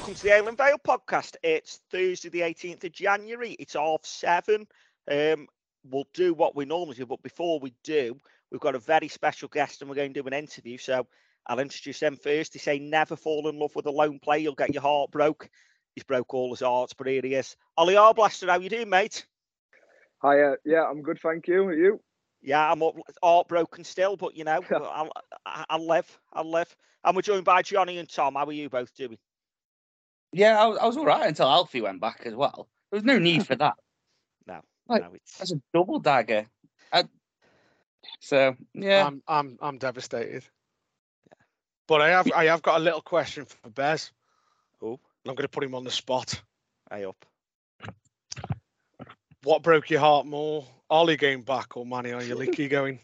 Welcome to the Island Vale podcast. It's Thursday, the 18th of January. It's half seven. Um, we'll do what we normally do, but before we do, we've got a very special guest and we're going to do an interview. So I'll introduce them first. They say never fall in love with a lone player, you'll get your heart broke. He's broke all his hearts, but here he is. Ollie Arblaster, how you doing, mate? Hi, uh, yeah, I'm good, thank you. Are you? Yeah, I'm up, heartbroken still, but you know, I'll, I'll live. I'll live. And we're joined by Johnny and Tom. How are you both doing? Yeah, I, was- I was all right until Alfie went back as well. There was no need for that. No, Like, no, it's That's a double dagger. I- so yeah, I'm I'm I'm devastated. Yeah. But I have I have got a little question for Bez. Oh. I'm going to put him on the spot. high up. What broke your heart more, Ollie going back or Manny or Yaliki going?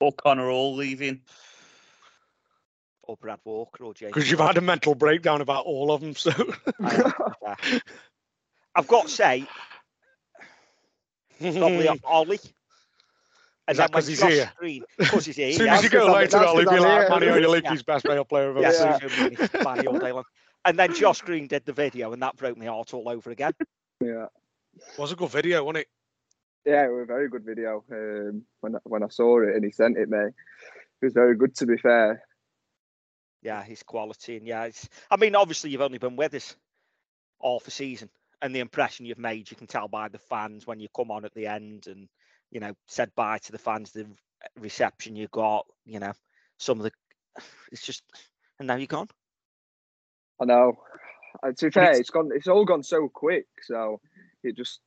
or Connor all leaving. Or Brad Walker or Jason. Because you've had a mental breakdown about all of them. So I have. I've got to say, probably off Ollie. And Is that then when 'cause he's here? Green, because he's here. as soon as you go later, because Ollie, be I'm like here. Manny or Yeah. Yaliki's best male player I've yeah, ever so seen. you can Manny all day long. And then Josh Green did the video, and that broke my heart all over again. yeah, was a good video, wasn't it? yeah, it was a very good video. Um, when when I saw it and he sent it me, it was very good. To be fair, Yeah, his quality, and yeah, it's. I mean, obviously, you've only been with us all a season, and the impression you've made, you can tell by the fans when you come on at the end, and you know, said bye to the fans, the reception you got, you know, some of the. It's just, and now you're gone. I know. Uh, to be fair, it's- it's gone. It's all gone so quick. So it just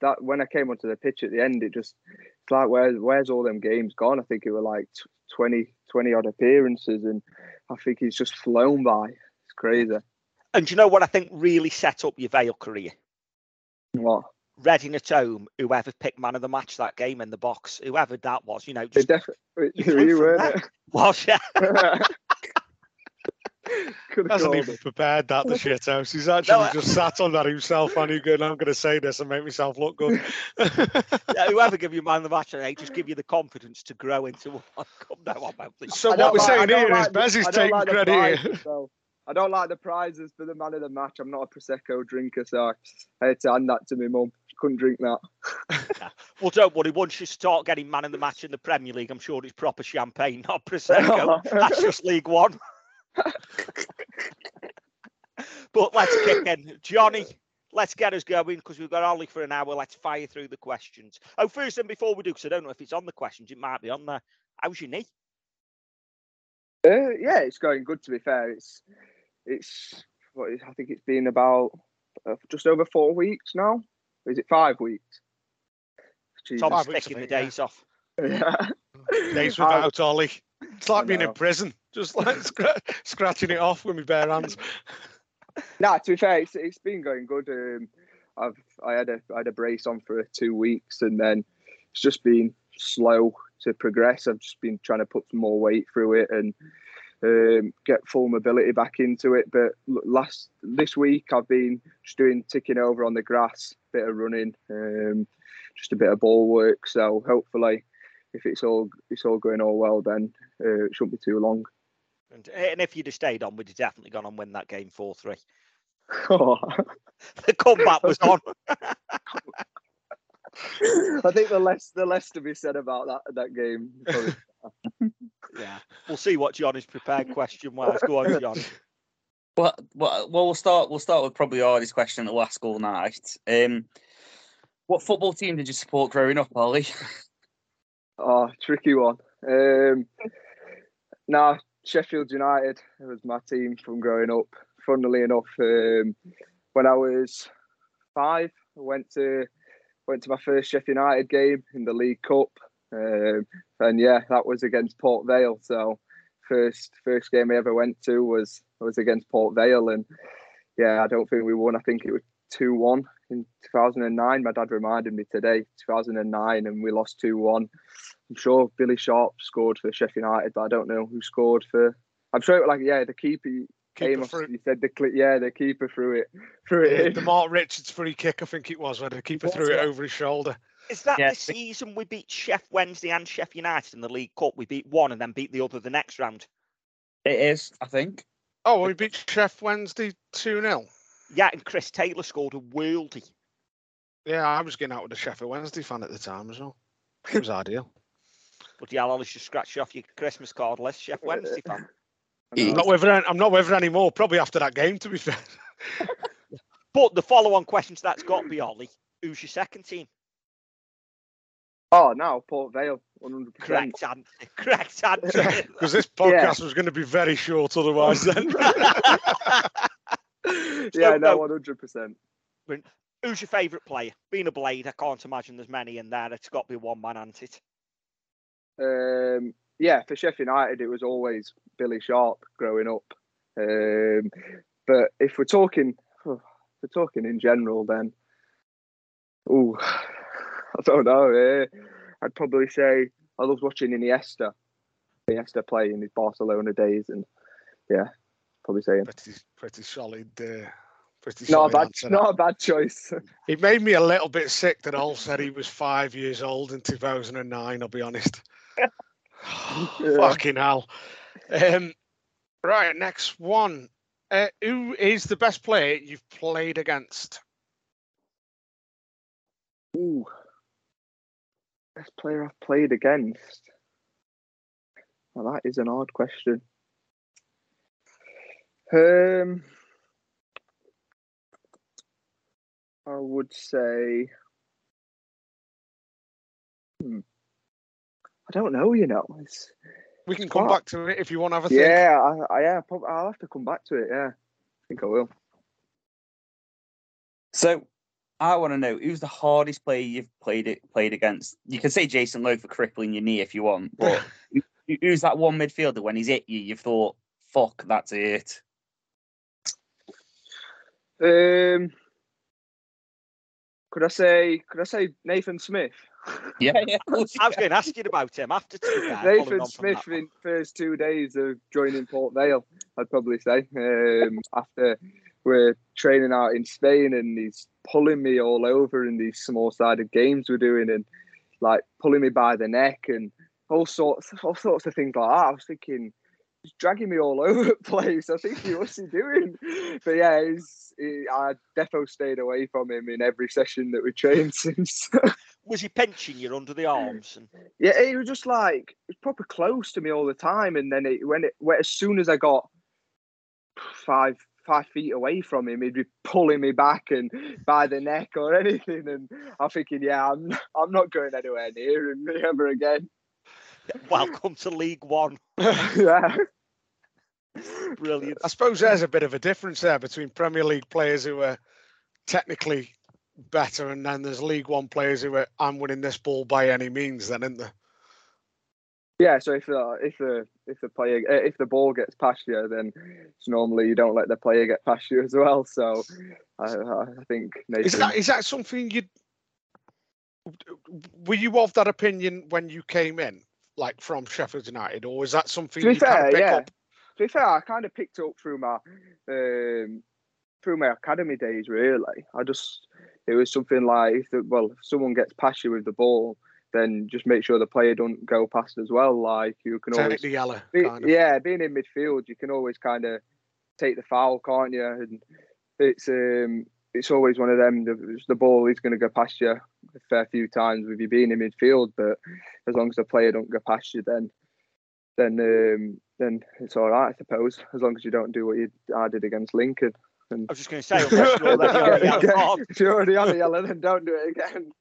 that when I came onto the pitch at the end, it just it's like where's where's all them games gone? I think it were like t- 20, 20 odd appearances, and I think he's just flown by. It's crazy. And do you know what I think really set up your Vale career? What? Reading at home, whoever picked man of the match that game in the box, whoever that was, you know, just definitely you you, weren't it? was yeah. Could have Hasn't even it. prepared that the shit house. He's actually I- just sat on that himself and he's going, I'm going to say this and make myself look good. Yeah, whoever give you man of the match, eh, they just give you the confidence to grow into one. Come now, I'm healthy. so I what we're like- saying don't here is like the- Bez is taking like the credit here. prizes, though. I don't like the prizes for the man of the match. I'm not a prosecco drinker, so I had to hand that to my mum. She couldn't drink that. Well, don't worry. Once you start getting man of the match in the Premier League, I'm sure it's proper champagne, not prosecco. That's just League One. But let's kick in, Johnny. Let's get us going because we've got Ollie for an hour. Let's fire through the questions. Oh, first and before we do, because I don't know if it's on the questions, it might be on there. How's your knee? Uh, yeah, it's going good. To be fair, it's it's what is, I think it's been about uh, just over four weeks now. Is it five weeks? Jesus. Tom's Five weeks, I the think, yeah. days off. Yeah. Days without Ollie. It's like being in prison, just like scra- scratching it off with my bare hands. Nah, to be fair, it's, it's been going good. Um, I've I had a I had a brace on for two weeks, and then it's just been slow to progress. I've just been trying to put some more weight through it and um, get full mobility back into it. But last this week, I've been just doing ticking over on the grass, bit of running, um, just a bit of ball work. So hopefully, if it's all it's all going all well, then uh, it shouldn't be too long. And, and if you'd have stayed on, we'd have definitely gone and win that game 4 3. Oh. The comeback was on. I think the less the less to be said about that that game. Yeah. We'll see what Johnny's prepared question wise. Go on, Johnny. Well, well, well, we'll start. We'll start with probably the hardest question that we'll ask all night. Um, what football team did you support growing up, Ollie? Oh, tricky one. Um, nah, Sheffield United was my team from growing up. Funnily enough, um, when I was five, I went to went to my first Sheffield United game in the League Cup, um, and yeah, that was against Port Vale. So first first game I ever went to was was against Port Vale, and yeah, I don't think we won. I think it was two one in 2009. My dad reminded me today, 2009, and we lost two one. I'm sure Billy Sharp scored for Sheffield United, but I don't know who scored for. I'm sure it was like yeah, the keeper. Keeper Amos, threw- you said the cl- yeah, the keeper threw it threw it Yeah, in. the Marc Richards free kick, I think it was, where the keeper threw it over his shoulder. Is that Yeah, the season we beat Sheff Wednesday and Sheff United in the League Cup? We beat one and then beat the other the next round. It is, I think. Oh, we beat Sheff Wednesday 2 0. Yeah, and Chris Taylor scored a worldie. Yeah, I was getting out with a Sheffield Wednesday fan at the time as well. It was ideal. But yeah, I'll always just scratch you off your Christmas card list, Sheff Wednesday fan. I'm not with it. I'm not with it anymore. Probably after that game, to be fair. But the follow-on question to that's got to be Ollie. Who's your second team? Oh, now Port Vale, 100. percent Correct answer. Correct answer. Because this podcast was going to be very short otherwise. Then Yeah, no, 100. percent Who's your favourite player? Being a blade, I can't imagine there's many in there. It's got to be one man, hasn't it? Um, yeah, for Sheffield United, it was always Billy Sharp growing up. Um, but if we're talking, if we're talking in general, then, oh, I don't know. eh, I'd probably say I loved watching Iniesta, Iniesta play in his Barcelona days, and yeah, probably saying pretty, pretty solid. Uh, pretty not a solid bad, answer. not a bad choice. It made me a little bit sick that All said he was five years old in 2009. I'll be honest. Fucking hell. Um, right, next one. Uh, who is the best player you've played against? Ooh, best player I've played against. Well, that is an odd question. Um, I would say. Hmm. I don't know. You know, it's, We can come What? back to it if you want to have a think. yeah, I, I, yeah. I'll have to come back to it. Yeah, I think I will. So I want to know who's the hardest player you've played it played against. You can say Jason Lowe for crippling your knee if you want, but who's that one midfielder when he's hit you, you've thought, "Fuck, that's it." Um, could I say? Could I say Nathan Smith? Yeah, yeah. of course you I was going to ask you about him after two guys. following Nathan Smith that. in first two days of joining Port Vale, I'd probably say. Um, after we're training out in Spain and he's pulling me all over in these small sided games we're doing and like pulling me by the neck and all sorts all sorts of things like that. I was thinking he's dragging me all over the place. I think what's he doing? But yeah, he's he, I defo stayed away from him in every session that we trained since. Was he pinching you under the arms? And Yeah, he was just like it was proper close to me all the time, and then it when it when, as soon as I got five five feet away from him, he'd be pulling me back and by the neck or anything, and I'm thinking, yeah, I'm I'm not going anywhere near him ever again. welcome to League One. yeah, Brilliant. I suppose there's a bit of a difference there between Premier League players who are technically better, and then there's League One players who are I'm winning this ball by any means. Then, isn't there? yeah. So if the if the if the player uh, if the ball gets past you, then it's normally you don't let the player get past you as well. So I, I think Nathan, Is that is that something you? Were you of that opinion when you came in, like from Sheffield United, or is that something To be you kind fair, of pick yeah. up? To be fair, I kind of picked up through my um, through my academy days. Really, I just it was something like if the, well, if someone gets past you with the ball, then just make sure the player don't go past as well. Like you can always, the yellow, be- kind of. yeah, being in midfield, you can always kind of take the foul, can't you? And it's um, it's always one of them. The, the ball is going to go past you a fair few times with you being in midfield, but as long as the player don't go past you, then then um, then it's all right, I suppose. As long as you don't do what you I did against Lincoln. And I was just going to say, unless you're already on the yellow card, if you're already on a yellow, then don't do it again.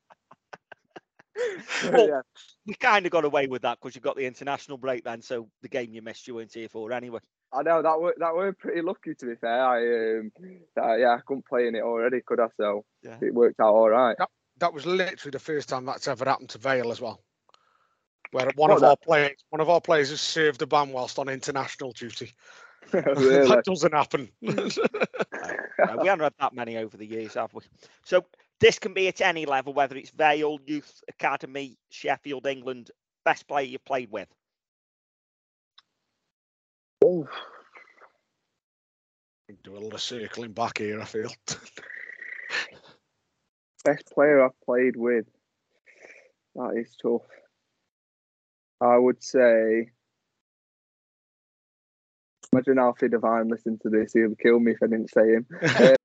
Well, yeah. we kind of got away with that because you got the international break then, so the game you missed you weren't here for anyway. I know that were that were pretty lucky to be fair. I um, that, yeah, I couldn't play in it already, could I? So Yeah. it worked out all right. That was literally the first time that's ever happened to Vale as well. Where one What of that- our players one of our players has served a ban whilst on international duty. really? that doesn't happen. Uh, we haven't had that many over the years, have we? So this can be at any level, whether it's Vale, Youth Academy, Sheffield, England. Best player you've played with. Oh, Do a lot of circling back here. I feel. best player I've played with. That is tough. I would say. Imagine Alfie Devine listened to this. He'll kill me if I didn't say him.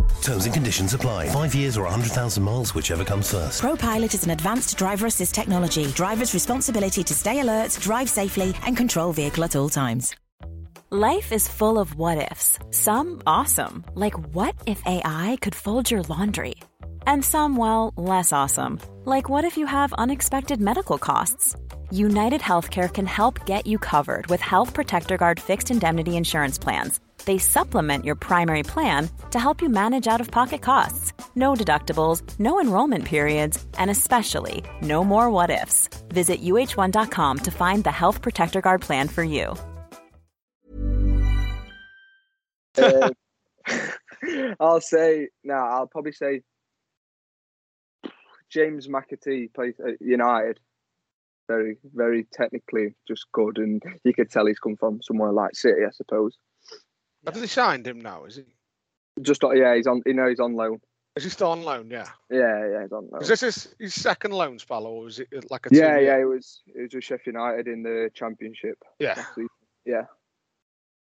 Terms and conditions apply. Five years or 100,000 miles, whichever comes first. ProPilot is an advanced driver assist technology. Driver's responsibility to stay alert, drive safely, and control vehicle at all times. Life is full of what ifs. Some awesome, like what if AI could fold your laundry? And some, well, less awesome, like what if you have unexpected medical costs? United Healthcare can help get you covered with Health Protector Guard fixed indemnity insurance plans. They supplement your primary plan to help you manage out of pocket costs. No deductibles, no enrollment periods, and especially no more what ifs. Visit uhone.com to find the Health Protector Guard plan for you. Um, I'll say no. I'll probably say James McAtee plays at United. Very, very technically just good, and you could tell he's come from somewhere like City, I suppose. Have they signed him now? Is he? Just yeah, he's on. You know, he's on loan. Is he still on loan? Yeah. Yeah, yeah, he's on loan. Is this his, his second loan spell, or was it like a? yeah, yeah, it was. It was with Sheffield United in the Championship. yeah. Yeah.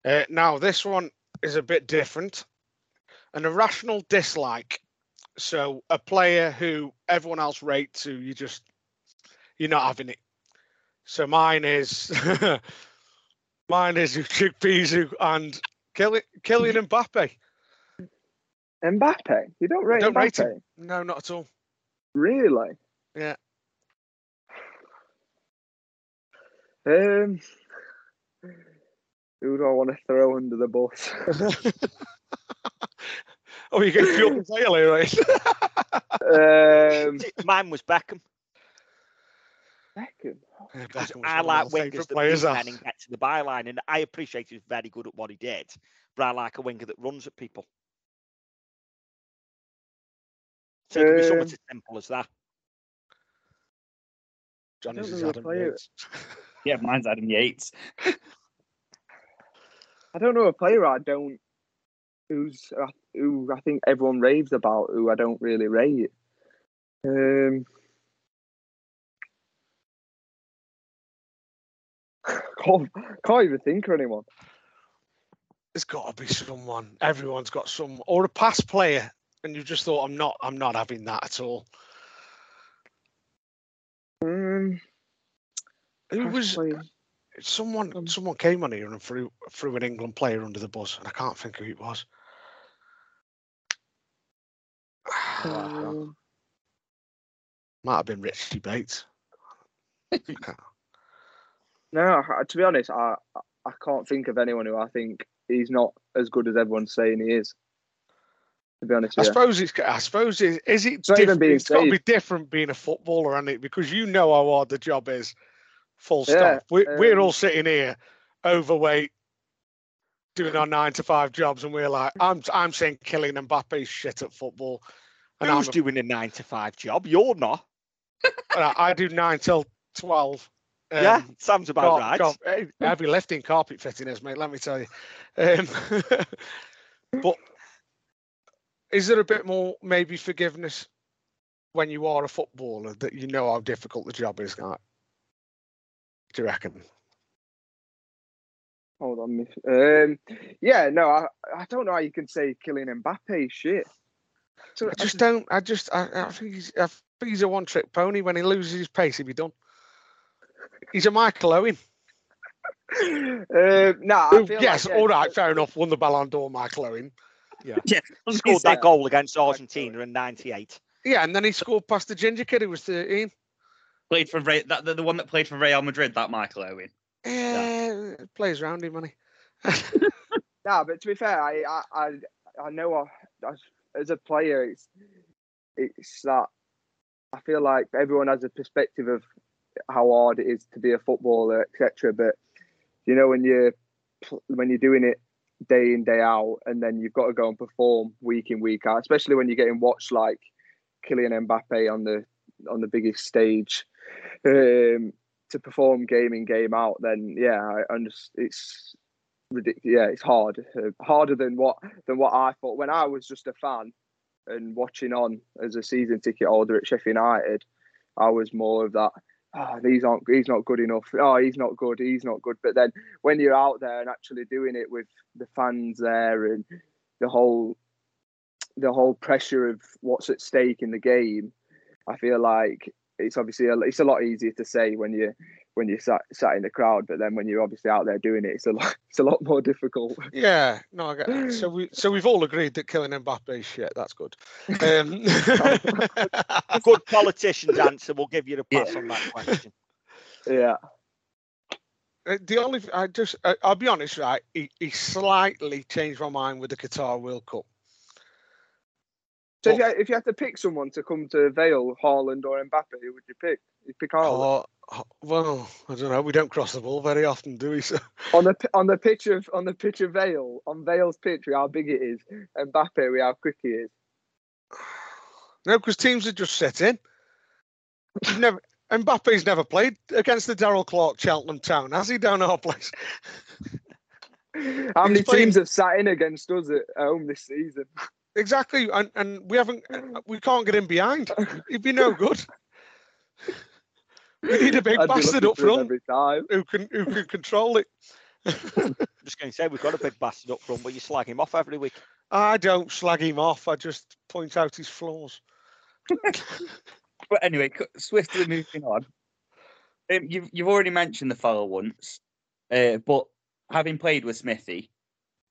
Uh, now this one is a bit different. An irrational dislike. So a player who everyone else rates, who you just you're not having it. So mine is mine is Chickpeas and Kylian, Kylian Mbappe. Mbappe. You don't rate Don't Mbappe? rate him. No, not at all. Really? Yeah. Um. Who do I want to throw under the bus? oh, you get Phil Taylor, right? um, Mine was Beckham. Beckham. Yeah, 'cause Beckham was I like wingers favourite that players, beat men and get to the byline, and I appreciate he's very good at what he did. But I like a winger that runs at people. So it could be something Um, as simple as that. Johnny's is know Adam if I- Yates. Yeah, mine's Adam Yates. I don't know a player I don't. Who's uh, who? I think everyone raves about. Who I don't really rate. Um. Can't, can't even think of anyone. There's got to be someone. Everyone's got some, or a past player, and you just thought, "I'm not, I'm not having that at all." Um, Who was player. someone? Um, Someone came on here and threw threw an England player under the bus, and I can't think who it was. Um, Might have been Richie Bates. I can't- no, I- to be honest, I I can't think of anyone who I think he's not as good as everyone's saying he is. To be honest, I yeah. suppose it's. I suppose it is. It not even different? being It's got to be different being a footballer, and it because you know how hard the job is. Full Yeah, stop. We, we're um, all sitting here, overweight, doing our nine to five jobs, and we're like, I'm I'm saying Kylian Mbappe's shit at football, and I'm doing a nine to five job? You're not. I, I do nine till twelve. Yeah, um, sounds about car- right. car- be heavy lifting carpet fitting is, mate. Let me tell you. Um, but is there a bit more maybe forgiveness when you are a footballer that you know how difficult the job is? Like, do you reckon? Hold on, miss- um, yeah, no, I, I don't know how you can say Kylian Mbappe shit. So, I just don't. I just. I, I think he's. I think he's a one-trick pony. When he loses his pace, he'll be done. He's a Michael Owen. uh, no, I feel yes, like, yeah, all right, fair enough. Won the Ballon d'Or, Michael Owen. Yeah, yeah. Scored that goal against Argentina in '98. Yeah, and then he scored past the ginger kid who was 13. Played for Re- that the, the one that played for Real Madrid. That Michael Owen. Yeah, plays round him, money. No, but to be fair, I I I, I know I, as, as a player, it's it's that I feel like everyone has a perspective of how hard it is to be a footballer, etc. But you know when you're when you're doing it day in day out, and then you've got to go and perform week in week out, especially when you're getting watched like Kylian Mbappe on the on the biggest stage. Um, to perform game in game out, then yeah, I understand. It's ridiculous. Yeah, it's hard, uh, harder than what than what I thought when I was just a fan and watching on as a season ticket holder at Sheffield United. I was more of that. Ah, oh, these aren't. He's not good enough. Oh, he's not good. He's not good. But then when you're out there and actually doing it with the fans there and the whole the whole pressure of what's at stake in the game, I feel like it's obviously a, it's a lot easier to say when you when you're sat, sat in the crowd, but then when you're obviously out there doing it, it's a lot it's a lot more difficult. Yeah, no, I get that. So we so we've all agreed that Kylian Mbappe is shit. That's good. Um, Good politician's answer. We'll give you the pass on that question. Yeah. Uh, the only I just I, I'll be honest, right? He, he slightly changed my mind with the Qatar World Cup. So if you, had- if you had to pick someone to come to Vale, Haaland or Mbappe, who would you pick? You'd pick Haaland. Oh, well, I don't know. We don't cross the ball very often, do we? So On the on the pitch of on the pitch of Vale, on Vale's pitch, with how big it is. Mbappe, with how quick he is. no, because teams are just set in. You've never Mbappe's never played against the Darrell Clarke Cheltenham Town, has he? Down our place. How many He's playing- teams have sat in against us at home this season? Exactly, and, and we haven't, we can't get him behind. He'd be no good. We need a big I'd bastard up front every time. who can who can control it. I'm just going to say we've got a big bastard up front, but you slag him off every week. I don't slag him off. I just point out his flaws. But anyway, co- swiftly moving on. Um, you've you've already mentioned the foul once, uh, but having played with Smithy,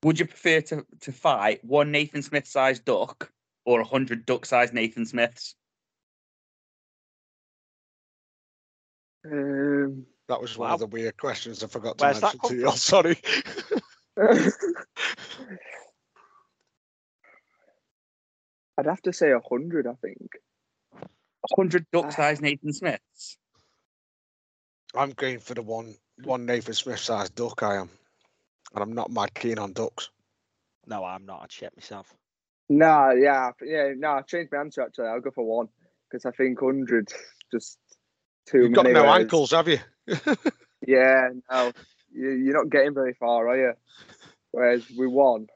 would you prefer to, to fight one Nathan Smith sized duck or a hundred duck sized Nathan Smiths? Um, That was one Wow. of the weird questions I forgot to Where's mention to you. from? I'm sorry. I'd have to say a hundred. I think. A hundred duck sized Nathan Smiths. I'm going for the one one Nathan Smith sized duck. I am, and I'm not mad keen on ducks. No, I'm not. I'd shit myself. No, yeah, yeah, no. I changed my answer actually. I'll go for one because I think hundred just too many. You've got no whereas- ankles, have you? Yeah, no, you, you're not getting very far, are you? Whereas we won,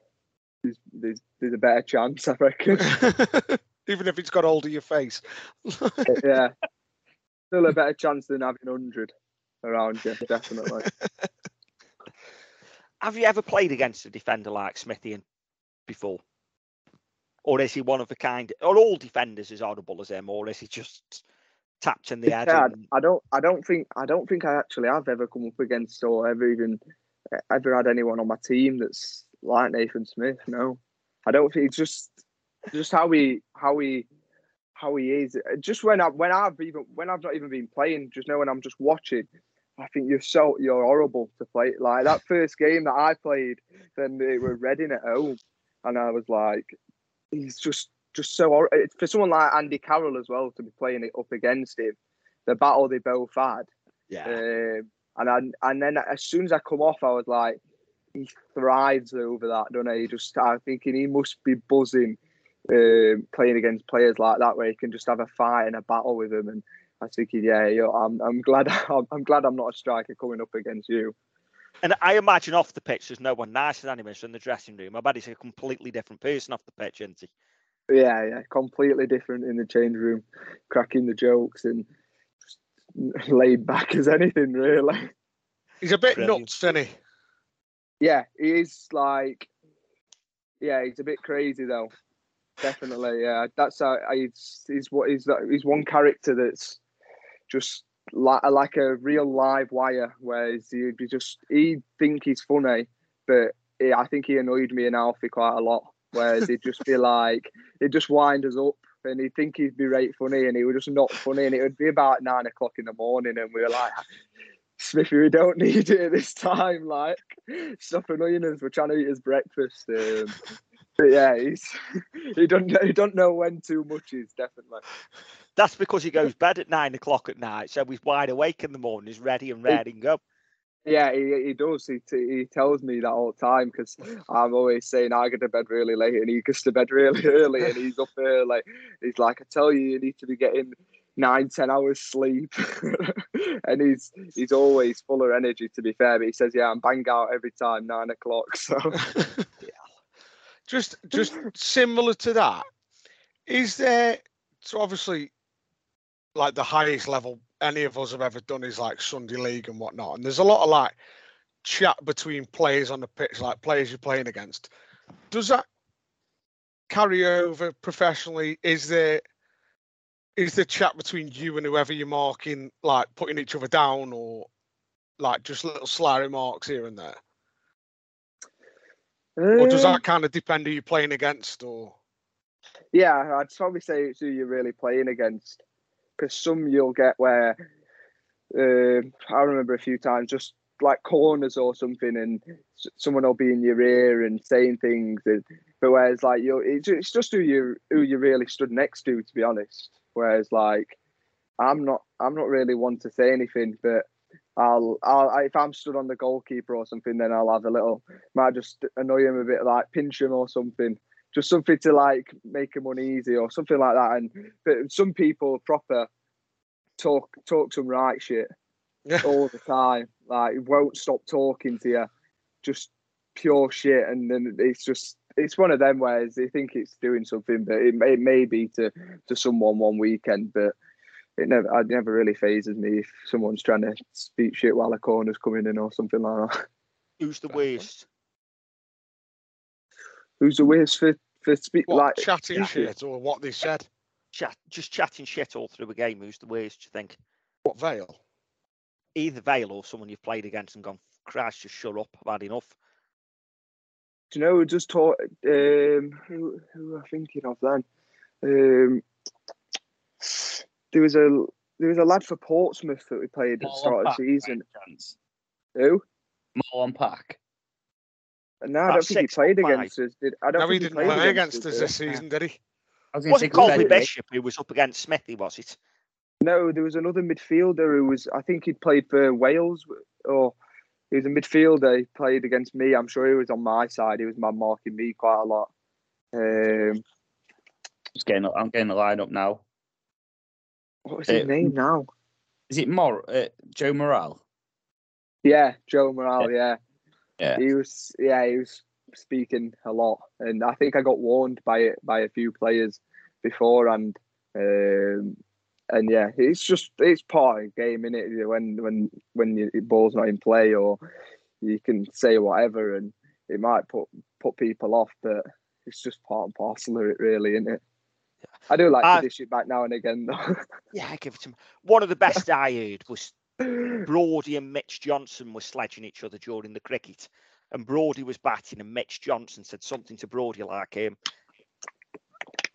there's, there's, there's a better chance, I reckon. Even if it's got hold of your face. yeah, still a better chance than having hundred around you, definitely. Have you ever played against a defender like Smithy and before? Or is he one of a kind? Are all defenders as horrible as him, or is he just tapped in the head? Yeah, and- I don't, I don't think, I don't think I actually have ever come up against or ever even ever had anyone on my team that's like Nathan Smith. No, I don't think it's just, just how he, how he, how he is. Just when I, when I've even, when I've not even been playing, just know when I'm just watching. I think you're so you're horrible to play. Like that first game that I played, then they were Reading at home, and I was like, he's just just so hor- for someone like Andy Carroll as well to be playing it up against him. The battle they both had, yeah. um, and I, and then as soon as I come off, I was like, he thrives over that, don't he? He Just I'm thinking he must be buzzing um, playing against players like that, where he can just have a fight and a battle with them. And I was thinking, yeah, yo, I'm I'm glad I'm, I'm glad I'm not a striker coming up against you. And I imagine off the pitch, there's no one nicer than him is in the dressing room. I bet he's a completely different person off the pitch, isn't he? Yeah, yeah, completely different in the change room, cracking the jokes and just laid back as anything really. He's a bit Brilliant. nuts, isn't he? Yeah, he is like, yeah, he's a bit crazy though. definitely. Yeah, that's uh, he's he's what he's he's one character that's just like like a real live wire. Whereas he'd be just he'd think he's funny, but he, I think he annoyed me and Alfie quite a lot. Whereas he'd just be like he'd just wind us up. And he'd think he'd be right funny, and he was just not funny. And it would be about nine o'clock in the morning, and we were like, Smithy, we don't need it at this time. Like, stop annoying us. We're trying to eat his breakfast. Um, but yeah, he's he don't know, he don't know when too much is definitely. That's because he goes bed at nine o'clock at night, so he's wide awake in the morning, he's ready and ready and go. Yeah, he, he does. He, he tells me that all the time because I'm always saying I get to bed really late and he gets to bed really early and he's up early. He's like, I tell you, you need to be getting nine, ten hours sleep. and he's he's always full of energy to be fair, but he says, Yeah, I'm bang out every time, nine o'clock. So Just just similar to that, is there so obviously like the highest level any of us have ever done is like Sunday League and whatnot. And there's a lot of like chat between players on the pitch, like players you're playing against. Does that carry over professionally? Is there is the chat between you and whoever you're marking like putting each other down or like just little sly remarks here and there? Or does Um, that kind of depend who you're playing against or Yeah, I'd probably say it's who you're really playing against. Because some you'll get where um I remember a few times just like corners or something, and someone will be in your ear and saying things. And, but whereas like you, it's, it's just who you who you really stood next to, to be honest. Whereas like I'm not I'm not really one to say anything, but I'll I'll if I'm stood on the goalkeeper or something, then I'll have a little might just annoy him a bit, like pinch him or something just something to like make him uneasy or something like that. And but some people proper talk talk some right shit all the time. Like won't stop talking to you, just pure shit. And then it's just it's one of them where they think it's doing something, but it may, it may be to to someone one weekend, but. It never, it never really phases me if someone's trying to speak shit while a corner's coming in or something like that. Who's the worst? Who's the worst for for speak what like chatting yeah. shit or what they said? Chat, just chatting shit all through a game. Who's the worst? Do you think? What Vale? Either Vale or someone you've played against and gone, Christ, just shut up. I've had enough. Do you know? Just taught um, who who am I thinking of then? Um, there was a there was a lad for Portsmouth that we played at the start of the season. Chance. Who? Marlon Pack. No, I don't think he played against us. Did I don't No, think he didn't played play against us this season, did he? I was gonna Was say it Colby February. Bishop who was up against Smithy? Was it? No, there was another midfielder who was. I think he'd played for Wales, or he was a midfielder. He played against me. I'm sure he was on my side. He was man marking me quite a lot. Um, Just getting, I'm getting the lineup now. what was his Uh, name now? Is it Mor uh, Joe Morrell? Yeah, Joe Morrell. Yeah. Yeah. He was. Yeah, he was speaking a lot, and I think I got warned by it by a few players beforehand. Um, and yeah, it's just it's part of the game, is it? When when when your ball's not in play, or you can say whatever, and it might put put people off, but it's just part and parcel of it, really, isn't it? I do like I- to dish it back now and again, though. Yeah, give it to him. One of the best I heard was Brody and Mitch Johnson were sledging each other during the cricket. And Brody was batting, and Mitch Johnson said something to Brody like, um,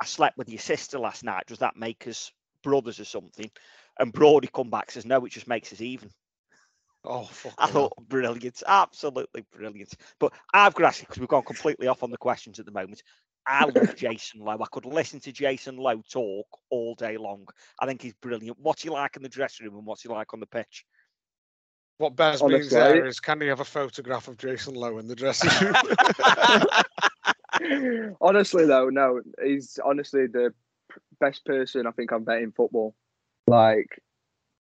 I slept with your sister last night. Does that make us brothers or something? And Brody come back says, No, it just makes us even. Oh, fuck. I thought brilliant, absolutely brilliant. But I've got to because we've gone completely off on the questions at the moment. I love Jason Lowe. I could listen to Jason Lowe talk all day long. I think he's brilliant. What's he like in the dressing room and what's he like on the pitch? What Bez means Honestly, there is, can he have a photograph of Jason Lowe in the dressing room? honestly, though, no, he's honestly the best person I think I've met in football. Like,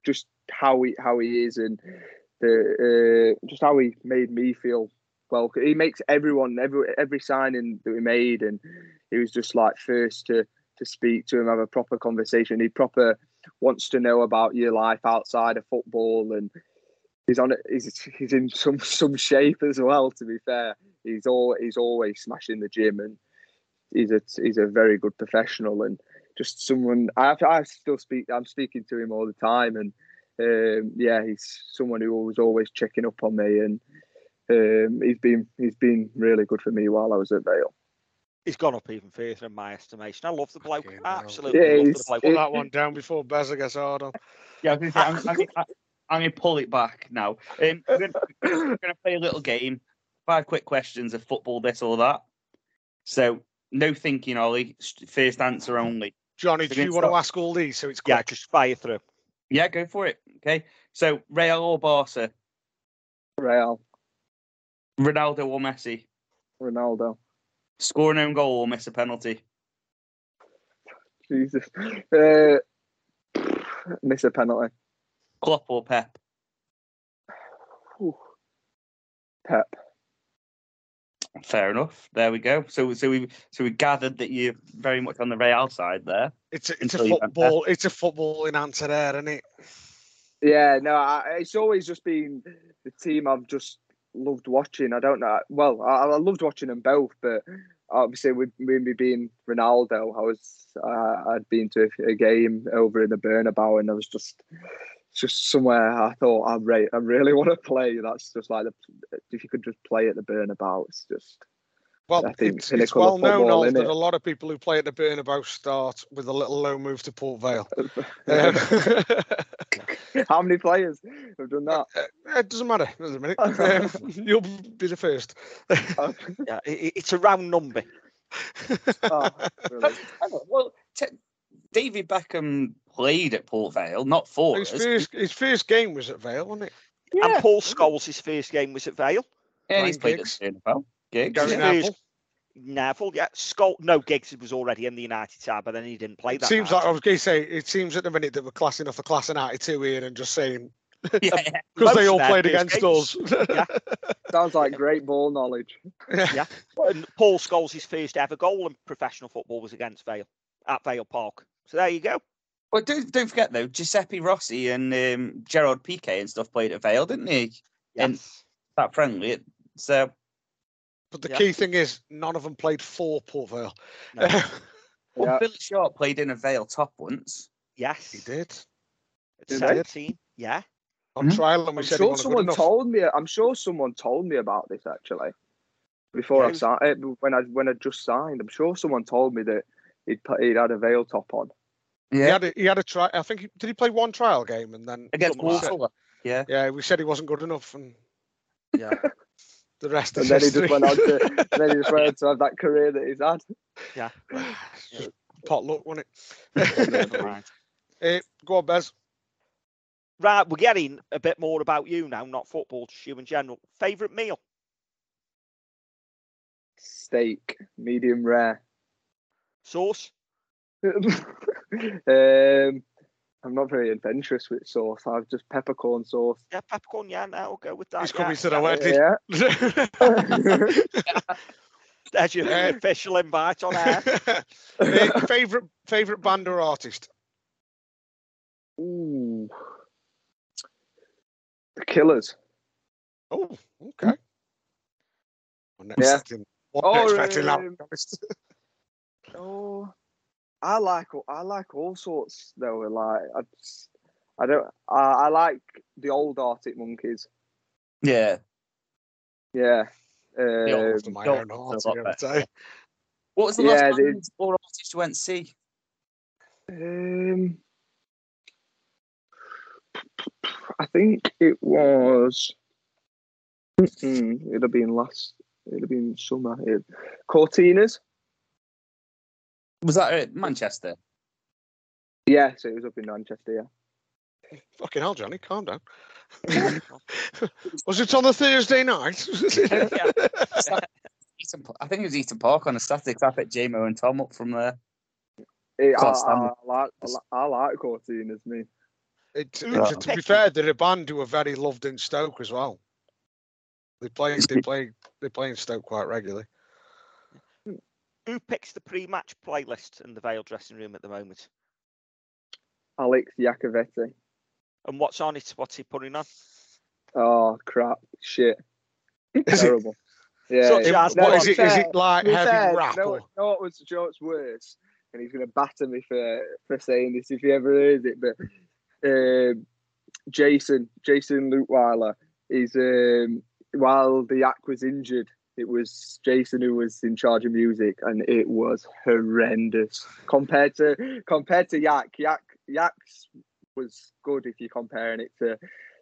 just how he how he is and the uh, just how he made me feel well. He makes everyone every every signing that we made, and he was just like first to to speak to him, have a proper conversation. He proper wants to know about your life outside of football, and he's on it. He's he's in some some shape as well. To be fair, he's all he's always smashing the gym, and he's a he's a very good professional and just someone I I still speak I'm speaking to him all the time and um, yeah he's someone who was always checking up on me and um, he's been he's been really good for me while I was at Vale. He's gone up even further in my estimation. I love the bloke. Fucking hell. Absolutely Yeah, love the he's- bloke. Put that one down before Bezza gets hard on. Yeah, I was gonna say, I'm, I'm, gonna- I'm going to pull it back now. Um, we're going to play a little game. Five quick questions of football, this or that. So, no thinking, Ollie. First answer only. Johnny, do you want to ask all these so it's Yeah, just fire through. Yeah, go for it. Okay. So, Real or Barca? Real, Ronaldo or Messi? Ronaldo, Score an own goal or miss a penalty? Jesus, uh, miss a penalty. Klopp or Pep? Whew. Pep. Fair enough. There we go. So, so we so we gathered that you're very much on the Real side there. It's a, it's a Until you went football. It's a footballing answer there, isn't it? Yeah, no, I, it's always just been the team I've just loved watching. I don't know. Well, I, I loved watching them both, but obviously with, with me being Ronaldo, I was uh, I'd been to a, a game over in the Bernabeu, and I was just just somewhere I thought I re- I really want to play. That's just like the, if you could just play at the Bernabeu, it's just Well, I think it's, it's well known football, that innit? a lot of people who play at the Bernabeu start with a little low move to Port Vale. Um, how many players have done that? it doesn't matter. Doesn't a minute. Um, you'll be the first. Yeah, i- i- it's a round number. Oh. Well, t- David Beckham played at Port Vale, not for his us. first his first game was at Vale, wasn't it? Yeah. And Paul Scholes' first game was at Vale. Yeah, he's Ryan played at Bernabeu. Giggs. Gary His Neville. first- Neville, yeah. Skull, no, Giggs was already in the United side, but then he didn't play that. seems night. like I was going to say. It seems at the minute that we're classing off the class of '92 here and just saying Yeah, because they all played against games. us. Yeah. Sounds like great ball knowledge. Yeah. And Paul Scholes' first ever goal in professional football was against Vale at Vale Park. So there you go. Well, don't don't forget though, Giuseppe Rossi and um, Gerard Piqué and stuff played at Vale, didn't he? And- Yes. That friendly. So But the Yeah. key thing is none of them played for Port Vale. No. well, Yeah. Billy Sharp played in a Vale top once. Yes. he did At Did 17. Yeah. on Mhm. trial, and we I'm said sure someone told me. I'm sure someone told me about this actually. Before I Yeah. signed, when I when I just signed, I'm sure someone told me that he'd put, he'd had a Vale top on. Yeah, He Yeah, had a, he had a try. I think he, did he play one trial game and then against someone Walsall. Yeah, Yeah, we said he wasn't good enough, and Yeah. the rest And is then he just went on to, and then he just went on to have that career that he's had. Yeah. It's just pot luck, wasn't Never it? mind. Eh, go on, Bez. Right, we're getting a bit more about you now, not football, just you in general. Favourite meal? Steak, medium rare. Sauce? um, I'm not very adventurous with sauce. I've just peppercorn sauce. Yeah, peppercorn, yeah, no, we'll go with that. He's yeah. coming to the wedding. Yeah. There's your Eh. official invite on air. Eh, favorite favorite band or artist? Ooh. The Killers. Oh, okay. I'm not Yeah. expecting, wasn't Oh, expecting that. to um, be. Oh, I like I like all sorts though. Like I, just, I don't. I, I like the old Arctic Monkeys. yeah. Yeah. They all Um, after my own heart, a lot I gotta better. tell you. What was the Yeah, last they- band or artist you went to see? um, I think it was. It'd have been last. It'd have been summer. It, Courteeners. Was that at Manchester? Yeah, so it was up in Manchester. Yeah. Fucking hell, Johnny, calm down. was it on the Thursday night? Eaton, I think it was Eaton Park on a Saturday. 'cause I picked JMO and Tom up from uh, there. It, I, I. I like I like, I like Courteeners. Me. It, Yeah. to be fair, they're a band who are very loved in Stoke as well. They play, they play, they play in Stoke quite regularly. Who picks the pre-match playlist in the Vale dressing room at the moment? Alex Iacovitti. And what's on it? What's he putting on? Oh crap! Shit. Is it- Terrible. Yeah. Such yeah. as what No, is it? be Is it like heavy fair, rap? No, or- no, what was you know what's worse? And he's gonna batter me for for saying this if he ever hears it. But um, Jason, Jason Lutweiler, is um, while the Yak was injured, it was Jason who was in charge of music, and it was horrendous compared to compared to Yak. Yak Yak's was good if you're comparing it to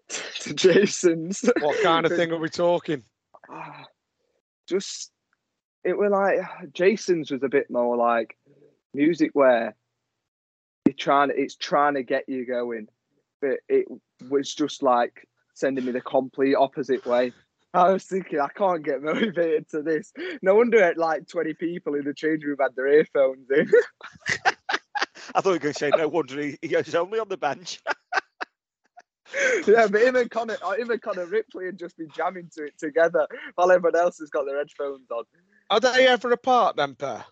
to Jason's. What kind of thing are we talking? Ah, just it were like Jason's was a bit more like music where you're trying it's trying to get you going, but it was just like sending me the complete opposite way. I was thinking I can't get motivated to this. No wonder like 20 people in the change room had their earphones in. I thought you were going to say no wonder he, he was only on the bench. yeah, but him and Connor, uh, him and Connor Ripley had just been jamming to it together while everyone else has got their headphones on. Are they ever apart then, pair?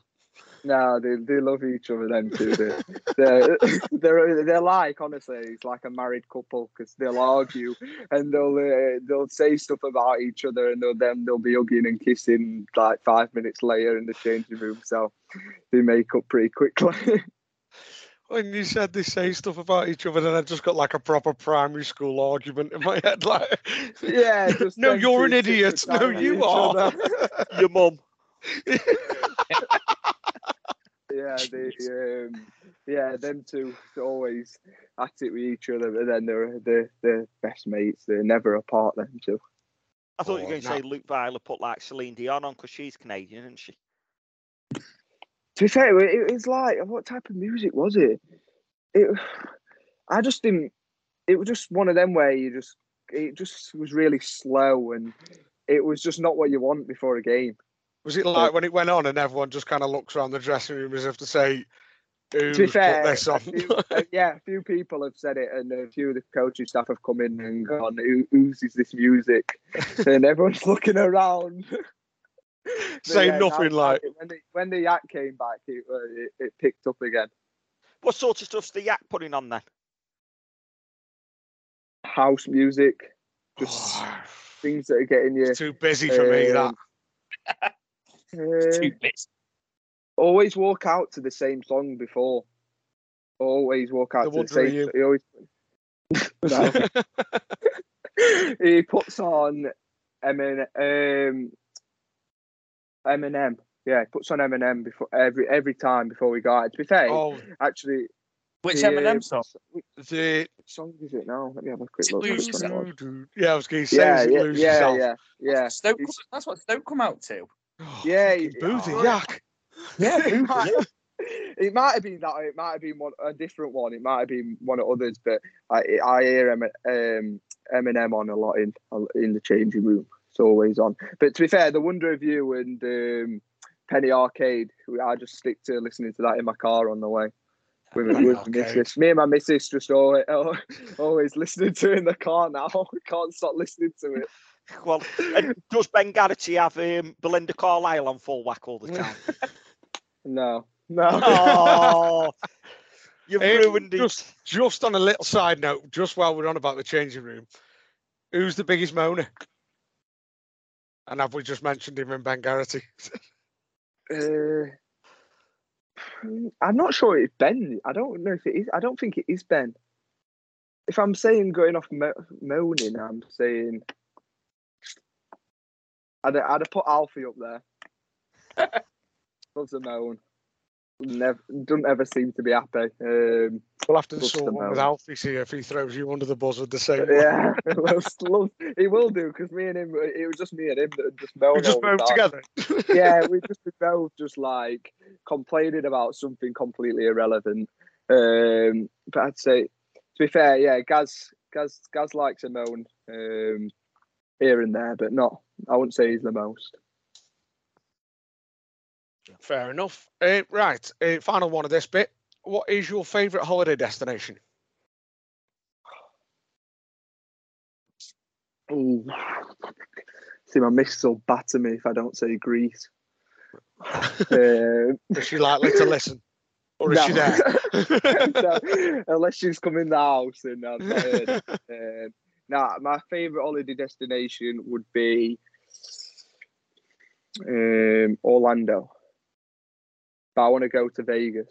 No, they, they love each other. Then too. they, they're, they're they're like honestly, it's like a married couple because they'll argue and they'll uh, they'll say stuff about each other and they'll, then they'll be hugging and kissing like five minutes later in the changing room. So they make up pretty quickly. When you said they say stuff about each other, then I just got like a proper primary school argument in my head. Like, yeah, just no, you're an idiot. No, you are. Your mum. Yeah, they, um, yeah, them two always at it with each other, but then they're they're, they're best mates. They're never apart. Them two. I thought you Oh, were going to no. say Luke Viola put like Celine Dion on because she's Canadian, isn't she? To be fair, it, it was like what type of music was it? It, I just didn't. It was just one of them where you just it just was really slow and it was just not what you want before a game. Was it like when it went on and everyone just kind of looks around the dressing room as if to say, "Who's to be fair, put this a on?" few, uh, yeah, a few people have said it, and a few of the coaching staff have come in and gone, Who, "Whose is this music?" and everyone's looking around. But Say yeah, nothing now like. when the when the yak came back, it, uh, it, it picked up again. What sort of stuff's the Yak putting on then? House music, just things that are getting you. It's too busy for me. That um, Two bits. always walk out to the same song before. Always walk out The to the same. You. He always. No. he puts on Emin, um, Eminem. Yeah, he puts on Eminem before every every time before we go out. To be fair, oh, actually, Which the, uh, Eminem song? Which the song is it now? Let me have a quick look. Lose which one it Yourself? was. yeah, I was going to say, Yeah, is yeah, yeah, yeah, yeah. Stoke, that's what Stoke come out to. Oh, Yeah, fucking he- boo oh, yak. Yeah, it, might, it might have been that. It might have been one a different one. It might have been one of others. But I I hear Em- um, Eminem on a lot in in the changing room. It's always on. But to be fair, the Wonder of You and um, Penny Arcade, I just stick to listening to that in my car on the way. With, with my missus. Me and my missus just always, always listening to it in the car now. We can't stop listening to it. Well, and does Ben Garrity have um, Belinda Carlisle on full whack all the time? No, no. oh, you've Um, ruined it. just, just on a little side note, just while we're on about the changing room, who's the biggest moaner? And have we just mentioned him in Ben Garrity? Uh, I'm not sure it's Ben. I don't know if it is. I don't think it is Ben. If I'm saying going off mo- moaning, I'm saying I'd, I'd have put Alfie up there. Loves a moan. Never doesn't ever seem to be happy. Um, We'll have to sort one with. Alfie see if he throws you under the bus with the same. yeah, he will do because me and him. It was just me and him that just moan. We just all the moan time. together. yeah, we just been both just like complaining about something completely irrelevant. Um, but I'd say, to be fair, yeah, Gaz, Gaz, Gaz likes a moan um, here and there, but not. I wouldn't say he's the most. Fair enough. Uh, right, uh, final one of this bit. What is your favourite holiday destination? Ooh. See, my missus will batter me if I don't say Greece. Um, Is she likely to listen? Or is she there? No, unless she's come in the house and I've not heard. Um, now, my favourite holiday destination would be um, Orlando, but I want to go to Vegas.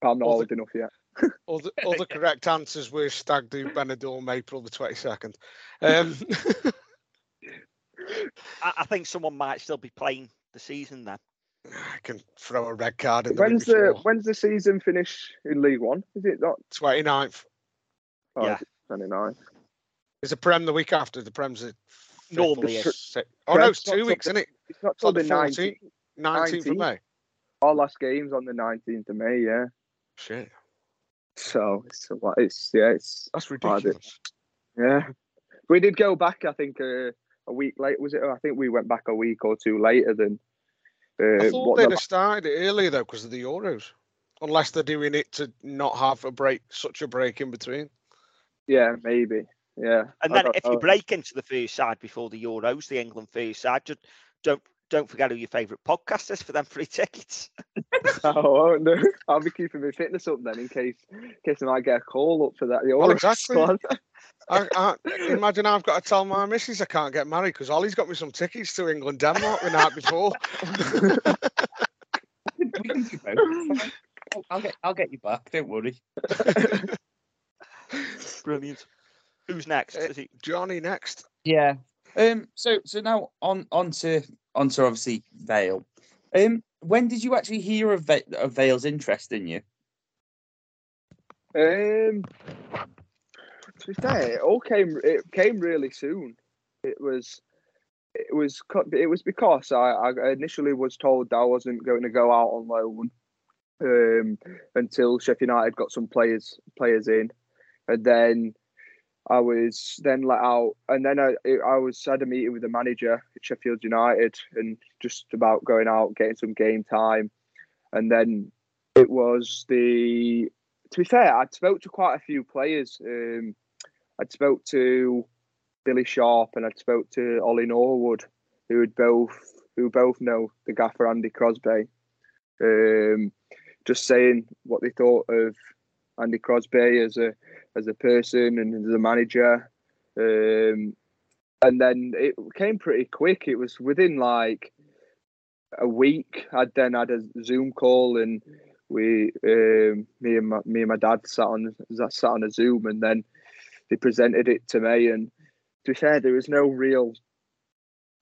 But I'm not old enough yet. all, the, all the correct answers were Stag Do Benidorm, April the 22nd. Um, I, I, think someone might still be playing the season then. I can throw a red card. when's the when's the season finish in League One? Is it not 29th? Oh, yeah. 29th. There's a prem the week after. The prem's normally. no, the, oh no, it's two weeks, isn't it? It's not till the nineteenth. Nineteenth of May. Our last game's on the nineteenth of May. Yeah. Shit. So it's it's yeah it's that's ridiculous. Yeah, we did go back. I think uh, a week late was it? I think we went back a week or two later than. Uh, I thought they'd the... have started it earlier though because of the Euros, unless they're doing it to not have a break, such a break in between. Yeah, maybe. Yeah. And then don't if you break into the first side before the Euros, the England first side, just don't don't forget who your favourite podcast is for them free tickets. Oh no! I'll be keeping my fitness up then, in case in case I might get a call up for that. Well, exactly. I, I, imagine I've got to tell my missus I can't get married because Ollie's got me some tickets to England Denmark the night before. We can do both. it's fine. I'll- I'll get I'll get you back. Don't worry. Brilliant. Who's next? Uh, Is it Johnny next. Yeah. Um. So so now on on to on to obviously Vale. Um. When did you actually hear of, Va- of Vale's interest in you? Um, to be fair, it all came. It came really soon. It was. It was. co- It was because I, I initially was told that I wasn't going to go out on loan, um, until Sheffield United got some players players in, and then I was then let out, and then I I was had a meeting with the manager at Sheffield United, and just about going out, getting some game time, and then it was the to be fair, I'd spoke to quite a few players. Um, I'd spoke to Billy Sharp and I'd spoke to Ollie Norwood, who would both who both know the gaffer Andy Crosby. Um, just saying what they thought of Andy Crosby as a as a person and as a manager. Um, and then it came pretty quick. It was within like a week. I'd then had a Zoom call and we um, me and my, me and my dad sat on sat on a Zoom and then they presented it to me and to be fair there was no real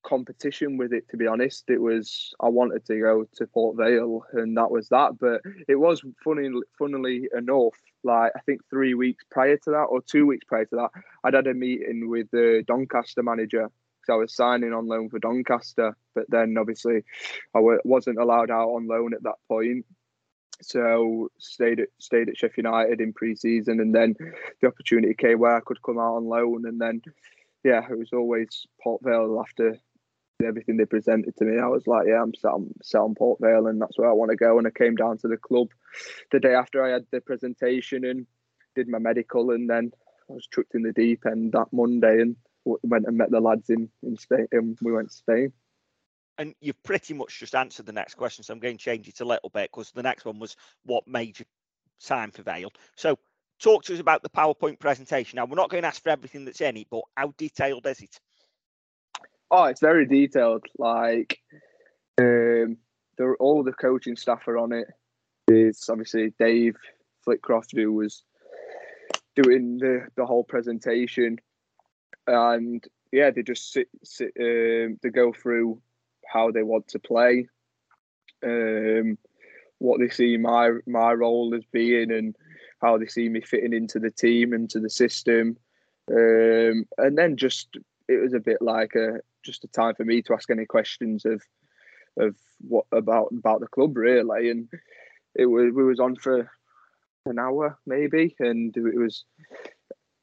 competition with it to be honest. It was I wanted to go to Port Vale and that was that but it was funny funnily enough like I think three weeks prior to that or two weeks prior to that I'd had a meeting with the Doncaster manager. Because I was signing on loan for Doncaster but then obviously I w- wasn't allowed out on loan at that point. So stayed at stayed at Sheffield United in pre-season, and then the opportunity came where I could come out on loan, and then yeah, it was always Port Vale after everything they presented to me. I was like, yeah, I'm sat on, sat on Port Vale, and that's where I want to go. And I came down to the club the day after I had the presentation and did my medical, and then I was chucked in the deep end that Monday and went and met the lads in in Spain. And we went to Spain. and you've pretty much just answered the next question, so I'm going to change it a little bit because the next one was what made you sign for Vale. So talk to us about the PowerPoint presentation. Now we're not going to ask for everything that's in it, but how detailed is it? Oh, it's very detailed. Like, um, there all the coaching staff are on it. There's obviously Dave Flitcroft who was doing the the whole presentation, and yeah, they just sit sit um, they go through how they want to play, um, what they see my my role as being, and how they see me fitting into the team and to the system, um, and then just it was a bit like a just a time for me to ask any questions of of what about about the club really, and it was we was on for an hour maybe, and it was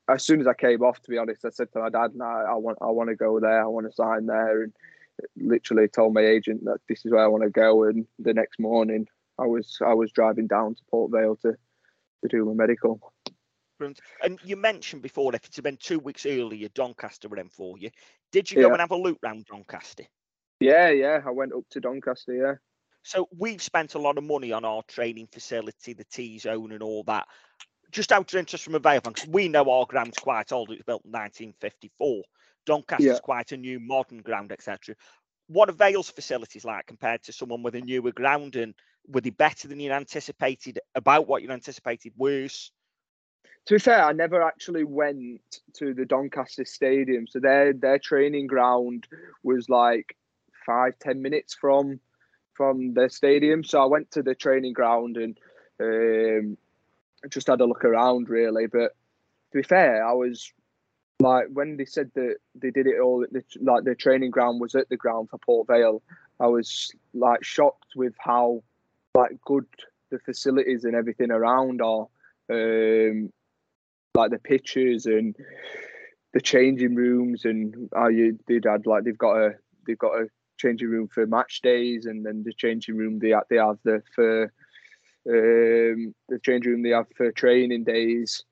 as soon as I came off. To be honest, I said to my dad, "No, I want I want to go there. I want to sign there," and literally told my agent that this is where I want to go. And the next morning, I was I was driving down to Port Vale to to do my medical. And you mentioned before if it had been two weeks earlier, Doncaster were in for you. Did you go and have a look round Doncaster? Yeah, yeah, I went up to Doncaster. Yeah. So we've spent a lot of money on our training facility, the T zone, and all that. Just out of interest from a Vale fan, we know our ground's quite old. It was built in 1954. Doncaster's Yeah. quite a new modern ground, etc. what are Vale's facilities like compared to someone with a newer ground? And were they better than you anticipated? About what you anticipated? Worse? To be fair, I never actually went to the Doncaster Stadium, so their their training ground was like five ten minutes from from the stadium. So I went to the training ground and um, just had a look around really. But to be fair, I was like when they said that they did it all like the training ground was at the ground for Port Vale, I was like shocked with how like good the facilities and everything around are. Um, like the pitches and the changing rooms and how you did had like they've got a they've got a changing room for match days and then the changing room they have, they have the for um, the changing room they have for training days.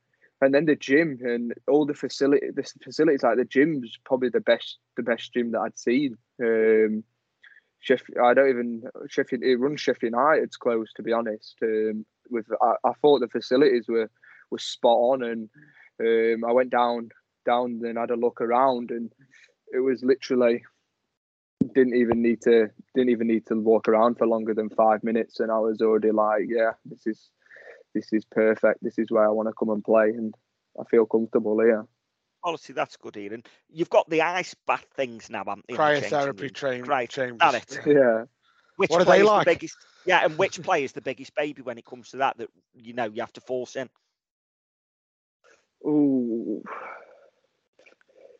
And then the gym and all the facility the facilities like the gym's probably the best the best gym that I'd seen. Um Sheffield, I don't even Sheffield it runs Sheffield United's close to be honest um, with I, I thought the facilities were were spot on. And um, I went down down and had a look around, and it was literally didn't even need to didn't even need to walk around for longer than five minutes, and I was already like, yeah, this is this is perfect. This is where I want to come and play, and I feel comfortable here. Honestly, that's good, Ian. You've got the ice bath things now, haven't you? in the changing Cryotherapy room? train, Right, chambers. that it. Yeah. Which What are they like? The biggest, yeah, and which player is the biggest baby when it comes to that? That you know you have to force in. Ooh.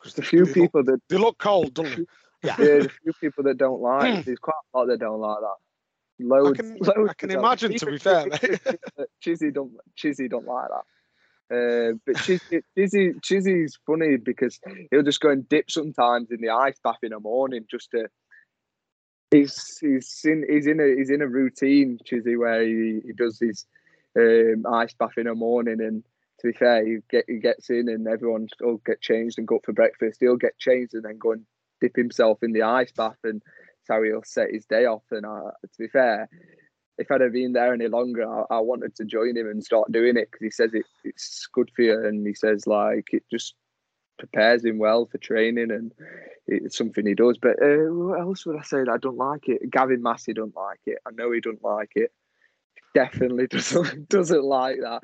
There's a few They look- people that They look cold, don't they? Yeah. yeah, there's a few people that don't like. There's quite a lot that don't like that. Loads. can- loads I can that don't. imagine, to be fair, Chizzy- Chizzy don't Chizzy don't like that. Uh, but Chizzy, Chizzy, Chizzy's funny because he'll just go and dip sometimes in the ice bath in the morning just to. He's he's in he's in a he's in a routine Chizzy where he, he does his um, ice bath in the morning and to be fair he get he gets in and everyone will get changed and go up for breakfast he'll get changed and then go and dip himself in the ice bath and that's how he'll set his day off and uh, to be fair if I'd have been there any longer, I, I wanted to join him and start doing it because he says it, it's good for you, and he says like it just prepares him well for training, and it's something he does. But uh, what else would I say that I don't like it? Gavin Massey don't like it. I know he don't like it. Definitely doesn't doesn't like that.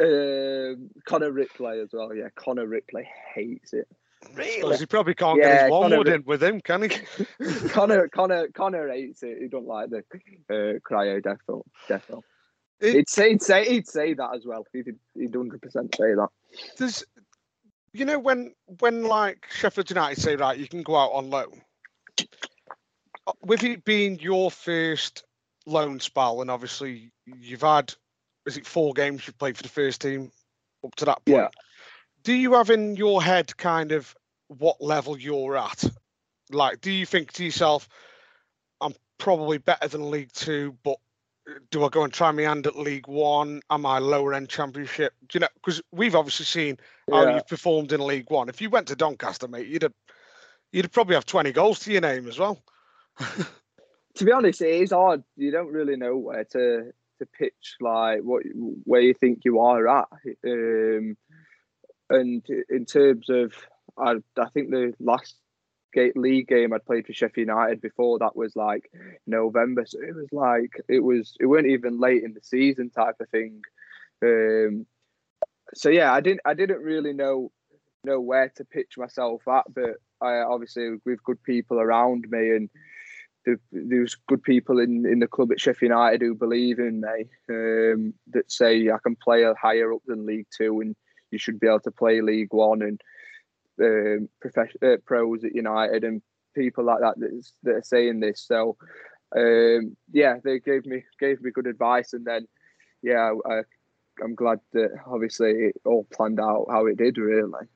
Um, Connor Ripley as well. Yeah, Connor Ripley hates it. Suppose he probably can't Yeah, get his one wood in with him, can he? Connor Connor Connor hates it. He don't like the uh, cryo defo defo. It- He'd say he'd say he'd say that as well. He'd he'd hundred percent say that. There's, you know, when when like Sheffield United say right, you can go out on loan. uh, With it being your first loan spell, and obviously you've had, is it four games you've played for the first team up to that point? Yeah. Do you have in your head kind of what level you're at? Like, do you think to yourself, I'm probably better than League Two, but do I go and try my hand at League One? Am I lower end Championship? Do you know? Because we've obviously seen how Yeah. you've performed in League One. If you went to Doncaster, mate, you'd have, you'd probably have 20 goals to your name as well. To be honest, it is hard. You don't really know where to to pitch like what where you think you are at. Um, and in terms of, I I think the last gate league game I'd played for Sheffield United before that was like November, so it was like it was it weren't even late in the season type of thing. Um, so yeah, I didn't I didn't really know know where to pitch myself at, but I obviously with good people around me and there- there's good people in, in the club at Sheffield United who believe in me um, that say I can play higher up than League Two and you should be able to play League One and um, profession, uh, pros at United and people like that that, is, that are saying this. So um, yeah, they gave me gave me good advice and then yeah, I, I'm glad that obviously it all planned out how it did really.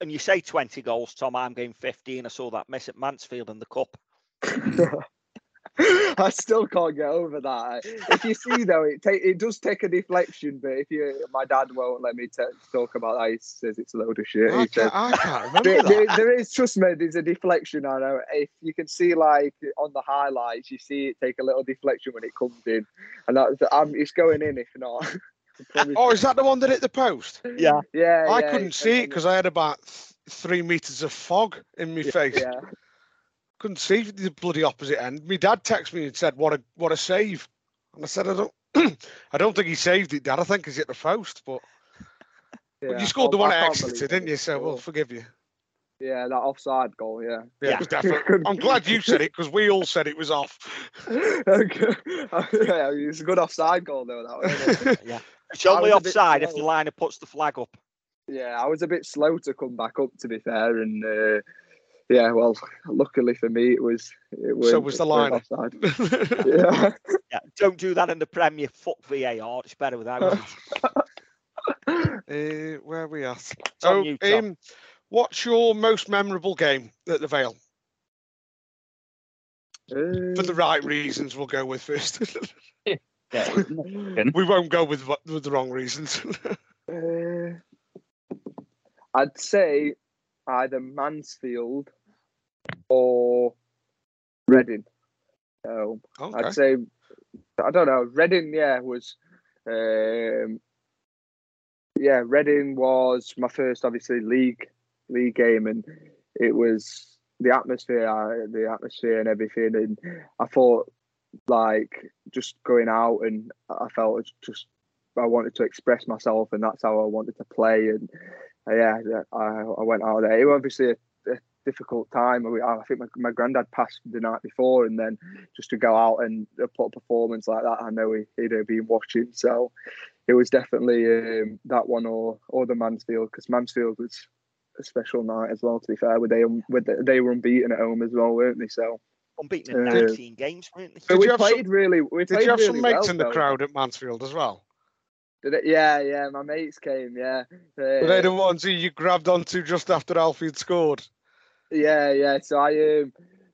And you say 20 goals, Tom. I'm getting 15. I saw that miss at Mansfield in the cup. I still can't get over that. If you see though, it take it does take a deflection, but if you, my dad won't let me t- talk about that. He says it's a load of shit. I He can't, I can't remember there, that. there- there is, trust me, there's a deflection. I know. If you can see like on the highlights, you see it take a little deflection when it comes in, and that, um, it's going in. If not, Oh, is that the one that hit the post? Yeah. yeah, I yeah, couldn't see it because I had about th- three meters of fog in my face. Yeah, couldn't see the bloody opposite end. My dad texted me and said, "What a what a save!" And I said, "I don't, I don't think he saved it, Dad. I think he's hit the post." But, but you scored the I one at can't Exeter, believe didn't it. you? So we'll forgive you. Yeah, that offside goal. Yeah. Yeah, Yeah. it was definitely. I'm glad you said it because we all said it was off. Okay. yeah, it's a good offside goal though. That one. it? Yeah. It's only was a bit offside if the liner puts the flag up. yeah, I was a bit slow to come back up. To be fair, and uh, yeah, well, luckily for me, it was. It was. So was the weren't liner. Yeah. Yeah, don't do that in the Premier. Fuck VAR. It's better without it. Uh, where are we at? on Oh, you, um, what's your most memorable game at the Vale? For the right reasons, we'll go with first. Yeah, it was nothing. we won't go with wh- with the wrong reasons. Uh, I'd say either Mansfield or Reading. So okay. I'd say I don't know. Reading, yeah, was um, yeah, Reading was my first obviously league league game, and it was the atmosphere, the atmosphere and everything, and I thought like just going out, and I felt just I wanted to express myself, and that's how I wanted to play, and uh, yeah, I, I went out there. It was obviously a difficult time. I, I think my, my granddad passed the night before, and then just to go out and uh, put a performance like that, I know he, he'd have been watching. So it was definitely um, that one or or the Mansfield because Mansfield was a special night as well. To be fair, with they with the, they were unbeaten at home as well, weren't they? So Unbeaten in Uh, 19 games, weren't they? but Did we you have some- played really. We Did you have really some mates well, in the though. crowd at Mansfield as well? Did it? Yeah, yeah. My mates came. Yeah. Were they Uh, the ones who you grabbed onto just after Alfie had scored? Yeah, yeah. So I um,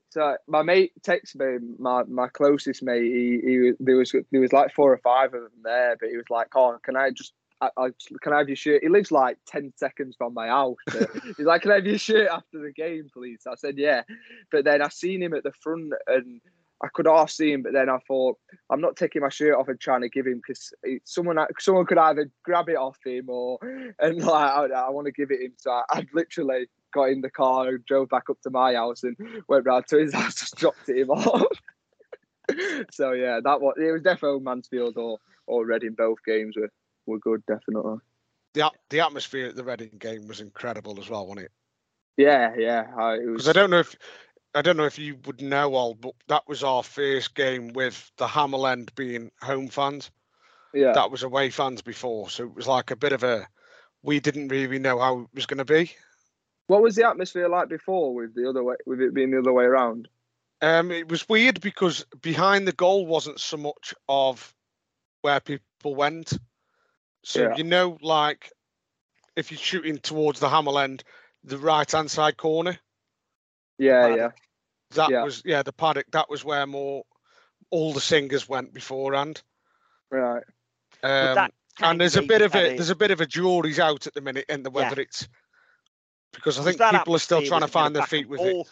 so my mate texted me, my my closest mate. He he was- there was there was like four or five of them there, but he was like, "Oh, can I just." I, I, can I have your shirt? He lives like 10 seconds from my house. He's like, Can I have your shirt after the game, please? I said, Yeah. But then I seen him at the front and I could half see him, but then I thought, I'm not taking my shirt off and trying to give him because someone someone could either grab it off him or, and like, I, I want to give it him. So I, I literally got in the car and drove back up to my house and went round to his house, just dropped it him off. so yeah, that was it was definitely Mansfield or or Reading. Both games were were good, definitely. The the atmosphere at the Reading game was incredible as well, wasn't it? Yeah, yeah. I. Because I don't know if I don't know if you would know all, but that was our first game with the Hamil End being home fans. yeah, That was away fans before, so it was like a bit of a. We didn't really know how it was going to be. What was the atmosphere like before with the other way, with it being the other way around? Um, it was weird because behind the goal wasn't so much of where people went. So Yeah. you know, like if you're shooting towards the Hamil End, the right hand side corner, Yeah, yeah, that Yeah. was yeah the paddock. That was where more all the singers went beforehand. right. But Um, that and there's a bit of a very- there's a bit of a jury's out at the minute in the Yeah. it's because I think people are still trying to a bit of find their feet and with it.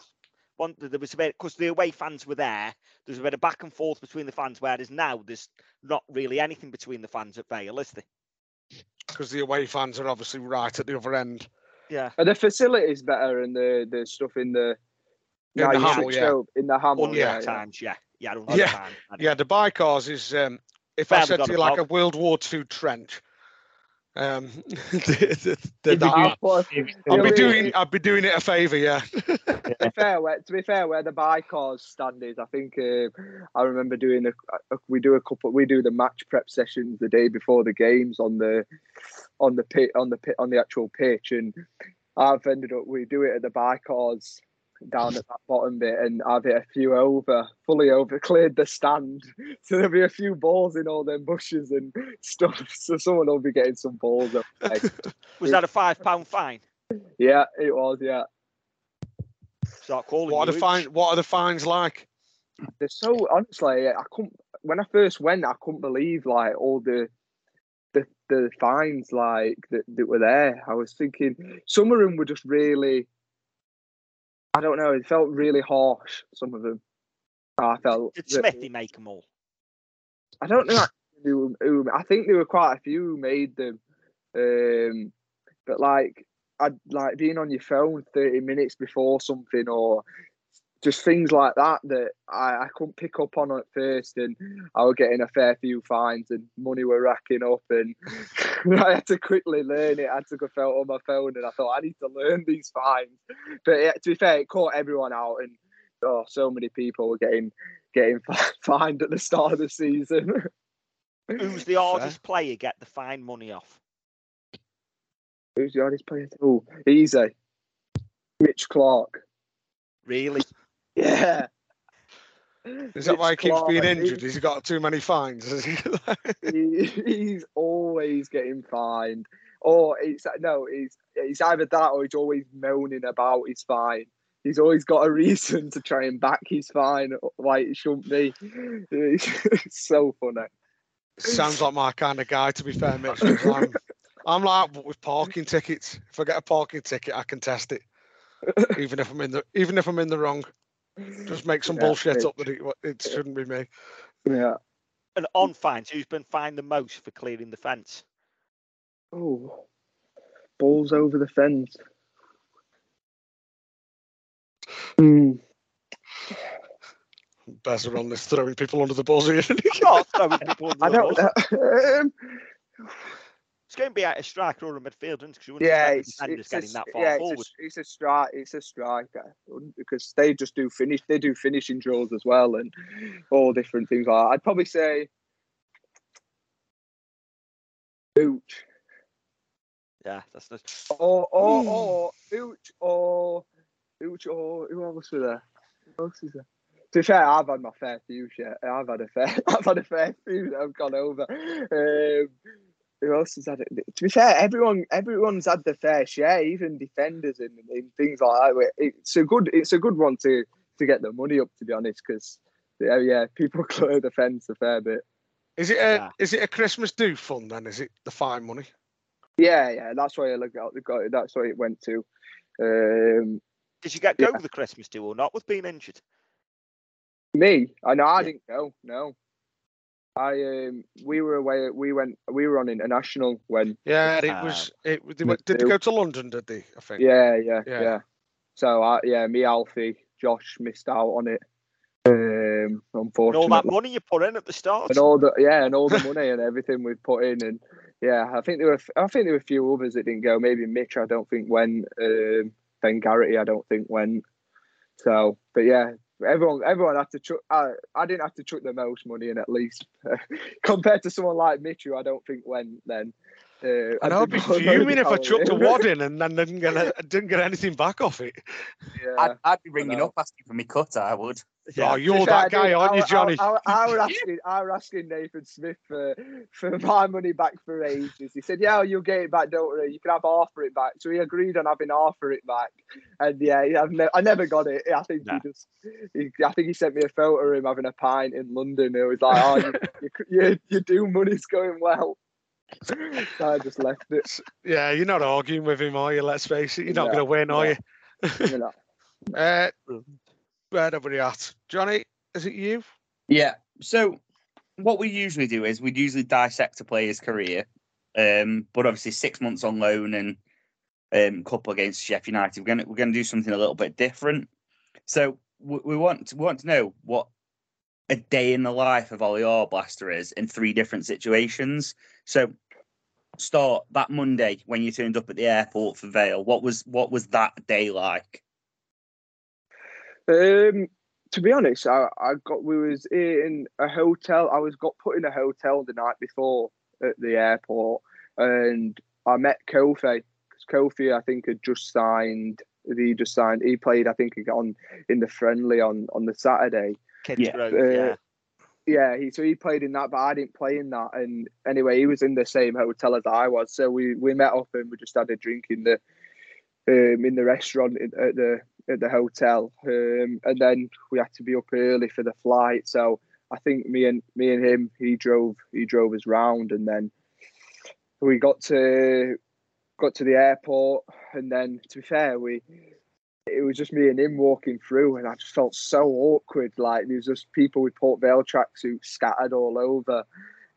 One, there was a bit because the away fans were there. There's a bit of back and forth between the fans, whereas now there's not really anything between the fans at Vale, is there? because the away fans are obviously right at the other end. Yeah, Are the facilities better and the the stuff in the In now the you Hamil, yeah. in the Hamil? under yeah, yeah. times, yeah, yeah, under Yeah, time, I Yeah, the Bycars is um, if I said to you like a. World War II trench. Um, the- the- the- You'd I'll I'd You'll be be- doing I'd be doing it a favour, yeah. to be fair, where, to be fair, where the Bycars stand is, I think uh, I remember doing a, a we do a couple we do the match prep sessions the day before the games on the on the pit on the pit on the actual pitch, and I've ended up we do it at the Bycars down at that bottom bit, and I've hit a few over, fully over, cleared the stand, so there'll be a few balls in all them bushes and stuff. So someone will be getting some balls. Up. Was that a five pound fine? yeah, it was. Yeah. Start calling What are the Ooch. fine what are the fines like? they're so honestly i couldn't when i first went i couldn't believe like all the the the fines like that, that were there i was thinking some of them were just really i don't know it felt really harsh some of them i felt Did that- Smithy make them all? i don't know who, who i think there were quite a few who made them um but like i'd like being on your phone 30 minutes before something or just things like that that I, I couldn't pick up on at first, and I was getting a fair few fines, and money were racking up, and I had to quickly learn it. I had to go out on my phone, and I thought I need to learn these fines. But yeah, to be fair, it caught everyone out, and oh, so many people were getting getting fined at the start of the season. Who's the hardest player get the fine money off? Who's the hardest player? Oh, easy. Mitch Clark. Really? Yeah. Is that why he keeps being injured? He's got too many fines? he, he's always getting fined. Or it's no, it's it's either that or he's always moaning about his fine. He's always got a reason to try and back his fine why it shouldn't be. It's so funny. Sounds like my kind of guy, to be fair, Mitch. I'm, I'm like with parking tickets. If I get a parking ticket, I can test it, even if I'm in the even if I'm in the wrong. Just make some Yeah, bullshit Mitch. up that it, it shouldn't be me. Yeah. And on fines, who's been fined the most for clearing the fence? Oh, balls over the fence. Hmm. Better on this throwing people under the bus here. Not throwing people under I the don't. bus. Um, It's going to be a striker or a midfielder, because you wouldn't yeah, it's, it's getting a, that far yeah, forward. It's a, it's a strike. It's a striker because they just do finish. They do finishing drills as well, and all different things like that. I'd probably say, Ooch, Yeah, that's not. or or or Ooch or Ooch or who else was there? Who else is there? To be fair, I've had my fair few shit. I've had a fair, I've had a fair few that have gone over. Um, who else has had it? To be fair, everyone, everyone's had their fair share, even defenders and, and things like that. It's a good, it's a good one to to get the money up. To be honest, because yeah, yeah, people clear the fence a fair bit. Is it a Yeah. is it a Christmas do fund then? Is it the fine money? Yeah, yeah, that's why I look out. got it, That's why it went to. Um, Did you get go Yeah. the Christmas do or not with being injured? Me? I know. I Yeah. didn't go. No. I um. We were away. We went. We were on international when. Yeah, it Ah. was. It they went, did they go to London? Did they? I think. Yeah, yeah, Yeah. yeah. So I yeah, me Alfie, Josh missed out on it. Um, unfortunately, And all that money you put in at the start. and all the yeah, and all the money and everything we put in, and yeah, I think there were I think there were a few others that didn't go. Maybe Mitch, I don't think went. Um, ben Garrity, I don't think went. So, but yeah, everyone everyone had to chuck. I, I didn't have to chuck the most money in at least compared to someone like Mitch, who I don't think went then. Uh, And I'd be fuming if I chucked a Callum. wad in and then didn't get a, didn't get anything back off it. Yeah. I'd, I'd be ringing up asking for me cut. I would. Oh, you're that guy, did- aren't I, you, Johnny? I, I, was asking, I was asking Nathan Smith for, for my money back for ages. He said, "Yeah, you'll get it back, don't worry. You can have half of it back." So he agreed on having half of it back, and yeah, I've ne- I never got it. I think Nah. he just, he, I think he sent me a photo of him having a pint in London. It was like, "Oh, you, you, you, your do money's going well." So I just left it. Yeah, you're not arguing with him, are you? Let's face it, you're not No, going to win, are no. you? You know. Uh, where are we at? Johnny, is it you? Yeah. So what we usually do is we usually dissect a player's career, um, but obviously six months on loan and um, couple against Sheffield United. We're gonna we're gonna do something a little bit different. So we, we want to, we want to know what a day in the life of Ollie Arblaster is in three different situations. So start that Monday when you turned up at the airport for Vale. What was what was that day like? Um, to be honest, I, I got we was in a hotel. I was got put in a hotel the night before at the airport, and I met Kofi because Kofi I think had just signed. He just signed. He played I think on in the friendly on on the Saturday. Kids Yeah. Grove, Uh, yeah. Yeah, he so he played in that, but I didn't play in that. And anyway, he was in the same hotel as I was, so we we met up and we just had a drink in the um, in the restaurant at the at the hotel, um, and then we had to be up early for the flight. So I think me and me and him, he drove he drove us round, and then we got to got to the airport, and then to be fair, we it was just me and him walking through, and I just felt so awkward. Like there was just people with Port Vale tracksuits scattered all over,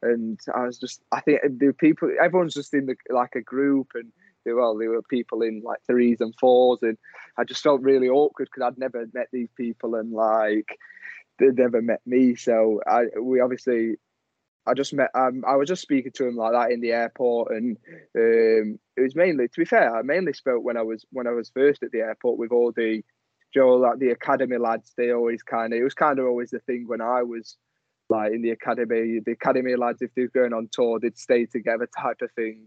and I was just I think the people everyone's just in the like a group, and they, well, there were people in like threes and fours, and I just felt really awkward because I'd never met these people and like they'd never met me. So I we obviously I just met. Um, I was just speaking to him like that in the airport, and um, it was mainly, to be fair, I mainly spoke when I was when I was first at the airport with all the Joe, like the academy lads. They always kind of it was kind of always the thing when I was like in the academy. The academy lads, if they were going on tour, they'd stay together, type of thing.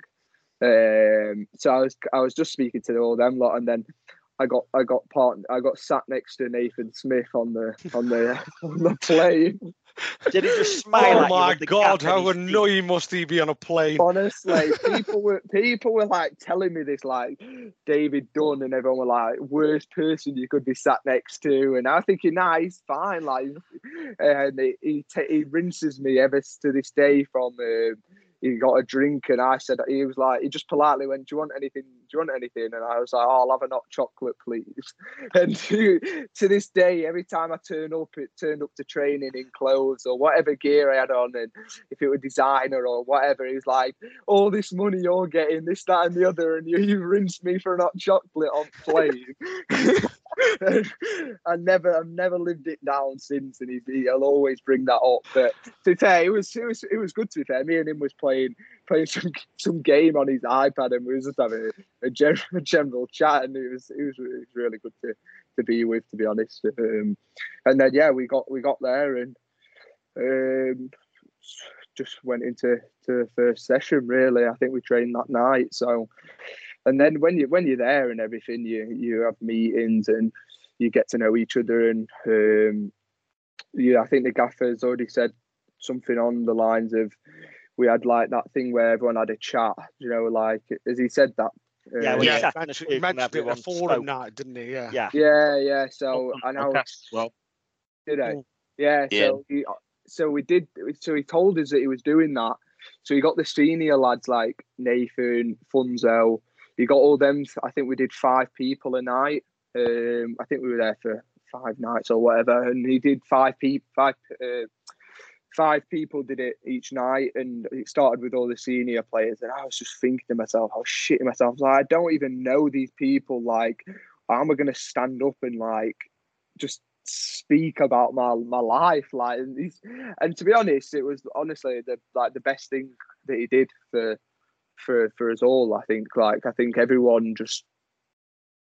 Um, so I was I was just speaking to all them lot, and then I got I got part I got sat next to Nathan Smith on the on the on the plane. Did he just smile? Oh at you my god, gap in how his annoying must he be on a plane? Honestly, people were people were like telling me this, like David Dunn, and everyone were like, worst person you could be sat next to, and I was thinking, nah, he's fine. Like, and he he, ta he rinses me ever to this day from. Um, he got a drink, and I said he was like he just politely went, "Do you want anything? Do you want anything?" And I was like, oh, "I'll have a hot chocolate, please." And to, to this day, every time I turn up, it turned up to training in clothes or whatever gear I had on, and if it were designer or whatever, he was like, "All this money you're getting, this, that, and the other, and you, you rinsed me for an hot chocolate on plane." I never, I've never lived it down since, and he, he'll always bring that up. But to be fair, it was, it was, it was good. To be fair, me and him was playing, playing some, some game on his iPad, and we was just having a, a, gen, a general chat, and it was, it was, it was really good to, to be with, to be honest. Um, and then yeah, we got, we got there, and um, just went into to the first session. Really, I think we trained that night. So, and then when you when you're there and everything, you you have meetings and you get to know each other. And um, yeah, I think the gaffer's already said something on the lines of we had like that thing where everyone had a chat. You know, like as he said that. Yeah, uh, yeah, sat he mentioned, booth it everyone at forum spoke. night, didn't he? Yeah. Yeah. yeah, yeah. So I know. well, Did I? Mm. Yeah. Yeah. So he, so we did. So he told us that he was doing that. So he got the senior lads like Nathan, Funso. He got all them. I think we did five people a night. Um, I think we were there for five nights or whatever, and he did five people. Five. Uh, Five people did it each night, and it started with all the senior players. And I was just thinking to myself, I was shitting myself. I like, I don't even know these people. Like, how am I going to stand up and like just speak about my my life like and, and to be honest it was honestly the like the best thing that he did for for for us all i think like i think everyone just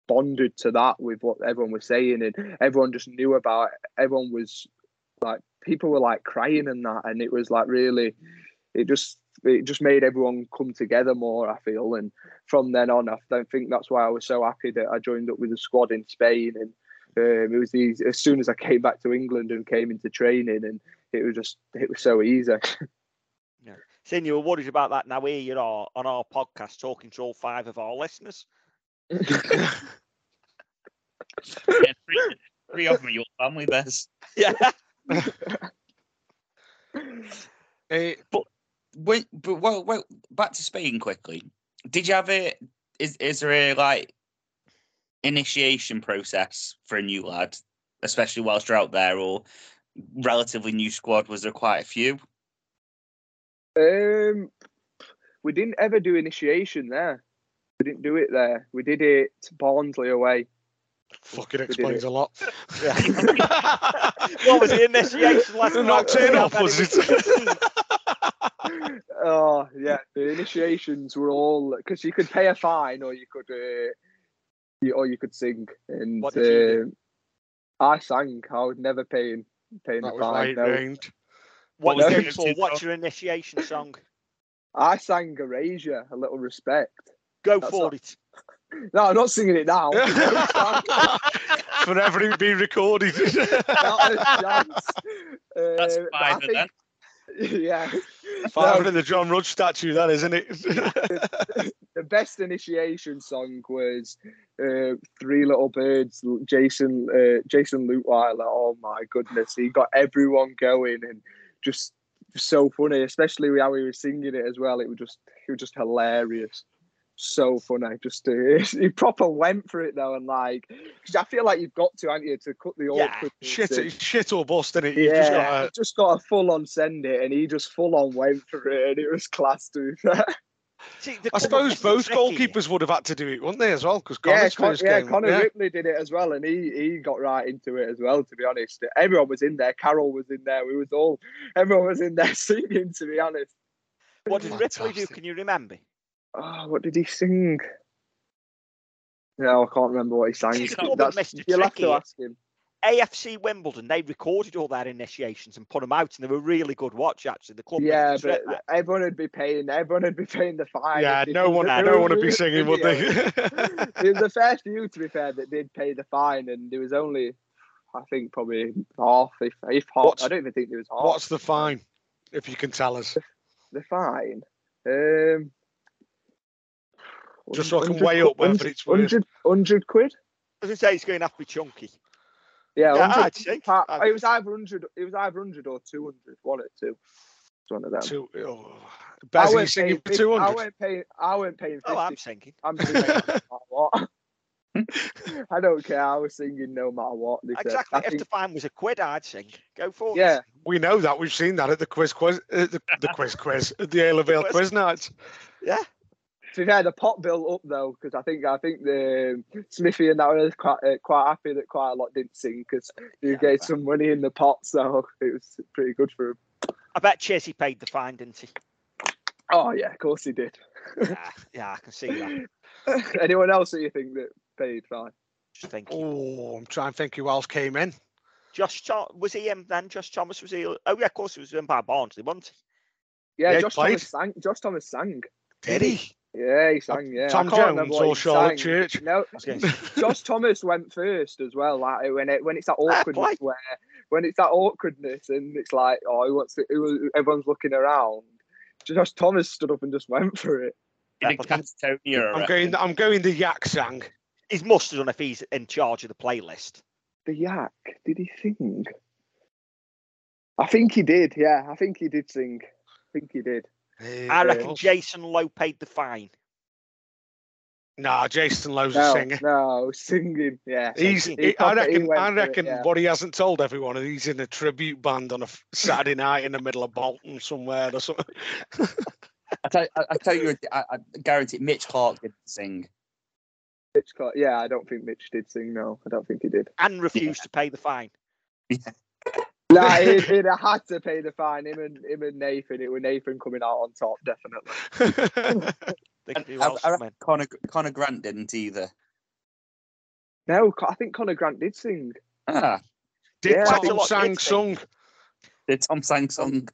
bonded to that with what everyone was saying and everyone just knew about it. everyone was like people were like crying and that and it was like really it just it just made everyone come together more i feel and from then on i don't think that's why i was so happy that i joined up with the squad in spain and um, it was easy as soon as I came back to England and came into training, and it was just it was so easy. Seeing you were worried about that now here you are on our podcast talking to all five of our listeners. yeah, three, three of them are your family, Bez. Yeah. Eh, Wait, but well, well, back to Spain quickly. Did you have a? Is is there a like initiation process for a new lad, especially whilst you're out there, or relatively new squad? Was there quite a few? Um, we didn't ever do initiation there. We didn't do it there. We did it Barnsley away. fucking explains a lot. What was the initiation last Not night? turn Yeah, up, man, was was it? oh yeah, the initiations were all because you could pay a fine or you could, uh, you, or you could sing. And What did you do? um, I sang. I was never paying paying That a was fine. it No. Rained. What was you the do for? go-to What's your initiation song? I sang Erasure, a little respect. Go That's for not- it. No, I'm not singing it now. Forever it being recorded. Not a chance. That's Uh, but I five of them. think- Yeah. Five No. in the John Rudge statue, that isn't it? the best initiation song was uh, Three Little Birds, Jason uh, Jason Lutweiler. Oh my goodness, he got everyone going and just so funny, especially how he was singing it as well. It was just it was just hilarious. So funny, just uh, he proper went for it though, and like 'cause I feel like you've got to, haven't you, to cut the Yeah, awkward. shit, shit or bust, innit? You Yeah, just gotta, I've just got to full on send it, and he just full on went for it, and it was class fair. See, I suppose both tricky. goalkeepers would have had to do it, wouldn't they, as well? Because Yeah, Con- first yeah, game. Connor yeah. Ripley did it as well, and he he got right into it as well. To be honest, everyone was in there. Carol was in there. We was all everyone was in there singing. To be honest, What did Ripley do? Can you remember? oh, what did he sing? No, I can't remember what he sang. He's called the That's, Mr. you'll have Tricky. to ask him. AFC Wimbledon, they recorded all their initiations and put them out, and they were really good watch actually. The club, Yeah, but everyone would be paying. Everyone would be paying the fine. Yeah, if they no did one, no there one would be singing, would they? video. There's a fair few, to be fair, that did pay the fine, and there was only, I think, probably half, if if half. What's- I don't even think there was half. What's the fine, if you can tell us? the fine? Um, Just so I can 100 weigh up quid- whether it's worth. 100, 100 quid. I was say it's going to have to be chunky. Yeah, Yeah, 100 I'd say. pa- I'd- it was either hundred. It was either hundred or two hundred. One or two. It's one of them. Two, oh. I Bez, are you weren't singing paying for 50 I 200? weren't paying. I weren't paying. 50. Oh, I'm thinking. I'm singing no matter what. I don't care. I was singing no matter what. they. Exactly. I If think- the fine was a quid, I'd sing. Go for it. yeah, We know that. We've seen that at the quiz quiz, uh, the, the quiz quiz, at the Ale of Ale quiz. quiz nights. Yeah. To be fair, the pot built up though because I think I think the Smithy and that were quite uh, quite happy that quite a lot didn't sing because you Yeah, gave some money in the pot, so it was pretty good for him. I bet Chesney paid the fine, didn't he? Oh yeah, of course he did. yeah, yeah, I can see that. Anyone else that you think that paid fine? Just thinking. Oh, I'm trying to think who else came in. Josh Tho- was he him then? Josh Thomas was he? Oh yeah, of course he was in by Barnsley, wasn't he? Yeah, Yeah, he Josh. Thomas sang. Josh Thomas sang. Did he? Yeah, he sang. Yeah, Tom Jones what or Charlotte. Church? No, I was going to say, Josh Thomas went first as well. Like when it when it's that Fair awkwardness where when it's that awkwardness and it's like oh he wants to, who- everyone's looking around. Josh Thomas stood up and just went for it. In a Yeah, but Catatonia, I I'm going. I'm going the Yak sang. he's must have done if he's in charge of the playlist. The Yak, did he sing? I think he did. Yeah, I think he did sing. I think he did. Eh, I reckon Jason Lowe paid the fine. Nah, Jason Lowe's a No, singer. no, singing. Yeah, He's. he- he- I proper- he reckon. I for it, reckon yeah. what he hasn't told everyone is he's in a tribute band on a Saturday night in the middle of Bolton somewhere or something. I tell, I, I tell you, I, I guarantee Mitch Clark didn't sing. Mitch Clark- yeah, I don't think Mitch did sing. No, I don't think he did. and refused to pay the fine. Nah, he'd, he'd have had to pay the fine. Him and him and Nathan. It was Nathan coming out on top, definitely. And I, else I reckon? Connor, Connor Grant didn't either. No, I think Conor Grant did sing. Ah, Did Yeah, I Tom think a lot sang did sing. sung? did Tom sang song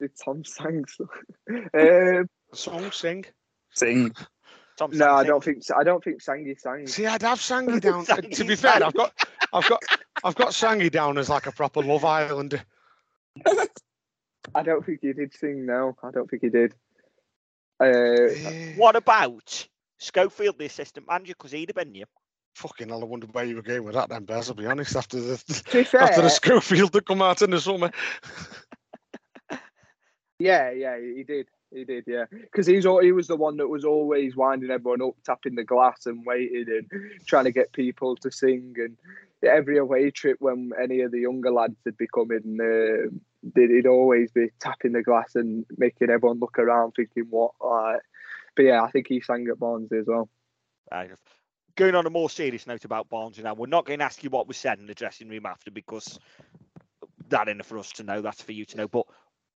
Did Tom sang? so- um, Song sing. sing? Tom no, I Santing. don't think. I don't think Sangy sang. See, I'd have Sangy down. uh, to be fair. I've got, I've got, I've got Sangy down as like a proper Love Islander. I don't think he did sing. No, I don't think he did. Uh, What about Schofield, the assistant manager? Because he'd have been you. Fucking hell, I wondered where you were going with that then, Bez, I'll be honest, after the fair, after the Schofield that come out in the summer. Yeah, yeah, he did. He did, yeah, because he's al- he was the one that was always winding everyone up, tapping the glass and waiting and trying to get people to sing. And every away trip when any of the younger lads had be coming, uh, did he'd always be tapping the glass and making everyone look around, thinking what. But yeah, I think he sang at Barnsley as well. Going on a more serious note about Barnes now, we're not going to ask you what was said in the dressing room after because that ain't for us to know. That's for you to know. But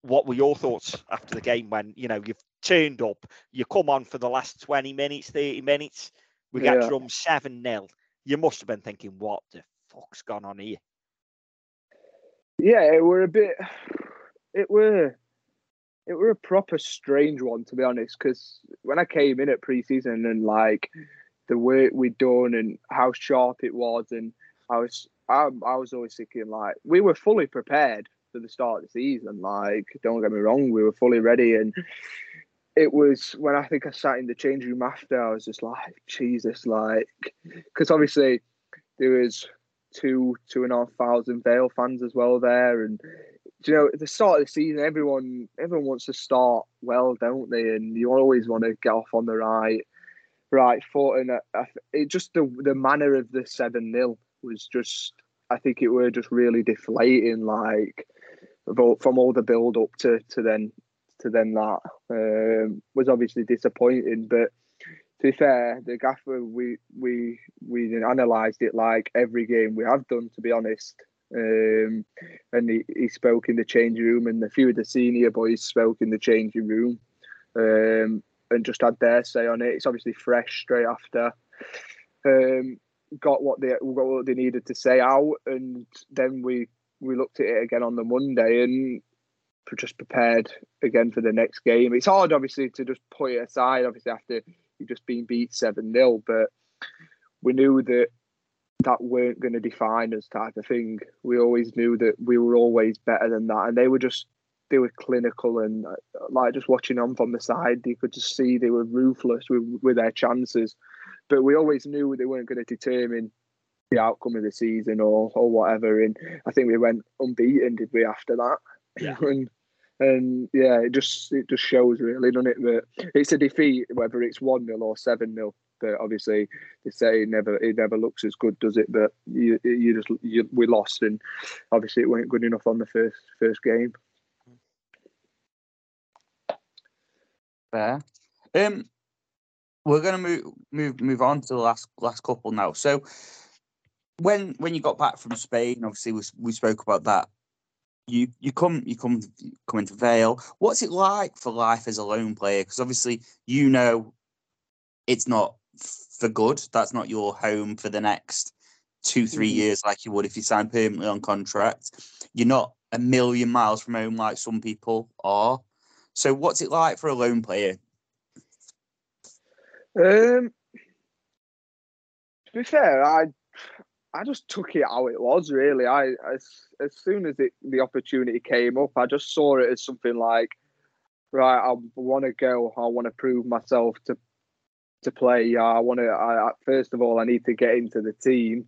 what were your thoughts after the game when you know you've turned up, you come on for the last twenty minutes, thirty minutes, we get Yeah. drum seven 0 You must have been thinking, what the fuck's gone on here? Yeah, it were a bit. It were. It were a proper strange one to be honest. Because when I came in at pre-season and like the work we'd done and how sharp it was, and I was, I, I was always thinking like we were fully prepared for the start of the season. Like, don't get me wrong, we were fully ready, and it was when I think I sat in the change room after, I was just like, Jesus, like, because obviously there was two, two and a half thousand Vale fans as well there, and you know at the start of the season, everyone, everyone wants to start well, don't they? And you always want to get off on the right, right foot, and I, it just the the manner of the seven 0 was just, I think it were just really deflating, like from all the build up to to then to then that. um, was obviously disappointing. But to be fair, the gaffer we we we analysed it like every game we have done, to be honest. Um, and he, he spoke in the changing room, and a few of the senior boys spoke in the changing room, um, and just had their say on it. It's obviously fresh straight after. Um, got what they got what they needed to say out, and then we we looked at it again on the Monday and just prepared again for the next game. It's hard, obviously, to just put it aside. Obviously, after you've just been beat seven 0 but we knew that that weren't going to define us, type of thing. We always knew that we were always better than that, and they were just they were clinical and uh, like just watching them from the side, you could just see they were ruthless with, with their chances. But we always knew they weren't going to determine the outcome of the season or or whatever. And I think we went unbeaten, did we? After that, Yeah. and and yeah, it just it just shows really, doesn't it? That it's a defeat, whether it's one 0 or seven 0 But obviously, they say it never it never looks as good, does it? But you you just you, we lost, and obviously it weren't good enough on the first first game. Fair. Um, we're gonna move move move on to the last last couple now. So, when when you got back from Spain, obviously we we spoke about that. You you come you come come into Vale. What's it like for life as a loan player? Because obviously you know it's not for good. That's not your home for the next two three Mhm. years like you would if you signed permanently on contract. You're not a million miles from home like some people are. So what's it like for a loan player? Um, to be fair, I I just took it how it was. Really, I as as soon as it the opportunity came up, I just saw it as something like, right, I want to go. I want to prove myself to to play. I want to. I, first of all, I need to get into the team,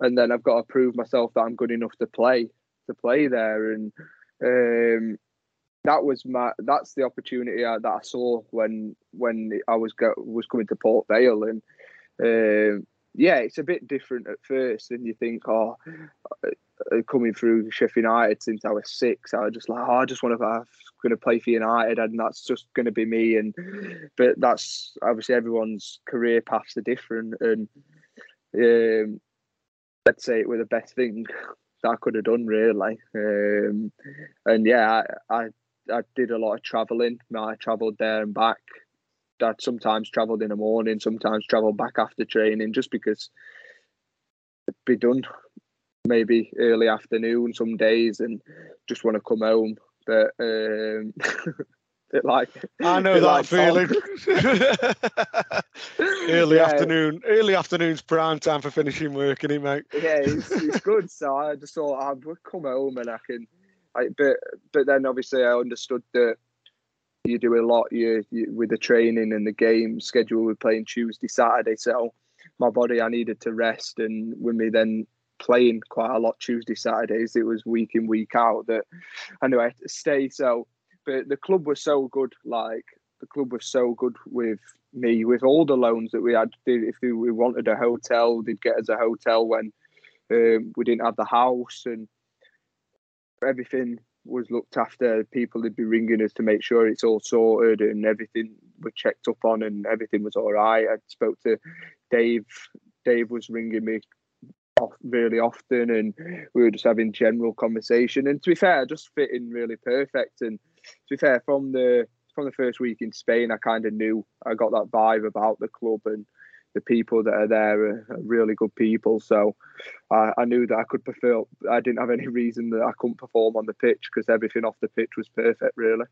and then I've got to prove myself that I'm good enough to play to play there. And um, that was my that's the opportunity I, that I saw when when I was go, was coming to Port Vale, and um, yeah, it's a bit different at first, and you think, oh, uh, coming through Sheffield United since I was six, I was just like, oh, I just want to, I'm going to play for United, and that's just going to be me. And but that's obviously everyone's career paths are different, and um, I'd say it were the best thing that I could have done, really. Um, and yeah, I, I I did a lot of travelling. I travelled there and back. I sometimes travelled in the morning, sometimes travelled back after training, just because it'd be done maybe early afternoon some days, and just want to come home. But um, like I know that like feeling. early Yeah. afternoon, early afternoon's prime time for finishing work, is it, mate? yeah, it's, it's good. So I just thought I'd come home and I can. I, but but then obviously I understood that you do a lot you, you with the training and the game schedule. We're playing Tuesday, Saturday, so my body I needed to rest. And with me then playing quite a lot Tuesday, Saturdays, it was week in week out that I knew I had to stay. So, but the club was so good. Like the club was so good with me with all the loans that we had. If we we wanted a hotel, they'd get us a hotel when um, we didn't have the house and everything was looked after. People would be ringing us to make sure it's all sorted and everything was checked up on and everything was all right. I spoke to Dave. Dave was ringing me off really often and we were just having general conversation. And to be fair, just fit in really perfect. And to be fair, from the from the first week in Spain, I kind of knew I got that vibe about the club and the people that are there are, are really good people. So I, I knew that I could perform. I didn't have any reason that I couldn't perform on the pitch because everything off the pitch was perfect, really.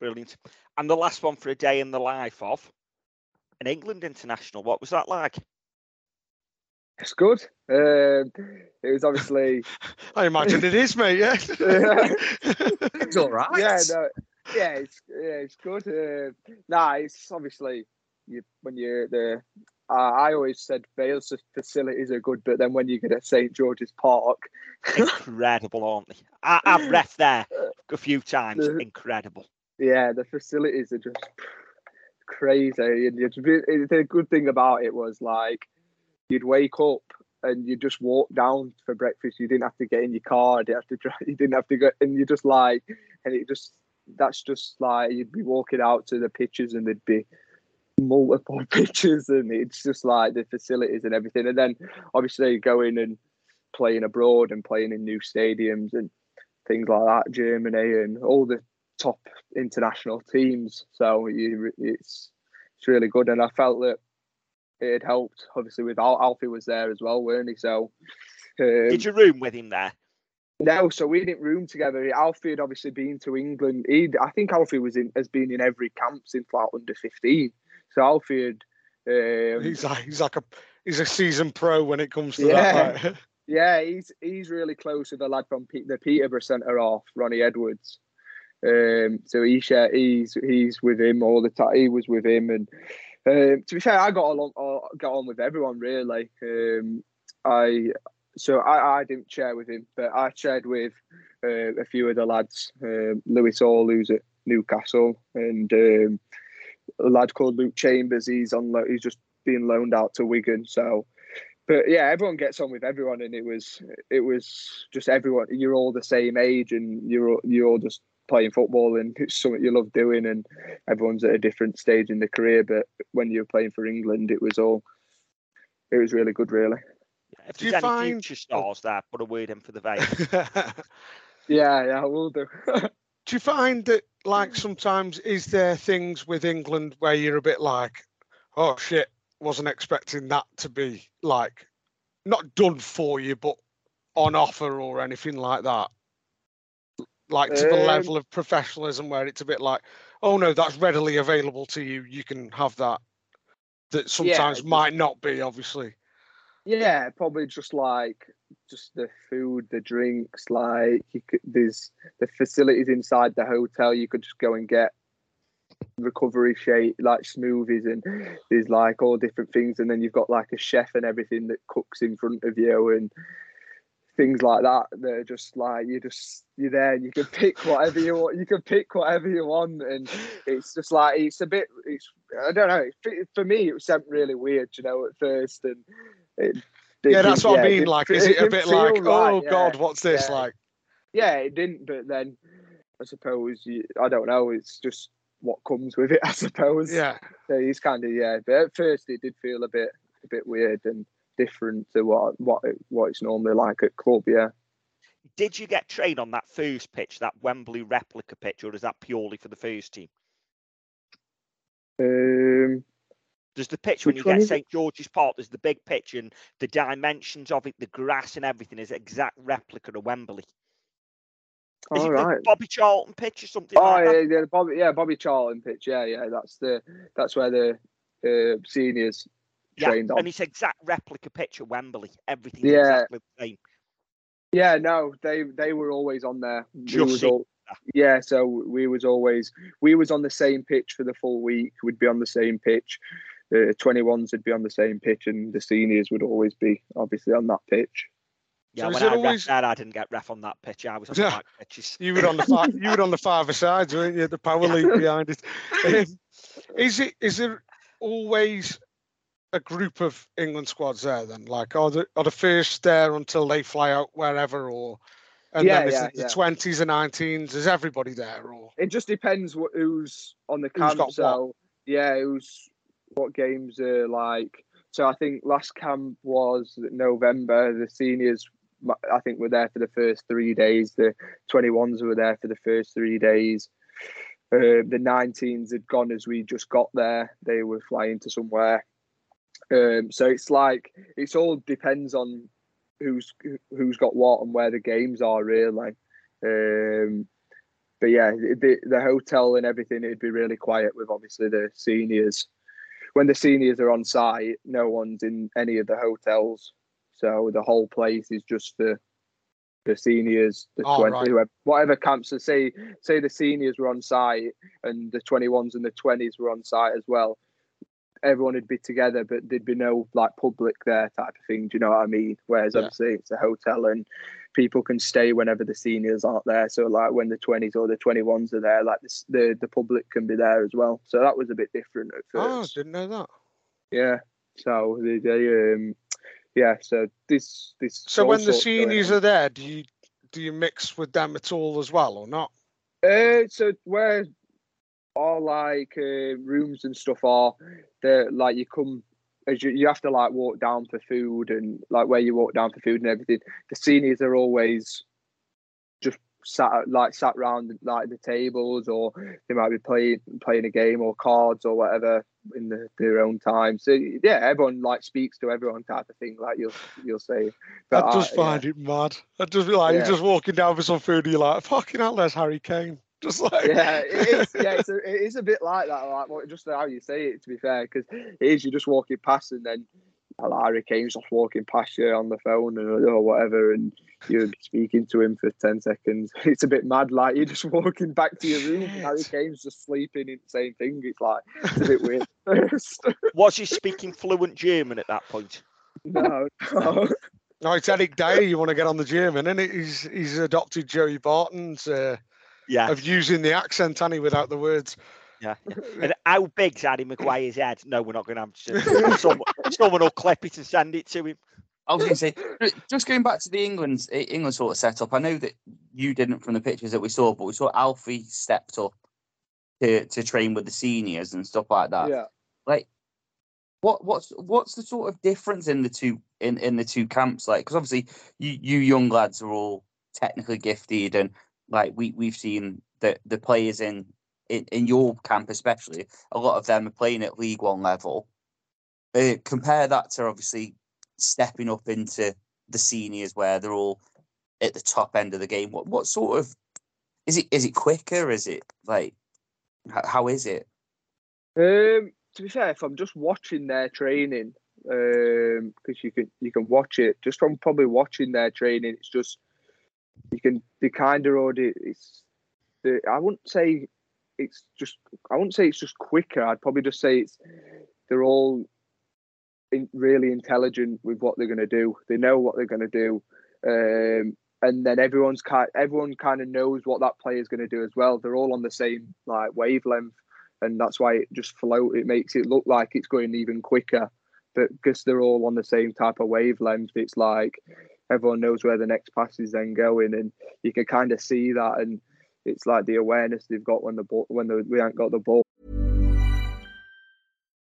Brilliant. And the last one for a day in the life of an England international. What was that like? It's good. Um, it was obviously I imagine it is, mate. Yeah. It's all right. yeah, no, yeah, it's yeah, it's good. Uh, nah, it's obviously you when you're the. Uh, I always said Vale's facilities are good, but then when you get at St George's Park, Incredible, aren't they? I, I've ref there a few times. The- Incredible. yeah, the facilities are just crazy. And the good thing about it was like you'd wake up and you just walk down for breakfast. You didn't have to get in your car. You didn't have to drive. You didn't have to go, and you just like, and it just that's just like you'd be walking out to the pitches and there'd be multiple pitches and it's just like the facilities and everything. And then obviously going and playing abroad and playing in new stadiums and things like that, Germany and all the top international teams. So you, it's it's really good, and I felt that it had helped. Obviously, with Al- Alfie was there as well, weren't he? So um, Did you room with him there? no, so we didn't room together. Alfie had obviously been to England. He, I think Alfie was in has been in every camp since like under fifteen. So Alfie. Um, He's like he's like a he's a season pro when it comes to Yeah. that. Like. Yeah, he's he's really close with the lad from Pe- the Peterborough centre off, Ronnie Edwards. Um, so he share he's he's with him all the time. He was with him, and um, to be fair, I got along uh, got on with everyone really. Um, I so I, I didn't share with him, but I shared with uh, a few of the lads. Um, Lewis Hall, who's at Newcastle, and um, a lad called Luke Chambers. He's on lo- he's just being loaned out to Wigan. So but yeah, everyone gets on with everyone, and it was it was just everyone. You're all the same age, and you're all- you're all just playing football, and it's something you love doing. And everyone's at a different stage in their career, but when you're playing for England, it was all it was really good, really. Yeah, If Do you there's any find- future stars there, put a word in for the Vale. Yeah, yeah, I will do. Do you find that like sometimes is there things with England where you're a bit like, oh shit, wasn't expecting that to be like not done for you, but on offer or anything like that? Like to the Um, level of professionalism where it's a bit like, oh no, that's readily available to you. You can have that. That sometimes just- might not be, obviously. Yeah, probably just like just the food, the drinks. Like could, there's the facilities inside the hotel. You could just go and get recovery shake, like smoothies, and there's like all different things. And then you've got like a chef and everything that cooks in front of you and things like that. They're just like you just you're there and you can pick whatever you want. You can pick whatever you want, and it's just like it's a bit. It's I don't know. For- For me, it was something really weird, you know, at first, and it, it Yeah, that's didn't- what I mean. didn't Like, is it a bit like, right, oh yeah, god, what's this yeah. like? Yeah, it didn't. But then I suppose you, I don't know. It's just what comes with it. I suppose. Yeah. So he's kind of yeah. But at first, it did feel a bit a bit weird and different to what what it, what it's normally like at club. Yeah. Did you get trained on that first pitch, that Wembley replica pitch, or is that purely for the first team? Um. There's the pitch when you get? St George's Park. There's the big pitch and the dimensions of it, the grass and everything is exact replica of Wembley. Is All it right. the Bobby Charlton pitch or something Oh like yeah, that? yeah, Bobby, yeah, Bobby Charlton pitch. Yeah, yeah, that's the that's where the uh, seniors Yeah, trained on. and it's exact replica pitch of Wembley. Everything Yeah. exactly the same. Yeah, no, they they were always on there. Just was see- all, yeah, so we was always we was on the same pitch for the full week. We'd be on the same pitch. The twenty ones would be on the same pitch, and the seniors would always be obviously on that pitch. Yeah, So when I ref always- that, I didn't get ref on that pitch. I was on the Yeah. back pitches. You were on the far, you were on the farther sides, weren't you? The power Yeah. league behind it. Um, is it is there always a group of England squads there then? Like are the are the first there until they fly out wherever or and Yeah, then is yeah, it the yeah. twenties and nineteens? Is everybody there or It just depends what who's on the Who's camp. got what? so yeah, who's what games are like. So I think last camp was November. The seniors, I think, were there for the first three days. The twenty ones were there for the first three days. Uh, the 19s had gone as we just got there. They were flying to somewhere. Um, so it's like it's all depends on who's who's got what and where the games are really. Um, but yeah, the the hotel and everything it'd be really quiet with obviously the seniors. When the seniors are on site, no one's in any of the hotels, so the whole place is just the the seniors, the oh, twenty right. whoever, whatever camps. So say say the seniors were on site and the twenty ones and the twenties were on site as well. Everyone would be together, but there'd be no like public there type of thing. Do you know what I mean? Whereas Yeah. obviously it's a hotel and people can stay whenever the seniors aren't there. So like when the twenties or the twenty ones are there, like this, the the public can be there as well. So that was a bit different at first. Oh, first. didn't know that. Yeah. So they, they um yeah. So this this. So when the seniors are there, do you do you mix with them at all as well or not? Uh, so where all like uh, rooms and stuff are, they like you come as you, you have to like walk down for food and like where you walk down for food and everything. The seniors are always just sat like sat around like the tables or they might be playing playing a game or cards or whatever in the, their own time. So yeah, everyone like speaks to everyone type of thing. Like you'll you'll say. But I just I- find it mad. I just be like, Yeah. you're just walking down for some food, and you're like, fucking hell, there's Harry Kane. Just like, yeah, it is. Yeah, it's a, it is a bit like that. Like what- just how you say it. To be fair, because it is you're just walking past and then like, Harry Kane's just walking past you on the phone and or whatever, and you're speaking to him for ten seconds. It's a bit mad. Like you're just walking back to your room, and Harry Kane's just sleeping in the same thing. It's like it's a bit weird. Was he speaking fluent German at that point? no, no. No, it's Eric Dier. You want to get on the German, and he's he's adopted Joey Barton's uh, Yeah. of using the accent, and he without the words. Yeah. And how big's Harry Maguire's head? No, we're not going to have to. Someone, someone will clip it and send it to him. I was going to say, just going back to the England England sort of setup. I know that you didn't from the pictures that we saw, but we saw Alfie stepped up to to train with the seniors and stuff like that. yeah. Like, what what's what's the sort of difference in the two in in the two camps? Like, because obviously you you young lads are all technically gifted, and like we we've seen the the players in in, in your camp especially, a lot of them are playing at League One level. Uh, compare that to obviously stepping up into the seniors where they're all at the top end of the game. What what sort of is it? Is it quicker? Is it like h- how is it? Um, to be fair, if I'm just watching their training, because you can you can watch it just from probably watching their training, it's just you can they kind of already it's the I wouldn't say it's just I wouldn't say it's just quicker. I'd probably just say it's they're all in, really intelligent with what they're going to do. They know what they're going to do. Um, and then everyone's kind everyone kind of knows what that player is going to do as well. They're all on the same like wavelength and that's why it just float. It makes it look like it's going even quicker, but because they're all on the same type of wavelength, it's like everyone knows where the next pass is then going, and you can kind of see that, and it's like the awareness they've got when the ball when the, we haven't got the ball.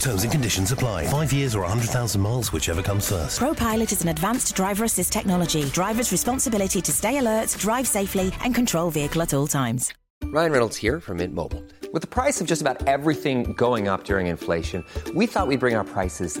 Terms and conditions apply. Five years or 100,000 miles, whichever comes first. ProPilot is an advanced driver assist technology. Driver's responsibility to stay alert, drive safely, and control vehicle at all times. Ryan Reynolds here from Mint Mobile. With the price of just about everything going up during inflation, we thought we'd bring our prices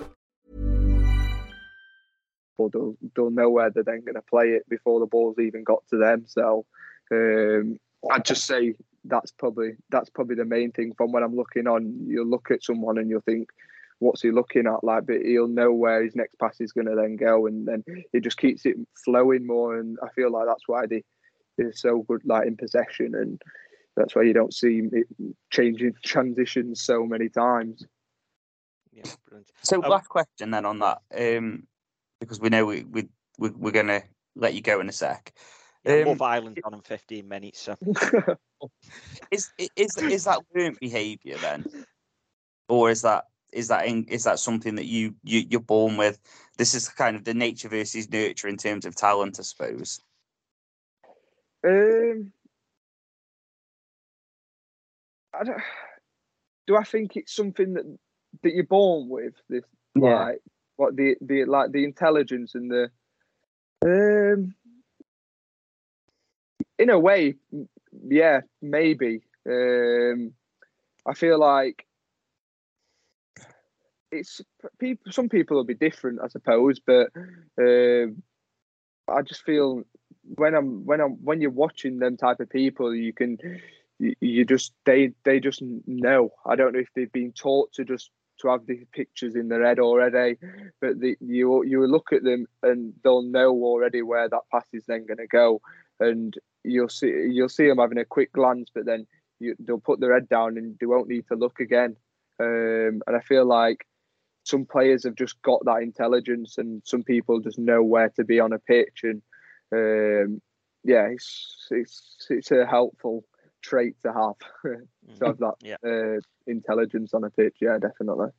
Or they'll, they'll know where they're then going to play it before the ball's even got to them. So um, I'd just say that's probably that's probably the main thing from when I'm looking on. You'll look at someone and you'll think, what's he looking at? Like, but he'll know where his next pass is going to then go, and then it just keeps it flowing more. And I feel like that's why they they're so good, like in possession, and that's why you don't see it changing transitions so many times. Yeah, brilliant. So Um, last question then on that, um, because we know we we, we we're gonna let you go in a sec. Yeah, Um, Love Island on in 15 minutes. So. is is is that learned behaviour then, or is that is that in, is that something that you, you you're born with? This is kind of the nature versus nurture in terms of talent, I suppose. Um, I don't, do I think it's something that that you're born with? This Yeah. like what the the like the intelligence and the um in a way, yeah, maybe. Um, I feel like it's people. Some people will be different, I suppose, but um I just feel when I'm when I'm when you're watching them type of people, you can you, you just they they just know. I don't know if they've been taught to just to have these pictures in their head already, but the, you you look at them and they'll know already where that pass is then going to go, and you'll see you'll see them having a quick glance, but then you, they'll put their head down and they won't need to look again. Um, and I feel like some players have just got that intelligence, and some people just know where to be on a pitch, and um, yeah, it's it's it's a helpful trait to have to have that Yeah. uh, intelligence on a pitch. Yeah, definitely.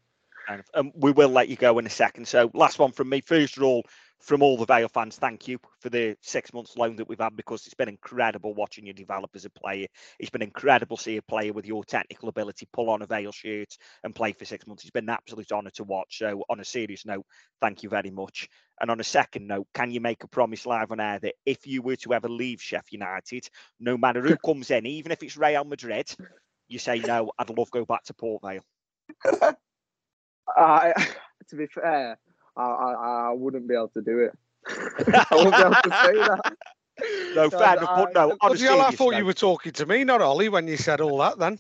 Of. Um, we will let you go in a second. So, last one from me. First of all, from all the Vale fans, thank you for the six months loan that we've had because it's been incredible watching you develop as a player. It's been incredible to see a player with your technical ability pull on a Vale shirt and play for six months. It's been an absolute honour to watch. So, on a serious note, thank you very much. And on a second note, can you make a promise live on air that if you were to ever leave Sheffield United, no matter who comes in, even if it's Real Madrid, you say no, I'd love to go back to Port Vale. I, to be fair, I, I I wouldn't be able to do it. I wouldn't be able to say that. No, fair enough, but no, on a Bloody hell, I thought note- you were talking to me, not Ollie, when you said all that. Then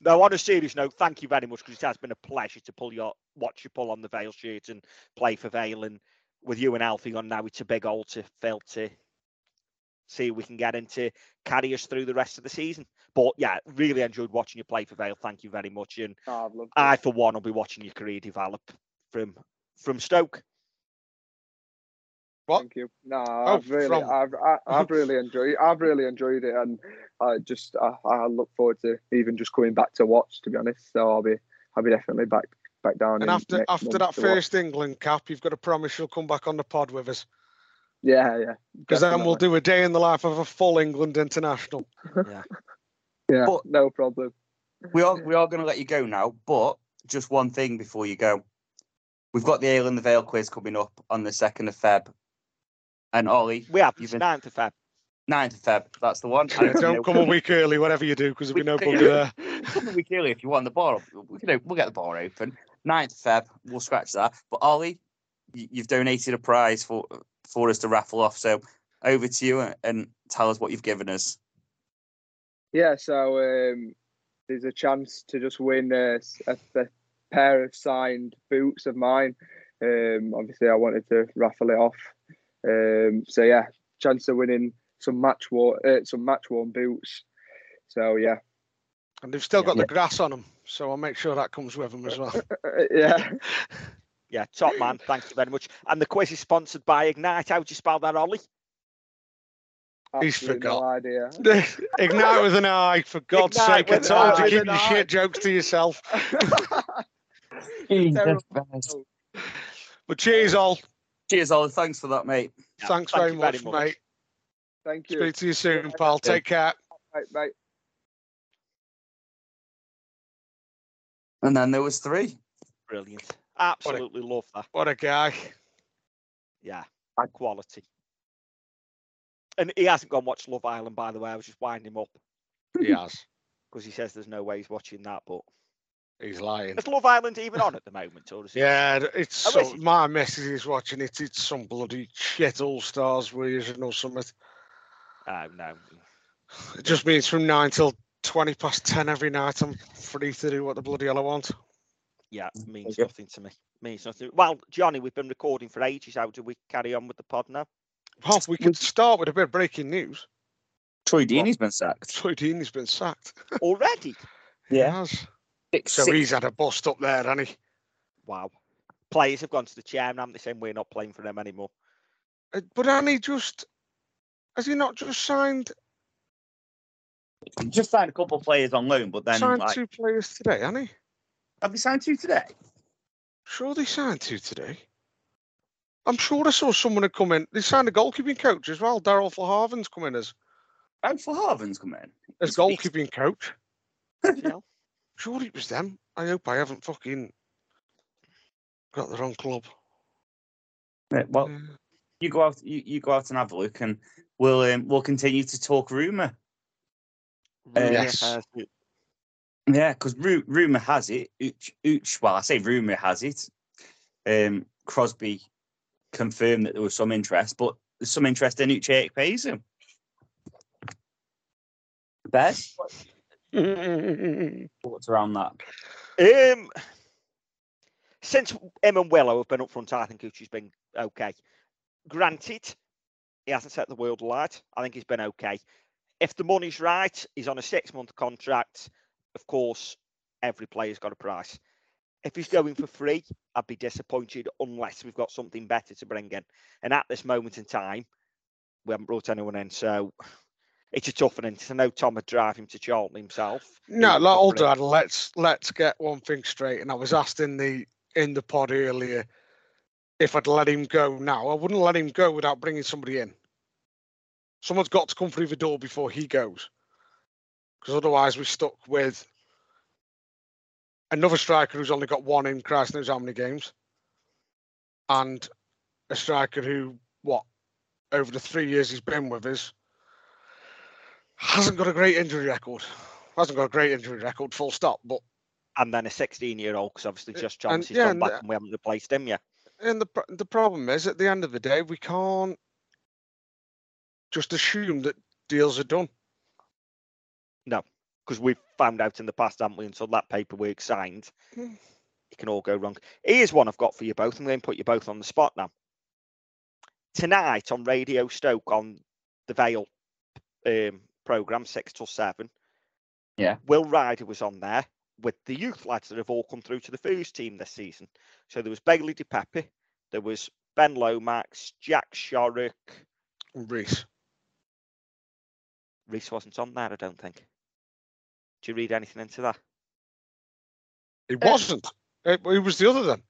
no, on a serious note, thank you very much because it has been a pleasure to pull your watch you pull on the Vale shirt and play for Vale. And with you and Alfie on now, it's a big old to fill to see if we can get into carry us through the rest of the season. But yeah, really enjoyed watching you play for Vale. Thank you very much. And Oh, I've loved I, it. for one, will be watching your career develop from from Stoke. what? Thank you. No, Oh, I've really, from- I've, I, I've really enjoyed, I've really enjoyed it, and I just, I, I look forward to even just coming back to watch. To be honest, so I'll be, I'll be definitely back, back down. And after after that to watch. first England cap, you've got to promise you'll come back on the pod with us yeah, yeah, because then we'll do a day in the life of a full England international. yeah, But- no problem. we are we are going to let you go now, but just one thing before you go. We've got the Ale and the Vale quiz coming up on the second of Feb, and Ollie, We have You've it's been- 9th of Feb. 9th of Feb. That's the one. Yeah, don't come a week early, whatever you do, because there'll be no bugger there. Come a week early if you want the bar. We can, we'll get the bar open. 9th of Feb. We'll scratch that. But Ollie, you- you've donated a prize for for us to raffle off. So over to you and- and tell us what you've given us. Yeah, so um, there's a chance to just win a, a, a pair of signed boots of mine. Um, obviously, I wanted to raffle it off. Um, so yeah, chance of winning some match worn, uh, some match worn boots. So yeah, And they've still got Yeah. the grass on them, so I'll make sure that comes with them as well. Yeah. Yeah, top man. Thank you very much. And the quiz is sponsored by Ignite. How do you spell that, Ollie? He's absolutely forgot. No idea. Ignite with an eye, for God's Ignite sake! I with an told you, keep your eye. shit jokes to yourself. Terrible. But cheers, all. Cheers, all. Thanks for that, mate. Yeah, Thanks thank very you much, mate. Thank you. Speak to you soon, pal. Take care. Right, right. And then there was three. Brilliant. Absolutely love that. What a guy. Yeah, high quality. And he hasn't gone watch Love Island, by the way. I was just winding him up He has. because he says there's no way he's watching that. But He's lying. is Love Island even on at the moment? Or is it? Yeah, it's Oh, so, is it? my message is watching it. It's some bloody shit all stars version or something. Oh, no. It just means from nine till twenty past ten every night. I'm free to do what the bloody hell I want. Yeah, means Okay. nothing to me. Means nothing. Well, Johnny, we've been recording for ages. How do we carry on with the pod now? Well, we could start with a bit of breaking news. Troy Deeney's been sacked. Troy Deeney's been sacked. Already? He Yeah. has. Six, So six- he's had a bust up there, hasn't he? Wow. Players have gone to the chair now. They're saying we're not playing for them anymore. Uh, But hasn't he just has he not just signed just signed a couple of players on loan, but then signed like, two players today, hasn't he? have they signed two today? Sure they signed two today. I'm sure I saw someone had come in. They signed a goalkeeping coach as well. Darryl Flahavan's come in as Oh, for Harvin's come in. as He's a beast. goalkeeping coach. You know? Sure it was them. I hope I haven't fucking got the wrong club. Yeah, well, Yeah. you go out, you, you go out and have a look, and we'll um, we'll continue to talk rumor. Really Yes. Yeah, because ru- rumor has it, Ooch, Ooch, well, I say rumor has it. Um, Crosby confirmed that there was some interest, but there's some interest in Uche Ikpeazu. Bez, what's around that? Um, since him and Willow have been up front, I think Uche's been okay. Granted, he hasn't set the world alight. I think he's been okay. If the money's right, he's on a six month contract. Of course, every player's got a price. If he's going for free, I'd be disappointed unless we've got something better to bring in. And at this moment in time, we haven't brought anyone in. So it's a tough one. I know Tom would drive him to Charlton himself. No, like for old free. dad, let's let's get one thing straight. And I was asked in the in the pod earlier if I'd let him go now. I wouldn't let him go without bringing somebody in. Someone's got to come through the door before he goes, because otherwise we're stuck with another striker who's only got one in Christ knows how many games, and a striker who what over the three years he's been with us hasn't got a great injury record. Hasn't got a great injury record, full stop. But and then a 16 year old because obviously just Johnson's yeah, gone back the- uh, and we haven't replaced him yet. and the the problem is, at the end of the day, we can't just assume that deals are done. No, because we've found out in the past, haven't we? Until that paperwork signed, Hmm. it can all go wrong. Here's one I've got for you both. I'm going to put you both on the spot now. Tonight on Radio Stoke on the Vale um, program, six till seven. Yeah. Will Ryder was on there with the youth lads that have all come through to the first team this season. So there was Baylee Dipepa, there was Ben Lomax, Jack Shorrock. Reese. Reese wasn't on there, I don't think. Do you read anything into that? It wasn't. It, it was the other then.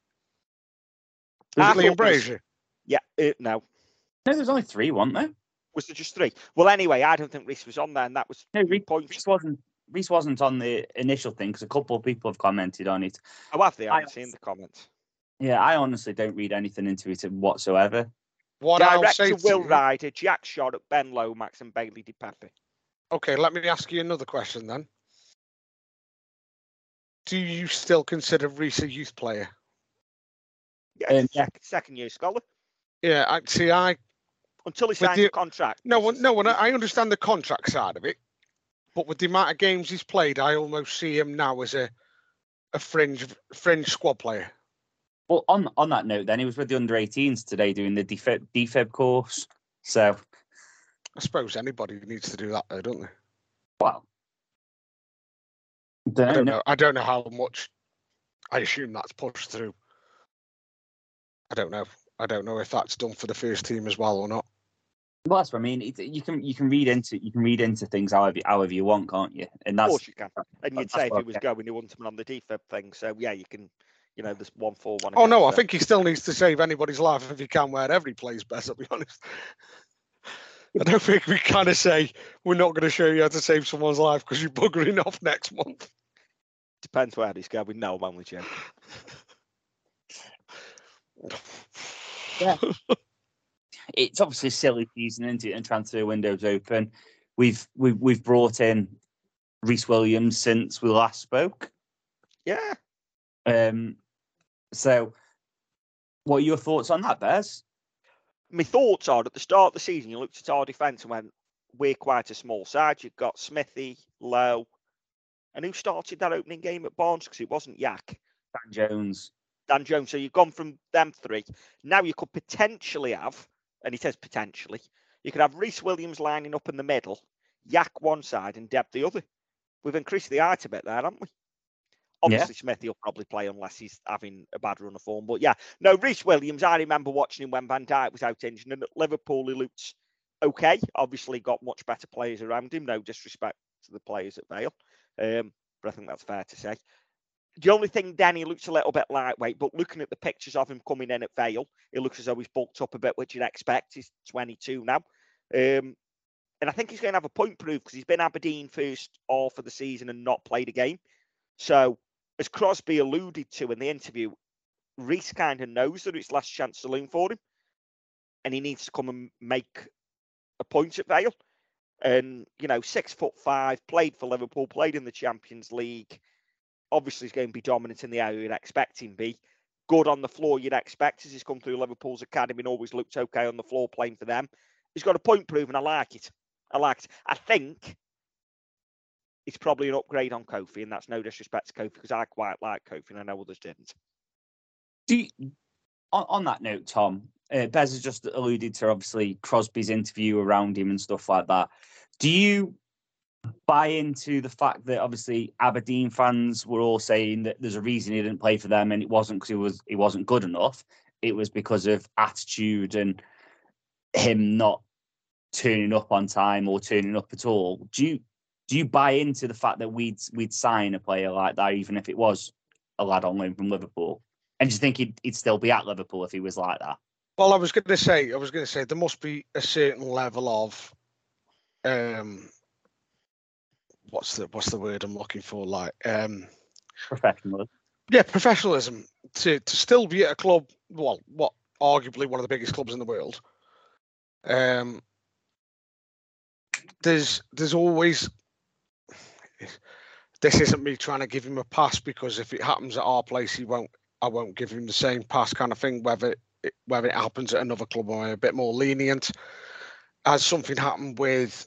Was I it Liam thought was- Brazier? Yeah, uh, no. No, there's only three, weren't there? Was there just three? Well, anyway, I don't think Reese was on there, and that was No, the Reese, point. Reese wasn't. Reese wasn't on the initial thing because a couple of people have commented on it. Oh, have they? I I- haven't seen the comments. Yeah, I honestly don't read anything into it whatsoever. What I'll Director say Will to you, Ryder, Jack Shorrock, Ben Lomax, and Baylee Dipepa. Okay, let me ask you another question then. Do you still consider Reese a youth player? Yeah, Um, yeah. second year scholar. Yeah, I see. I Until he With signs the- a contract. no, he's well, a no, sec- and I I understand the contract side of it, but with the amount of games he's played, I almost see him now as a a fringe fringe squad player. Well, on on that note, then he was with the under 18s today doing the defib, defib course. So, I suppose anybody needs to do that, though, don't they? well, I don't don't know. know. I don't know how much. I assume that's pushed through. I don't know. I don't know if that's done for the first team as well or not. Well, that's what I mean. It, you can you can read into you can read into things however however you want, can't you? And that's Of course you can. And you'd say if what he was get. going, he wouldn't have on the defib thing. So yeah, you can. You know, this one four one. Oh no, I uh, think he still needs to save anybody's life if he can wherever he plays best. I'll be honest. I don't think we kind of say we're not going to show you how to save someone's life because you're buggering off next month. Depends where he's going. No, I'm only joking. it's obviously a silly season, isn't it? And transfer windows open. We've we've we've brought in Reese Williams since we last spoke. Yeah. Um, so what are your thoughts on that, Bears? my thoughts are at the start of the season, you looked at our defence and went, we're quite a small side. You've got Smithy, Lowe, and who started that opening game at Barnes? Because it wasn't Yak, Dan Jones. Dan Jones. So you've gone from them three. Now you could potentially have, and he says potentially, you could have Reese Williams lining up in the middle, Yak one side, and Deb the other. We've increased the height a bit there, haven't we? Obviously, Smithy will probably play unless he's having a bad run of form. But yeah, no, Reese Williams, I remember watching him when Van Dijk was out injured, and at Liverpool he looked okay. Obviously, got much better players around him. No disrespect to the players at Vale, um, but I think that's fair to say. The only thing, Danny looks a little bit lightweight, but looking at the pictures of him coming in at Vale, it looks as though he's bulked up a bit, which you'd expect. He's 22 now. Um, and I think he's going to have a point proof because he's been Aberdeen first half of the season and not played a game. So, as Crosby alluded to in the interview, Reese kind of knows that it's last chance saloon for him, and he needs to come and make a point at Vale. And you know, six foot five, played for Liverpool, played in the Champions League. obviously he's going to be dominant in the area you'd expect him to be. Good on the floor you'd expect as he's come through Liverpool's academy and always looked okay on the floor playing for them. He's got a point proven. I like it. I like it. I think it's probably an upgrade on Kofi, and that's no disrespect to Kofi because I quite like Kofi and I know others didn't. Do you, on, on that note, Tom, uh, Bez has just alluded to obviously Crosby's interview around him and stuff like that. Do you buy into the fact that obviously Aberdeen fans were all saying that there's a reason he didn't play for them, and it wasn't because he was he wasn't good enough. It was because of attitude and him not turning up on time or turning up at all. Do you do you buy into the fact that we'd we'd sign a player like that, even if it was a lad on loan from Liverpool? And do you think he'd, he'd still be at Liverpool if he was like that? Well, I was going to say, I was going to say, there must be a certain level of, um, what's the what's the word I'm looking for? Like, um, Professionalism. yeah, professionalism to to still be at a club. Well, what arguably one of the biggest clubs in the world. Um, there's there's always this isn't me trying to give him a pass because if it happens at our place, he won't. I won't give him the same pass kind of thing. Whether whether it happens at another club, I'm a bit more lenient. Has something happened with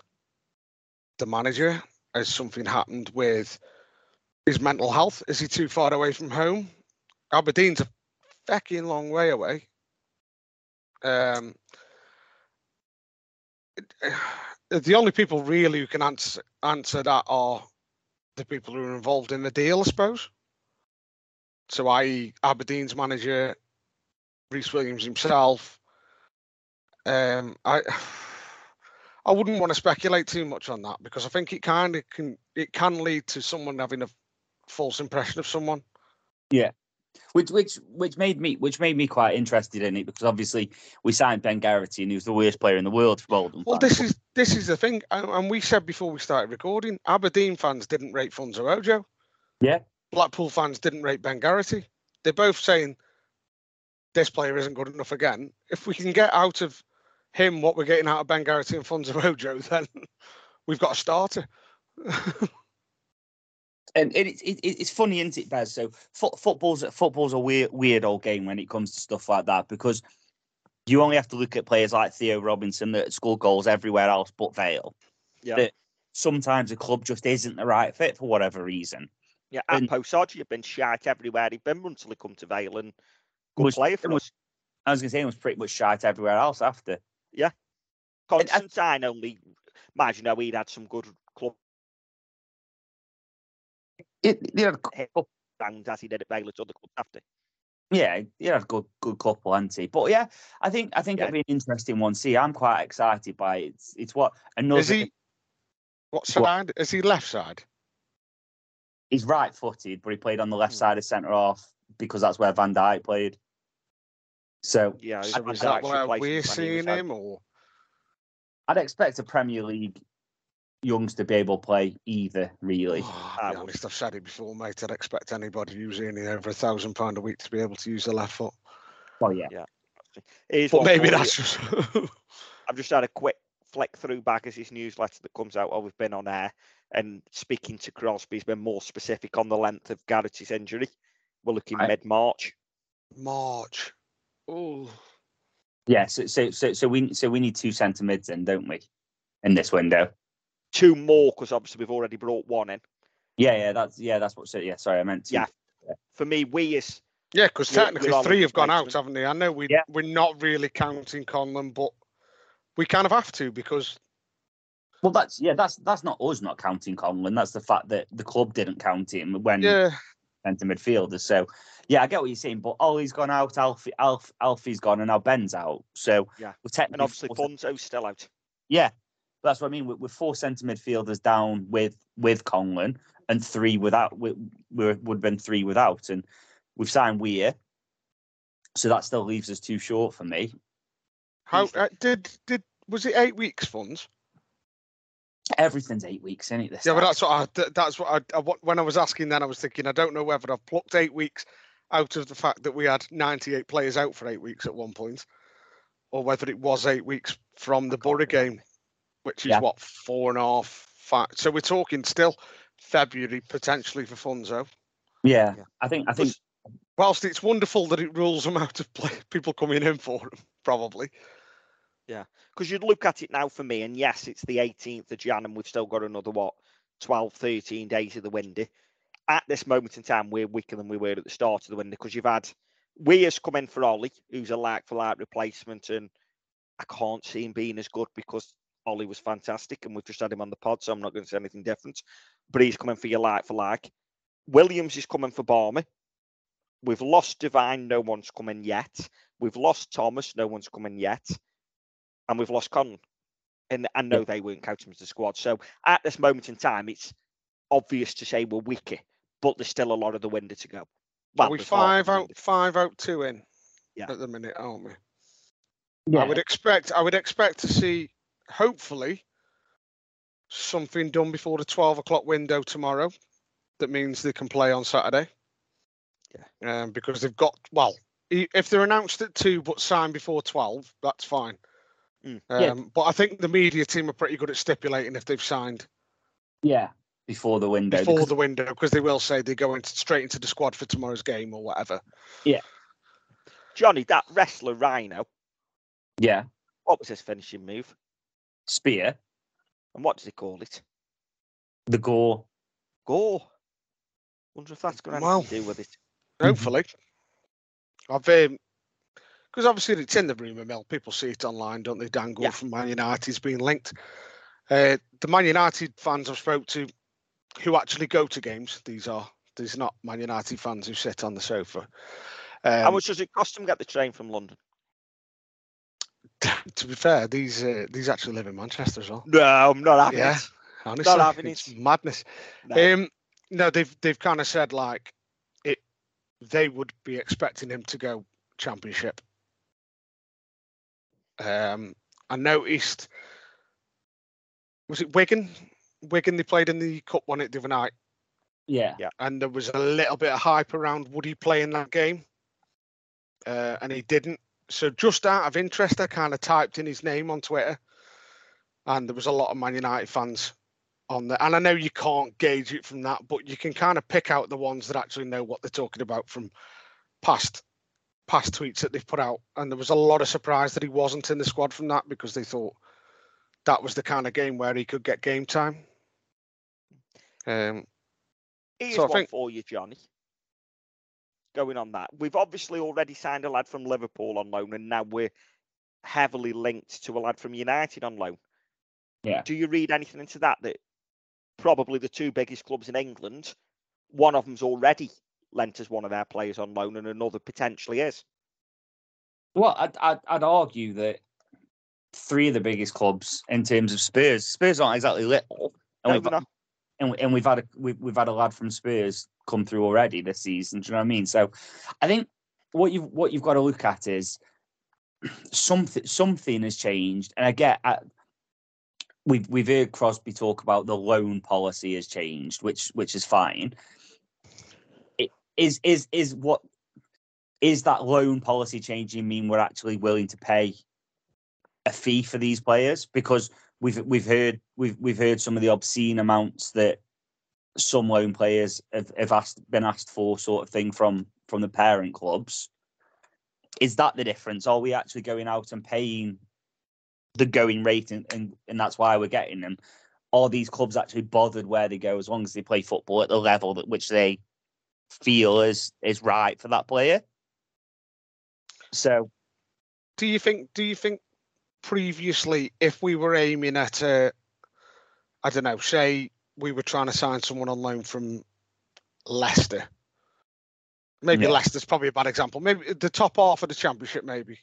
the manager? Has something happened with his mental health? Is he too far away from home? Aberdeen's a fucking long way away. Um, the only people really who can answer answer that are the people who are involved in the deal, I suppose. So, i.e., Aberdeen's manager, Rhys Williams himself. Um, I I wouldn't want to speculate too much on that because I think it kind of can it can lead to someone having a false impression of someone. Yeah. Which which which made me which made me quite interested in it because obviously we signed Ben Garrity and he was the worst player in the world for Bolton. Well, this is this is the thing, and, and we said before we started recording, Aberdeen fans didn't rate Funso Ojo. Yeah. Blackpool fans didn't rate Ben Garrity. They're both saying this player isn't good enough again. If we can get out of him what we're getting out of Ben Garrity and Funso Ojo, then we've got a starter. and it, it, it, it's funny, isn't it, Bez? So fo- football's football's a weird weird old game when it comes to stuff like that because you only have to look at players like Theo Robinson that score goals everywhere else but Vale. Yeah. That sometimes a club just isn't the right fit for whatever reason. Yeah, And- Apo Sodgy have been shite everywhere he's been until he come to Vale and good Was- player for was- us. I was going to say it was pretty much shite everywhere else after. Yeah. Constantine only, mind you know, he'd had some good club It, you know, things as he did at Vale at other clubs after. yeah, he had a good good couple, hasn't he? But yeah, I think I think Yeah. it'll be an interesting one. See, I'm quite excited by it. It's, it's what another. Is he what What? side? Is he left side? He's right footed, but he played on the Hmm. left side of centre half because that's where Van Dijk played. So Yeah, he's is that Dijk where we're when he was seeing him, or I'd expect a Premier League youngs to be able to play either, really. Oh, I I'll be would. honest, I've said it before, mate. I'd expect anybody who's earning over a thousand pound a week to be able to use the left foot. Well, yeah. Here's But maybe for you. that's just I've just had a quick flick through Baggers' newsletter that comes out while we've been on air. And speaking to Crosby, he's been more specific on the length of Garrity's injury. We're looking Right. mid March. March. Oh, Yeah, so so so so we so we need two centre mids in, don't we? In this window. Two more, because obviously we've already brought one in. Yeah, yeah, that's yeah, that's what so yeah, sorry, I meant to Yeah. For me, we is yeah, because technically three have gone out, haven't they? I know we Yeah. we're not really counting Conlon, but we kind of have to because Well that's yeah, that's that's not us not counting Conlon. That's the fact that the club didn't count him when yeah, centre midfielders. So yeah, I get what you're saying, but Ollie's gone out, Alfie Alf, Alfie's gone, and now Ben's out. So Yeah. we're technically and obviously four Funso's still out. Yeah, that's what I mean. We're, we're four centre midfielders down with with Conlon and three without. We, we would have been three without, and we've signed Weir, so that still leaves us too short for me. how uh, did did was it eight weeks funds? Everything's eight weeks, isn't it? This Yeah, but that's what I, that's what I, I when I was asking. Then I was thinking I don't know whether I've plucked eight weeks out of the fact that we had 98 players out for eight weeks at one point, or whether it was eight weeks from the Borough game, which is Yeah. what four and a half. Five. So we're talking still February potentially for Funso. Yeah, I think I think Whilst it's wonderful that it rules them out of play, people coming in for them, probably. Yeah, because you'd look at it now for me, and yes, it's the 18th of Jan, and we've still got another what 12, 13 days of the windy. At this moment in time, we're weaker than we were at the start of the windy because you've had Weir's come in for Ollie, who's a like for like replacement, and I can't see him being as good because Ollie was fantastic, and we've just had him on the pod, so I'm not going to say anything different. But he's coming for your like for like. Williams is coming for Balmer. We've lost Devine, no one's coming yet. We've lost Thomas, no one's coming yet. And we've lost Conlon. And I know they weren't counting as the squad. So at this moment in time, it's obvious to say we're weaker, but there's still a lot of the window to go. Are we there's half five out, five out, two in Yeah. at the minute, aren't we? Yeah. I would expect. I would expect to see, hopefully, something done before the twelve o'clock window tomorrow. That means they can play on Saturday. Yeah. Um, because they've got well, if they're announced at two but signed before twelve, that's fine. Mm. Um, Yeah. But I think the media team are pretty good at stipulating if they've signed yeah before the window. before because- the window because they will say they go into, straight into the squad for tomorrow's game or whatever. Yeah. Johnny, that wrestler Rhyno, yeah, what was his finishing move? spear, And what does he call it? the gore. Gore. Wonder if that's got anything Well, to do with it. Hopefully, I've um, because obviously it's in the rumour mill. People see it online, don't they? Dan Gore Yeah. from Man United's been linked. Uh, the Man United fans I've spoke to, who actually go to games, these are these are not Man United fans who sit on the sofa. How Um, much does it cost him to get the train from London? to be fair, these uh, these actually live in Manchester as well. No, I'm not having Yeah, it. honestly, having it's it. madness. No. Um, no, they've they've kind of said like it. They would be expecting him to go championship. Um, I noticed. Was it Wigan? Wigan they played in the cup one it the other night, Yeah. Yeah. and there was a little bit of hype around would he play in that game, uh, and he didn't. So just out of interest, I kind of typed in his name on Twitter, and there was a lot of Man United fans on there. And I know you can't gauge it from that, but you can kind of pick out the ones that actually know what they're talking about from past past tweets that they've put out. And there was a lot of surprise that he wasn't in the squad from that because they thought that was the kind of game where he could get game time. Um, Here's So I one think- for you, Johnny. Going on that, we've obviously already signed a lad from Liverpool on loan, and now we're heavily linked to a lad from United on loan. Yeah. Do you read anything into that? That probably the two biggest clubs in England, one of them's already lent as one of their players on loan, and another potentially is. Well, I'd, I'd, I'd argue that three of the biggest clubs in terms of Spurs, Spurs aren't exactly little, and No, we've not. and, and we've had a we've, we've had a lad from Spurs come through already this season. Do you know what I mean? So, I think what you have what you've got to look at is something something has changed, and I get at, we've we've heard Crosby talk about the loan policy has changed, which which is fine. Is is is what is that loan policy changing mean we're actually willing to pay a fee for these players? Because we've we've heard we've we've heard some of the obscene amounts that some loan players have, have asked been asked for sort of thing from from the parent clubs. Is that the difference? Are we actually going out and paying the going rate and, and, and that's why we're getting them? Are these clubs actually bothered where they go as long as they play football at the level that which they feel is is right for that player so do you think? Do you think previously, if we were aiming at a, I don't know, say we were trying to sign someone on loan from Leicester. Maybe Yeah. Leicester's probably a bad example. Maybe the top half of the championship, maybe.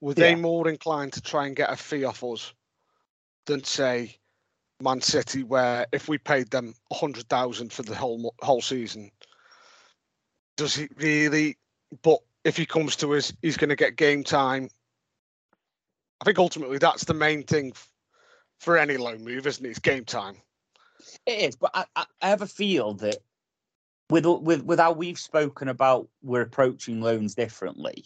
Were they Yeah. more inclined to try and get a fee off us than say Man City, where if we paid them a hundred thousand for the whole whole season, does he really? But if he comes to us, he's going to get game time. I think ultimately that's the main thing for any loan move, isn't it? It's game time. It is, but I, I, I have a feel that with with with how we've spoken about we're approaching loans differently.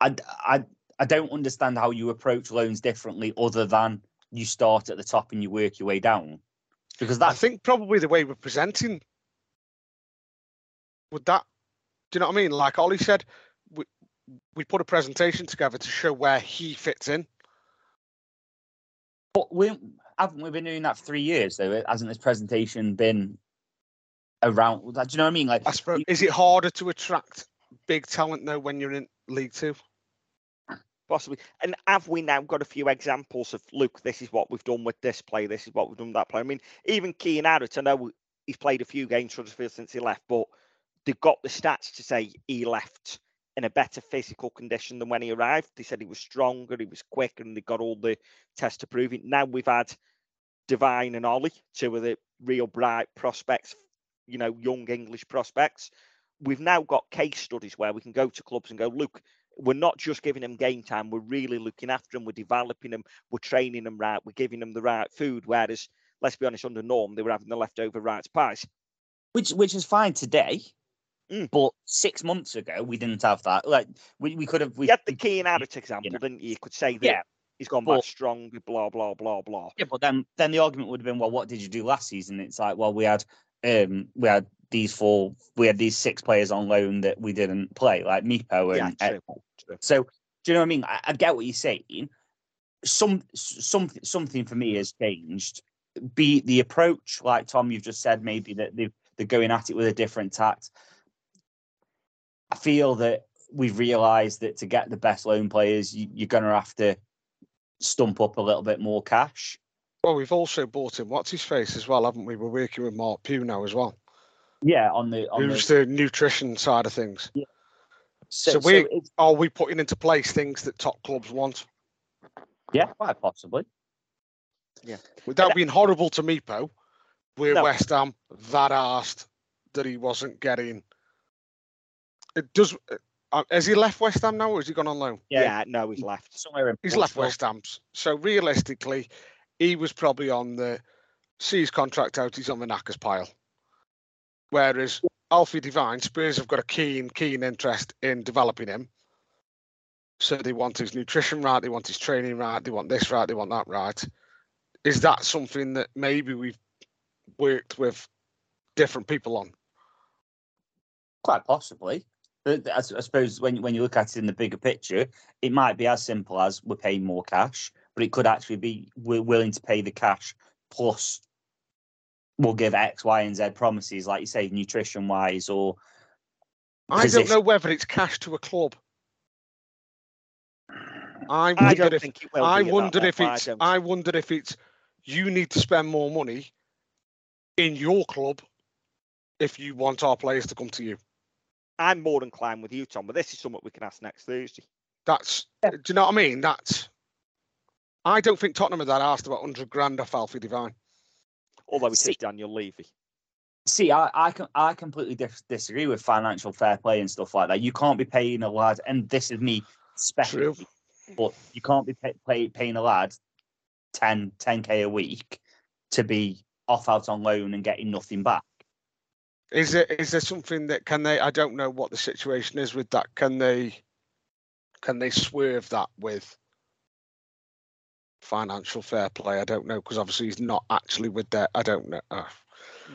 I, I I don't understand how you approach loans differently, other than you start at the top and you work your way down, because I think probably the way we're presenting would that? Do you know what I mean? Like Ollie said, we we put a presentation together to show where he fits in. But we haven't we been doing that for three years though? Hasn't this presentation been around? Do you know what I mean? Like, I suppose is it harder to attract big talent though when you're in League Two? Possibly. And have we now got a few examples of look, this is what we've done with this play, this is what we've done with that play. I mean, even Kian Harratt, I know he's played a few games for Huddersfield since he left, but they've got the stats to say he left in a better physical condition than when he arrived. They said he was stronger, he was quicker, and they got all the tests to prove it. Now we've had Devine and Ollie, two of the real bright prospects, you know, young English prospects. We've now got case studies where we can go to clubs and go, look, we're not just giving them game time, we're really looking after them, we're developing them, we're training them right, we're giving them the right food. Whereas, let's be honest, under Norm, they were having the leftover rights pies. Which which is fine today. Mm. But six months ago, we didn't have that. Like we, we could have. We you had the Kian Harratt example, know. didn't you? You could say that Yeah, he's gone but- back strong, blah, blah, blah, blah. Yeah, but then then the argument would have been, well, what did you do last season? It's like, well, we had um we had these four, we had these six players on loan that we didn't play, like Mipo Yeah, and true, true. So do you know what I mean? I, I get what you're saying. Some something something for me has changed. Be the approach, like Tom, you've just said, maybe that they they're going at it with a different tact. I feel that we've realised that to get the best loan players, you, you're going to have to stump up a little bit more cash. Well, we've also bought in what's his face as well, haven't we? We're working with Mark Pugh now as well, Yeah, on the on who's the, the nutrition side of things. so, So, so we it's- are we putting into place things that top clubs want yeah, quite possibly. Yeah, without being horrible to Mipo? We're No. West Ham that asked that he wasn't getting. It does. Uh, has he left West Ham now, or has he gone on loan? Yeah, Yeah. no, he's left. Somewhere in He's left West Ham's. So realistically, he was probably on the sees contract out. He's on the knackers pile. Whereas Alfie Devine, Spurs have got a keen, keen interest in developing him. So they want his nutrition right, they want his training right, they want this right, they want that right. Is that something that maybe we've worked with different people on? Quite possibly. I, I suppose when when you look at it in the bigger picture, it might be as simple as we're paying more cash, but it could actually be we're willing to pay the cash plus we'll give X, Y, and Z promises, like you say, nutrition wise or I don't know whether it's cash to a club. I I wonder don't if think it will. I be at that wonder if I it's don't. I wonder if it's you need to spend more money in your club if you want our players to come to you. I'm more inclined with you, Tom, but this is something we can ask next Thursday. That's do you know what I mean? That's I don't think Tottenham are that asked about hundred grand off Alfie Devine. Although we See- is Daniel Levy. See, I I, can, I completely dis- disagree with financial fair play and stuff like that. You can't be paying a lad, and this is me speculating, but you can't be pay, pay, paying a lad 10 10k a week to be off out on loan and getting nothing back. Is there is there something that can they? I don't know what the situation is with that. Can they can they swerve that with financial fair play? I don't know because obviously he's not actually with that. I don't know. Uh,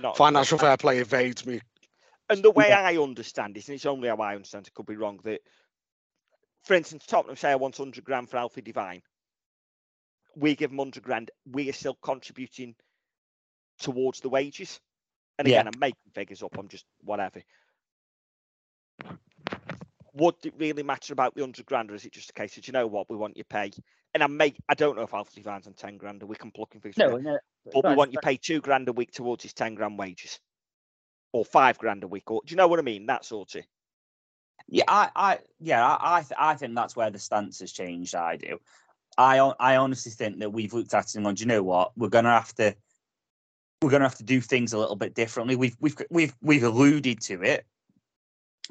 Not financial fair play evades me. And the way I understand it, and it's only how I understand it, could be wrong, that, for instance, Tottenham say I want 100 grand for Alfie Devine. We give them 100 grand. We are still contributing towards the wages. And Yeah. again, I'm making figures up. I'm just whatever. Would it really matter about the 100 grand, or is it just a case of, you know what, we want you pay? And I make, I don't know if Alfie Devine's on 10 grand a week. I'm plucking figures. No, here, no, but we want you pay two grand a week towards his 10 grand wages. Or five grand a week. Or do you know what I mean? That sort of. Yeah, I, I, yeah, I, I, th- I think that's where the stance has changed. I do. I, I honestly think that we've looked at it and gone, do you know what? We're gonna have to, we're gonna have to do things a little bit differently. We've, we've, we've, we've alluded to it,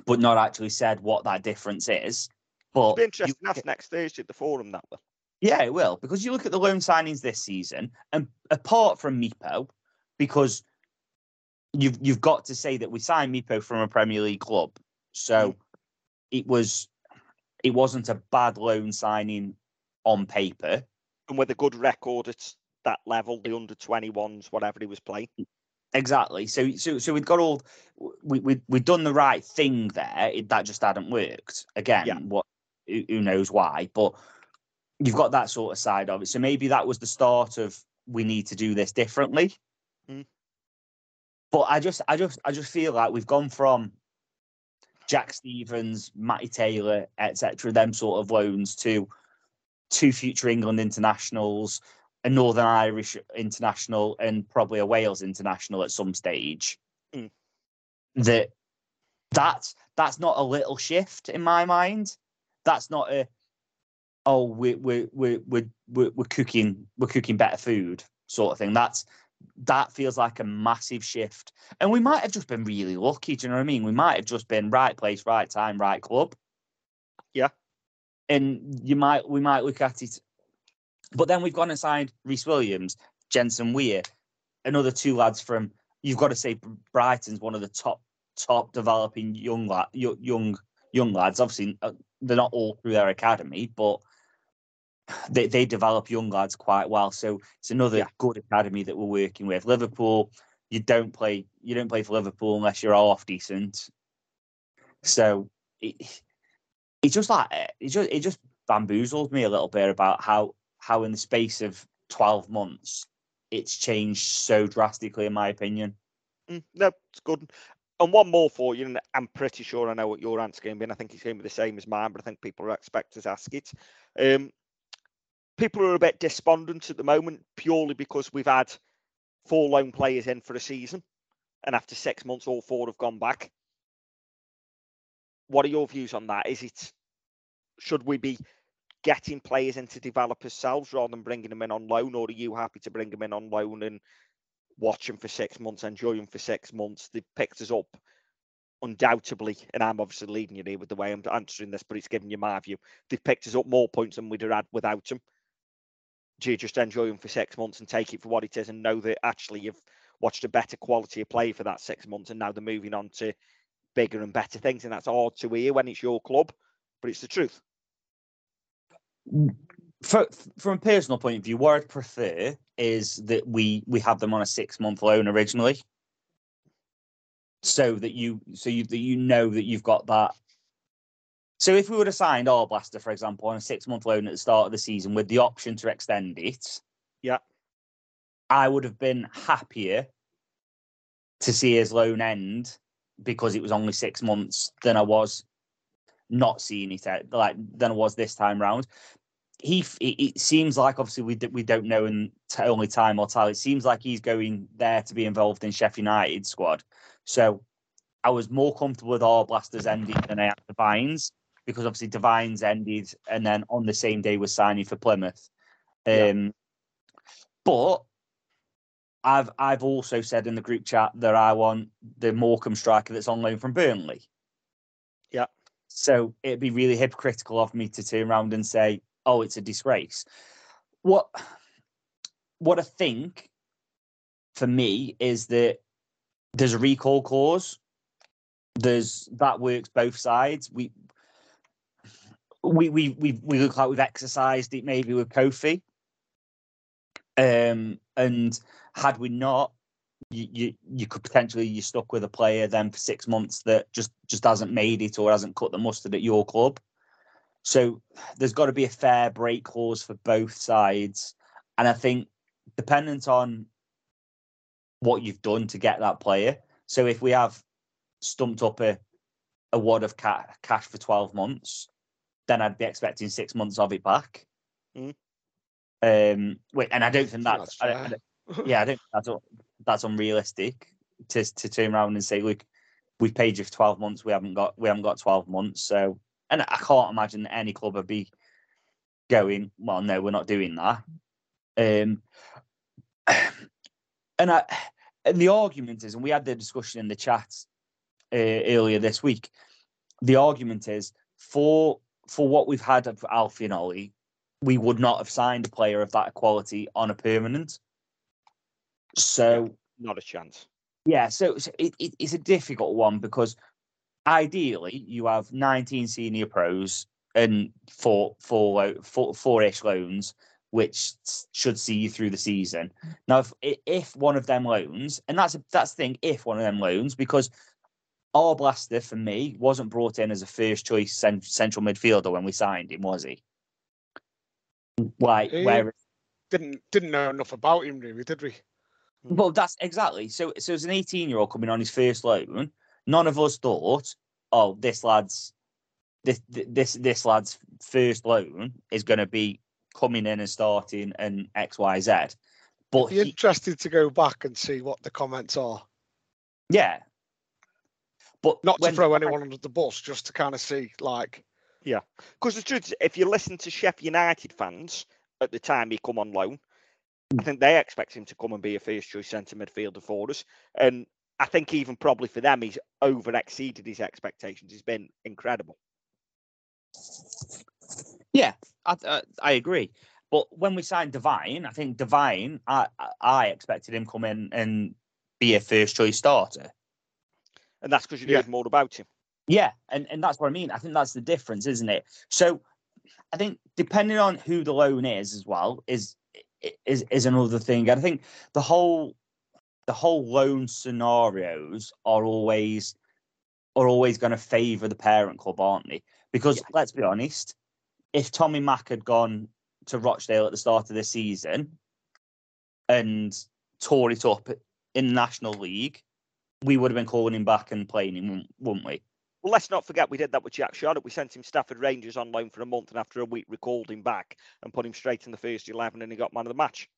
but not actually said what that difference is. But It'll be you interesting. That's next Thursday at the forum. That will. yeah, it will because you look at the loan signings this season, and apart from Mipo, because you've you've got to say that we signed Mipo from a Premier League club, so hmm. it was it wasn't a bad loan signing on paper. and with a good record at that level, the under 21s, whatever he was playing. Exactly. So so so we've got all we we we've done the right thing there. It, that just hadn't worked. Again, what who, who knows why? But you've got that sort of side of it. So maybe that was the start of we need to do this differently. Mm. But I just I just I just feel like we've gone from Jack Stevens, Matty Taylor, etc. Them sort of loans to two future England internationals, a Northern Irish international, and probably a Wales international at some stage. Mm. That that's that's not a little shift in my mind. That's not a oh we we we we we're, we're cooking we're cooking better food sort of thing. That's that feels like a massive shift. And we might have just been really lucky. Do you know what I mean? We might have just been right place, right time, right club. Yeah. And you might we might look at it. But then we've gone and signed Rhys Williams, Jensen Weir, another two lads from you've got to say Brighton's one of the top top developing young lad, young young lads. Obviously, uh, they're not all through their academy, but they, they develop young lads quite well. So it's another yeah. good academy that we're working with. Liverpool, you don't play you don't play for Liverpool unless you're half decent. So it, it's just like it just it just bamboozled me a little bit about how how in the space of twelve months it's changed so drastically, in my opinion. Mm, no, it's good. And one more for you, and I'm pretty sure I know what your answer going to be. And I think it's going to be the same as mine, but I think people are expected to ask it. Um, people are a bit despondent at the moment purely because we've had four loan players in for a season, and after six months, all four have gone back. What are your views on that? Is it should we be getting players in to develop ourselves rather than bringing them in on loan, or are you happy to bring them in on loan and watch them for six months, enjoy them for six months? They've picked us up undoubtedly, and I'm obviously leading you here with the way I'm answering this, but it's giving you my view. They've picked us up more points than we'd have had without them do you just enjoy them for six months and take it for what it is and know that actually you've watched a better quality of play for that six months and now they're moving on to bigger and better things and that's hard to hear when it's your club but it's the truth for, from a personal point of view what i'd prefer is that we we have them on a six month loan originally. So that you so you that you know that you've got that. So if we would have signed Arblaster, for example, on a six month loan at the start of the season with the option to extend it, yeah, I would have been happier to see his loan end because it was only six months than I was not seeing it like than I was this time round. He it, seems like obviously we we don't know and t- only time will tell. It seems like he's going there to be involved in Sheffield United squad. So I was more comfortable with Arblaster's ending than I am Devine's because obviously Devine's ended and then on the same day was signing for Plymouth. Um, yeah. But I've I've also said in the group chat that I want the Morecambe striker that's on loan from Burnley. So it'd be really hypocritical of me to turn around and say, "Oh, it's a disgrace." What what I think for me is that there's a recall clause. There's that works both sides. We we we we we look like we've exercised it maybe with Kofi. Um, and had we not, you, you you could potentially you're stuck with a player then for six months that just just hasn't made it or hasn't cut the mustard at your club. So there's got to be a fair break clause for both sides, and I think dependent on what you've done to get that player. So if we have stumped up a a wad of ca- cash for 12 months then I'd be expecting six months of it back. Mm. Um, wait, and I don't think that. I, I, yeah, I don't think that's that's unrealistic to to turn around and say, look, we've paid you for twelve months. We haven't got we haven't got twelve months. So, and I can't imagine any club would be going. Well, no, we're not doing that. Um, and I and the argument is, and we had the discussion in the chat uh, earlier this week. The argument is for for what we've had of Alfie and Ollie, we would not have signed a player of that quality on a permanent. So not a chance. Yeah, so, so it, it, it's a difficult one because ideally you have 19 senior pros and four four four four-ish loans which should see you through the season. Now, if if one of them loans, and that's that's the thing, if one of them loans, because Arblaster for me wasn't brought in as a first choice central midfielder when we signed him, was he? Like Eh, where Didn't didn't know enough about him, really, did we? Mm. Well, that's exactly. So, so as an 18 year old coming on his first loan, none of us thought, oh, this lad's this this this lad's first loan is going to be coming in and starting and X Y Z. But Be he, interested to go back and see what the comments are. yeah, but Not to throw anyone under the bus, just to kind of see, like, Yeah, because the truth is, if you listen to Sheffield United fans at the time he come on loan, I think they expect him to come and be a first choice centre midfielder for us. And I think even probably for them, he's over exceeded his expectations. He's been incredible. Yeah, I, uh, I agree. But when we signed Devine, I think Devine, I I- I expected him come in and be a first choice starter. And that's because you Yeah. more about him. Yeah, and, and that's what I mean. I think that's the difference, isn't it? So I think depending on who the loan is as well is is is another thing. And I think the whole the whole loan scenarios are always are always going to favour the parent club, aren't they? Because let's be honest, if Tommy Mack had gone to Rochdale at the start of the season and tore it up in the National League, we would have been calling him back and playing him, wouldn't we? Well, let's not forget we did that with Jack Shardock. We sent him Stafford Rangers on loan for a month, and after a week, recalled him back and put him straight in the first eleven, and he got man of the match.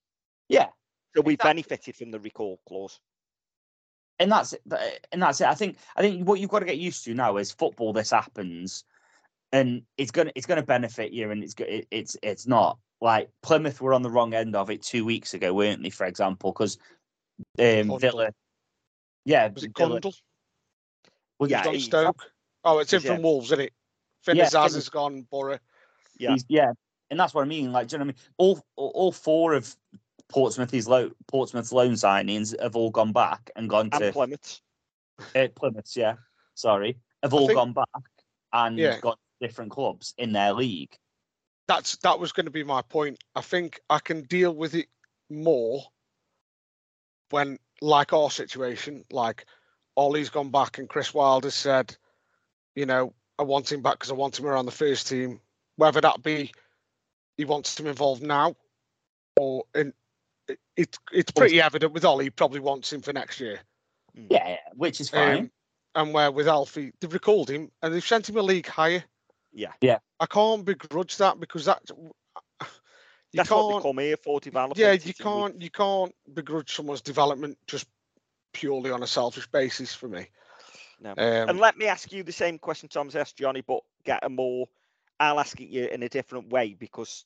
Yeah, So we benefited from the recall clause. and that's it. And that's it. I think. I think what you've got to get used to now is football. This happens, and it's gonna it's gonna benefit you, and it's it, it's it's not like Plymouth were on the wrong end of it two weeks ago, weren't they? For example, because um, Villa. Yeah, was it Villa- Cundle? Well, yeah, gone he's- Stoke. Oh, it's in Yeah. from Wolves, isn't it? Yeah, Finners Finners. has gone Borough. Yeah. He's, yeah, and that's what I mean. Like, do you know what I mean? All all, all four of Portsmouth's low Portsmouth's loan signings have all gone back and gone And to Plymouth. uh, Plymouth. Yeah, sorry, have all think- gone back and Yeah. got different clubs in their league. That's that was going to be my point. I think I can deal with it more when, like our situation, like Ollie's gone back and Chris Wilder said, you know, I want him back because I want him around the first team. Whether that be he wants him involved now, or in it, it it's pretty evident with Ollie, he probably wants him for next year. Yeah, yeah, which is fine. Um, and where with Alfie, they've recalled him and they've sent him a league higher. Yeah. Yeah. I can't begrudge that because that you That's can't. what they come here for development. yeah, you can't you can't begrudge someone's development just purely on a selfish basis for me. No. Um, and let me ask you the same question Tom's asked Johnny, but get a more. I'll ask it you in a different way because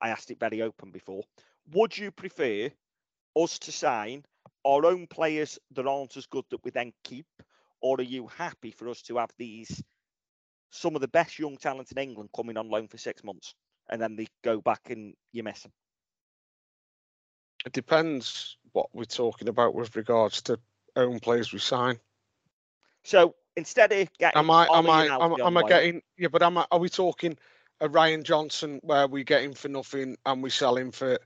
I asked it very open before. Would you prefer us to sign our own players that aren't as good that we then keep, or are you happy for us to have these some of the best young talent in England coming on loan for six months and then they go back and you miss them? It depends what we're talking about with regards to own players we sign. So instead of getting, Am I am I am, am I getting yeah? But am I, are we talking a Ryan Johnson where we get him for nothing and we sell him for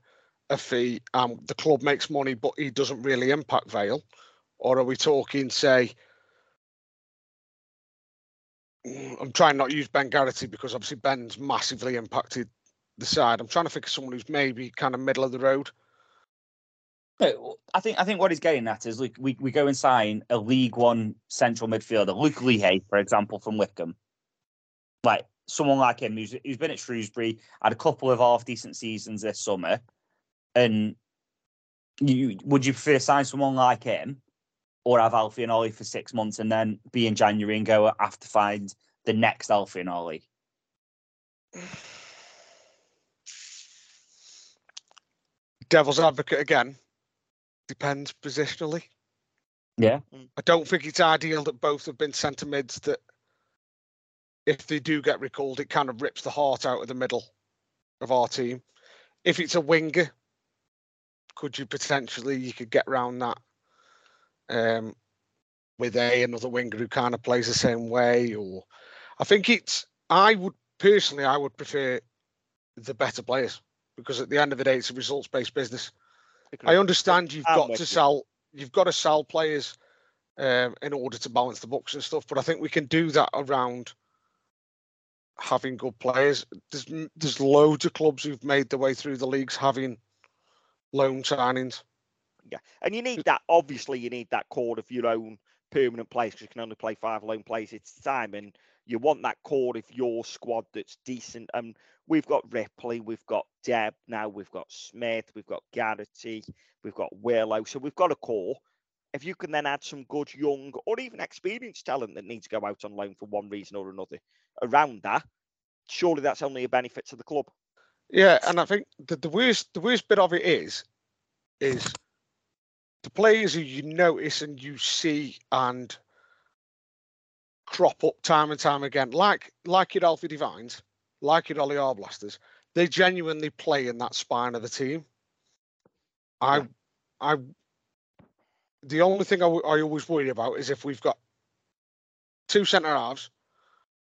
a fee? Um, the club makes money, but he doesn't really impact Vale, or are we talking say? I'm trying not to use Ben Garrity because obviously Ben's massively impacted the side. I'm trying to think of someone who's maybe kind of middle of the road. No, I think I think what he's getting at is like we, we go and sign a League One central midfielder, Luke Leahy, for example, from Wycombe. Like someone like him who's who's been at Shrewsbury, had a couple of half decent seasons this summer, and you would you prefer to sign someone like him, or have Alfie and Ollie for six months and then be in January and go have to find the next Alfie and Ollie? Devil's advocate again. Depends positionally. Yeah. I don't think it's ideal that both have been centre mids that if they do get recalled, it kind of rips the heart out of the middle of our team. If it's a winger, could you potentially you could get around that um, with a another winger who kind of plays the same way or I think it's I would personally I would prefer the better players. because at the end of the day, it's a results based business. I understand you've I'm got to sell, you've got to sell players um, in order to balance the books and stuff, but I think we can do that around having good players. There's there's loads of clubs who've made their way through the leagues having loan signings. Yeah, and you need that. Obviously, you need that core of your own permanent players because you can only play five loan players at a time, and you want that core of your squad that's decent. And we've got Ripley, we've got Deb now, we've got Smith, we've got Garrity, we've got Willow. So we've got a core. If you can then add some good young or even experienced talent that needs to go out on loan for one reason or another around that, surely that's only a benefit to the club. Yeah, and I think the, the worst the worst bit of it is is the players who you notice and you see and crop up time and time again, like like your Alfie Devines, like your Ollie Arblasters, they genuinely play in that spine of the team. I I the only thing I, w- I always worry about is if we've got two centre halves,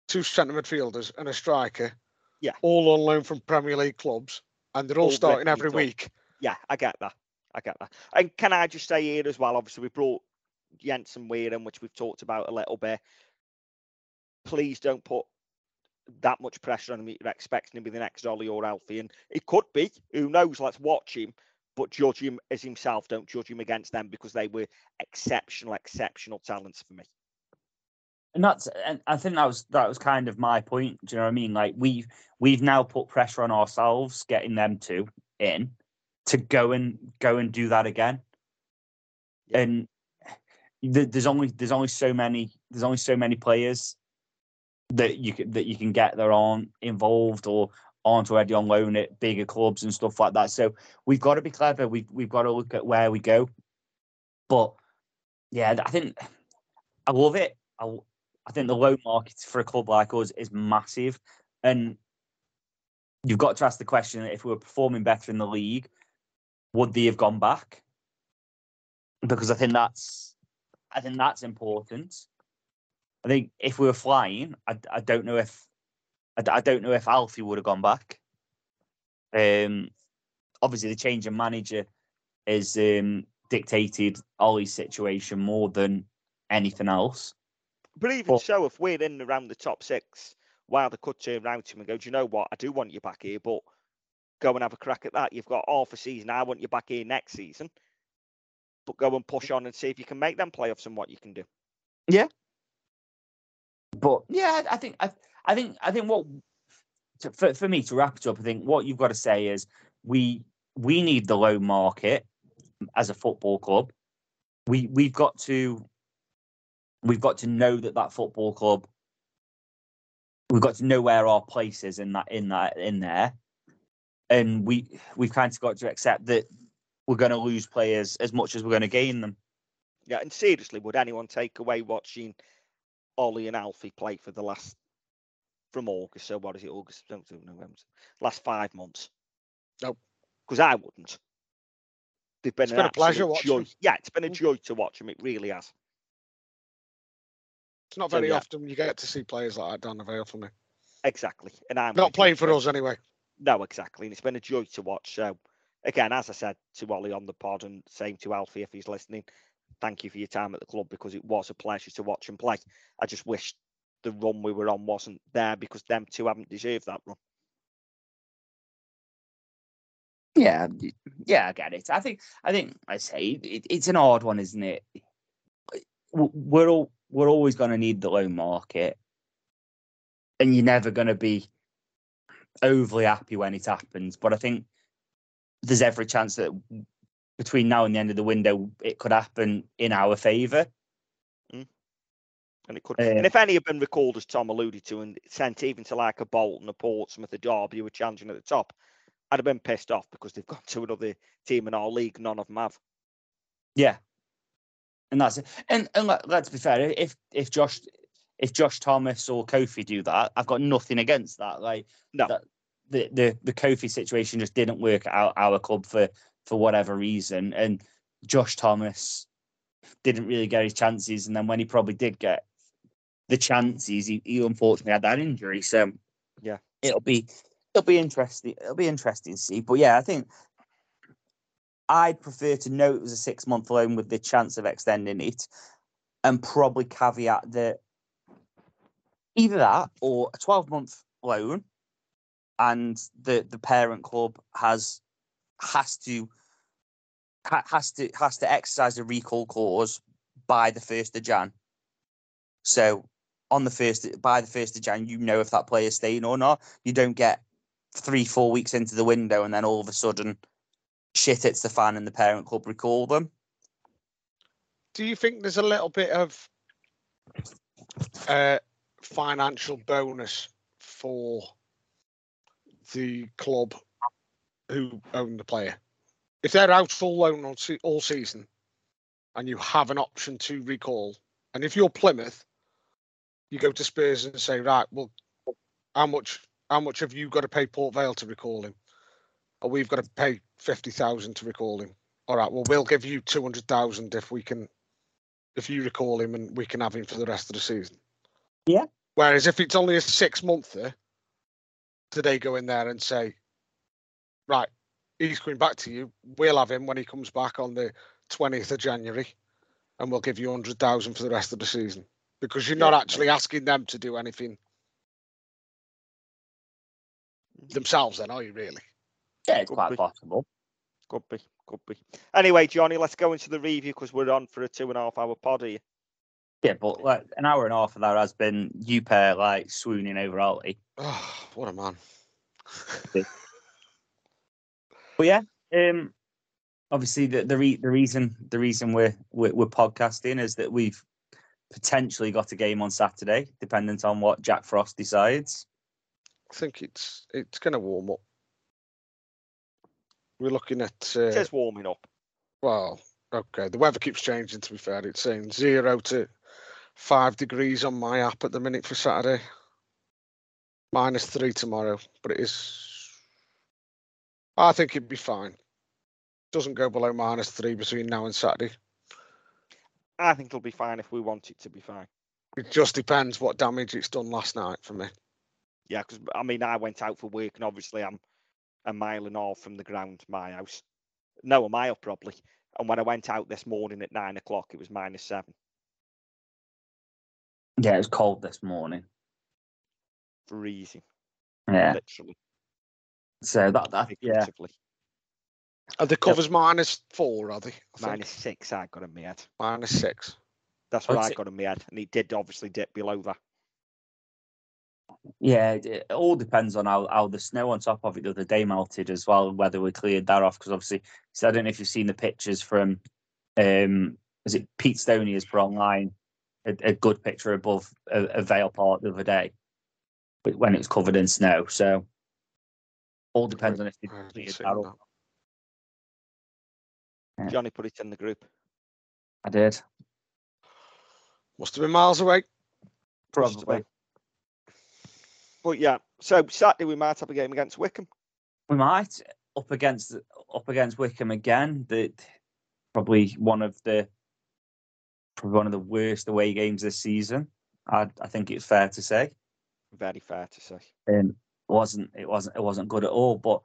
two centre midfielders, and a striker, Yeah. all on loan from Premier League clubs, and they're all, All starting every week. Yeah, I get that. I get that. And can I just say here as well? Obviously, we brought Jensen Weiren, which we've talked about a little bit. Please don't put that much pressure on him. You're expecting him to be the next Ollie or Alfie, and it could be. Who knows? Let's watch him, but judge him as himself. Don't judge him against them because they were exceptional, exceptional talents for me. and that's and I think that was that was kind of my point. Do you know what I mean? Like we've we've now put pressure on ourselves, getting them to in to go and go and do that again. And th- there's only there's only so many there's only so many players that you can that you can get that aren't involved or aren't already on loan at bigger clubs and stuff like that. So we've got to be clever. We've we've got to look at where we go. But yeah, I think I love it. I I think the loan market for a club like us is massive, and you've got to ask the question: if we were performing better in the league, would they have gone back? Because I think that's, I think that's important. I think if we were flying, I, I don't know if, I, I don't know if Alfie would have gone back. Um, obviously the change in manager has um, dictated Ollie's situation more than anything else. But even But- so, if we're in around the top six, while they could turn around to him and go, Do you know what? I do want you back here, but go and have a crack at that. You've got half a season. I want you back here next season. But go and push on and see if you can make them playoffs and what you can do. Yeah. But yeah, I think I, I think I think what to, for for me to wrap it up, I think what you've got to say is we we need the low market as a football club. We we've got to we've got to know that that football club we've got to know where our place is in that in that in there, and we we've kind of got to accept that we're going to lose players as much as we're going to gain them. Yeah, and seriously, would anyone take away watching Ollie and Alfie play for the last from August? So what is it? August, November, last five months? Nope. Because I wouldn't. They've been been a pleasure watching joy. Yeah, it's been a mm. joy to watch them. It really has. It's not So, very yeah. often you get to see players like that down the Vale for me. Exactly. And I'm Not playing for us anyway. No, exactly. And it's been a joy to watch. So, again, as I said to Ollie on the pod, and same to Alfie if he's listening, thank you for your time at the club because it was a pleasure to watch him play. I just wish the run we were on wasn't there because them two haven't deserved that run. Yeah, yeah, I get it. I think, I think, I say it, it's an odd one, isn't it? We're all we're always going to need the loan market, and you're never going to be overly happy when it happens. But I think there's every chance that between now and the end of the window, it could happen in our favour. And it could. Uh, and if any had been recalled, as Tom alluded to, and sent even to like a Bolton, a Portsmouth, a Derby, who were challenging at the top, I'd have been pissed off because they've gone to another team in our league. None of them have. Yeah, and that's it. And and let, let's be fair. If if Josh if Josh Thomas or Kofi do that, I've got nothing against that. Like no, that, the the the Kofi situation just didn't work out our club for for whatever reason, and Josh Thomas didn't really get his chances, and then when he probably did get the chances, he, he unfortunately had that injury. So Yeah. it'll be it'll be interesting. It'll be interesting to see. But yeah, I think I'd prefer to know it was a six month loan with the chance of extending it, and probably caveat that either that or a twelve month loan, and the the parent club has has to has to has to exercise the recall clause by the first of Jan. So on the first by the first of Jan, you know if that player's staying or not. You don't get three, four weeks into the window and then all of a sudden shit hits the fan and the parent club recall them. Do you think there's a little bit of uh, financial bonus for the club who own the player? If they're out full loan all, se- all season and you have an option to recall, and if you're Plymouth, you go to Spurs and say, right, well, how much how much have you got to pay Port Vale to recall him? Or we've got to pay fifty thousand to recall him. All right, well, we'll give you two hundred thousand if we can, if you recall him, and we can have him for the rest of the season. Yeah. Whereas if it's only a six monther, do they go in there and say, right, he's coming back to you. We'll have him when he comes back on the twentieth of January, and we'll give you hundred thousand for the rest of the season because you're not actually asking them to do anything themselves. Then are you really? Yeah, it's Could quite be. possible. Could be, could be. Anyway, Johnny, let's go into the review because we're on for a two and a half hour pod here. Yeah, but like an hour and a half of that has been you pair like swooning over Alty. Oh, what a man! But yeah, um, obviously the the, re- the reason the reason we're, we're we're podcasting is that we've potentially got a game on Saturday, dependent on what Jack Frost decides. I think it's it's going to warm up. We're looking at It uh, says warming up. well, okay. The weather keeps changing. To be fair, it's saying zero to five degrees on my app at the minute for Saturday. Minus three tomorrow, but it is. I think it'd be fine. Doesn't go below minus three between now and Saturday. I think it'll be fine if we want it to be fine. It just depends what damage it's done last night for me. Yeah, because I mean, I went out for work and obviously I'm a mile and a half from the ground, my house. No, a mile probably. And when I went out this morning at nine o'clock, it was minus seven. Yeah, it was cold this morning. Freezing, Yeah, literally. So that that yeah, figuratively. Are the covers minus four? Are they? I think. Minus six, I got in my head. minus six. That's what I'd I say- got in my head. And it did obviously dip below that. yeah. It, it all depends on how, how the snow on top of it the other day melted as well, whether we cleared that off. Because obviously, so I don't know if you've seen the pictures from, um, is it Pete Stoney has put online a, a good picture above a, a Vale Park the other day, but when it was covered in snow. So all depends on if they I haven't cleared seen that that. off. Yeah. Johnny put it in the group. I did Must have been miles away. Probably. been. But yeah, so Saturday we might have a game against Wycombe. We might up against up against Wycombe again. The probably one of the probably one of the worst away games this season. I I think it's fair to say. Very fair to say. Um, it wasn't it wasn't it wasn't good at all. But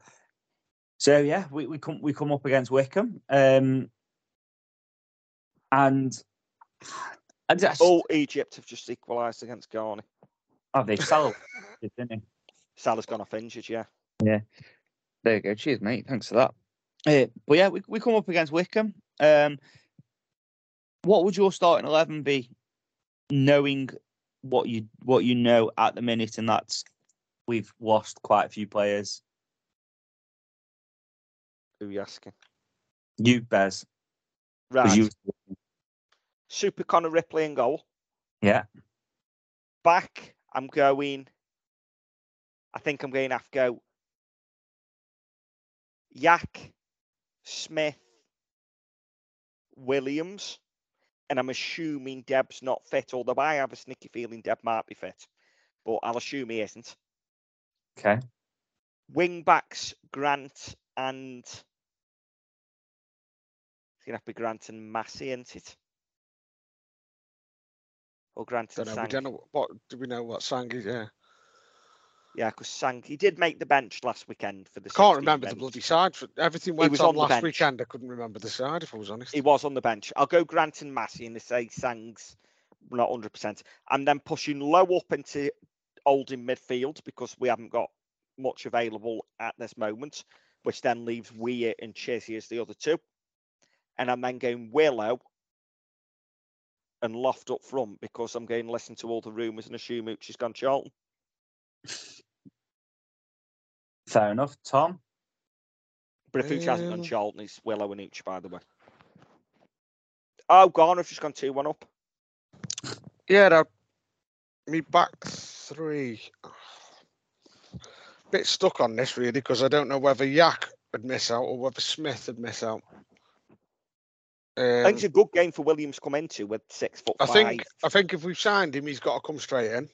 so yeah, we, we come we come up against Wycombe. Um, and I just, Oh, Egypt have just equalised against Ghana. oh, they Salah did, didn't he? Salah's gone off injured, Yeah. yeah. There you go. Cheers, mate. Thanks for that. Uh, but yeah, we, we come up against Wycombe. Um, what would your starting eleven be, knowing what you what you know at the minute, and that's we've lost quite a few players. Who are you asking? You, Bez, Right. you, Super Connor Ripley in goal. yeah, Back, I'm going. I think I'm going to have to go. Yak, Smith, Williams, and I'm assuming Deb's not fit. Although I have a sneaky feeling Deb might be fit, but I'll assume he isn't. Okay, Wing backs Grant and it's gonna have to be Grant and Massey, isn't it? Or Grant Don't and know. We Sang. don't know what. Do we know what Sang is? Yeah. Yeah, because Sang he did make the bench last weekend for the. I can't 16 remember the bench. bloody side. For, everything He went was on, on the last bench. weekend. I couldn't remember the side, if I was honest. He was on the bench. I'll go Grant and Massey and say Sang's not 100%. And then pushing Lowe up into Oldham midfield because we haven't got much available at this moment, which then leaves Weir and Chizzy as the other two. And I'm then going Willow and Loft up front because I'm going to listen to all the rumours and assume Ooch has gone Charlton. Fair enough, Tom. But if Ooch hasn't gone Um, Charlton, it's Willow and Ooch, by the way. Oh, Ghana's just gone 2 1 up. Yeah, that, me back three. Bit stuck on this really because I don't know whether Yak would miss out or whether Smith would miss out. I think Um, it's a good game for Williams to come into with six foot I five. think I think if we've signed him, he's got to come straight in.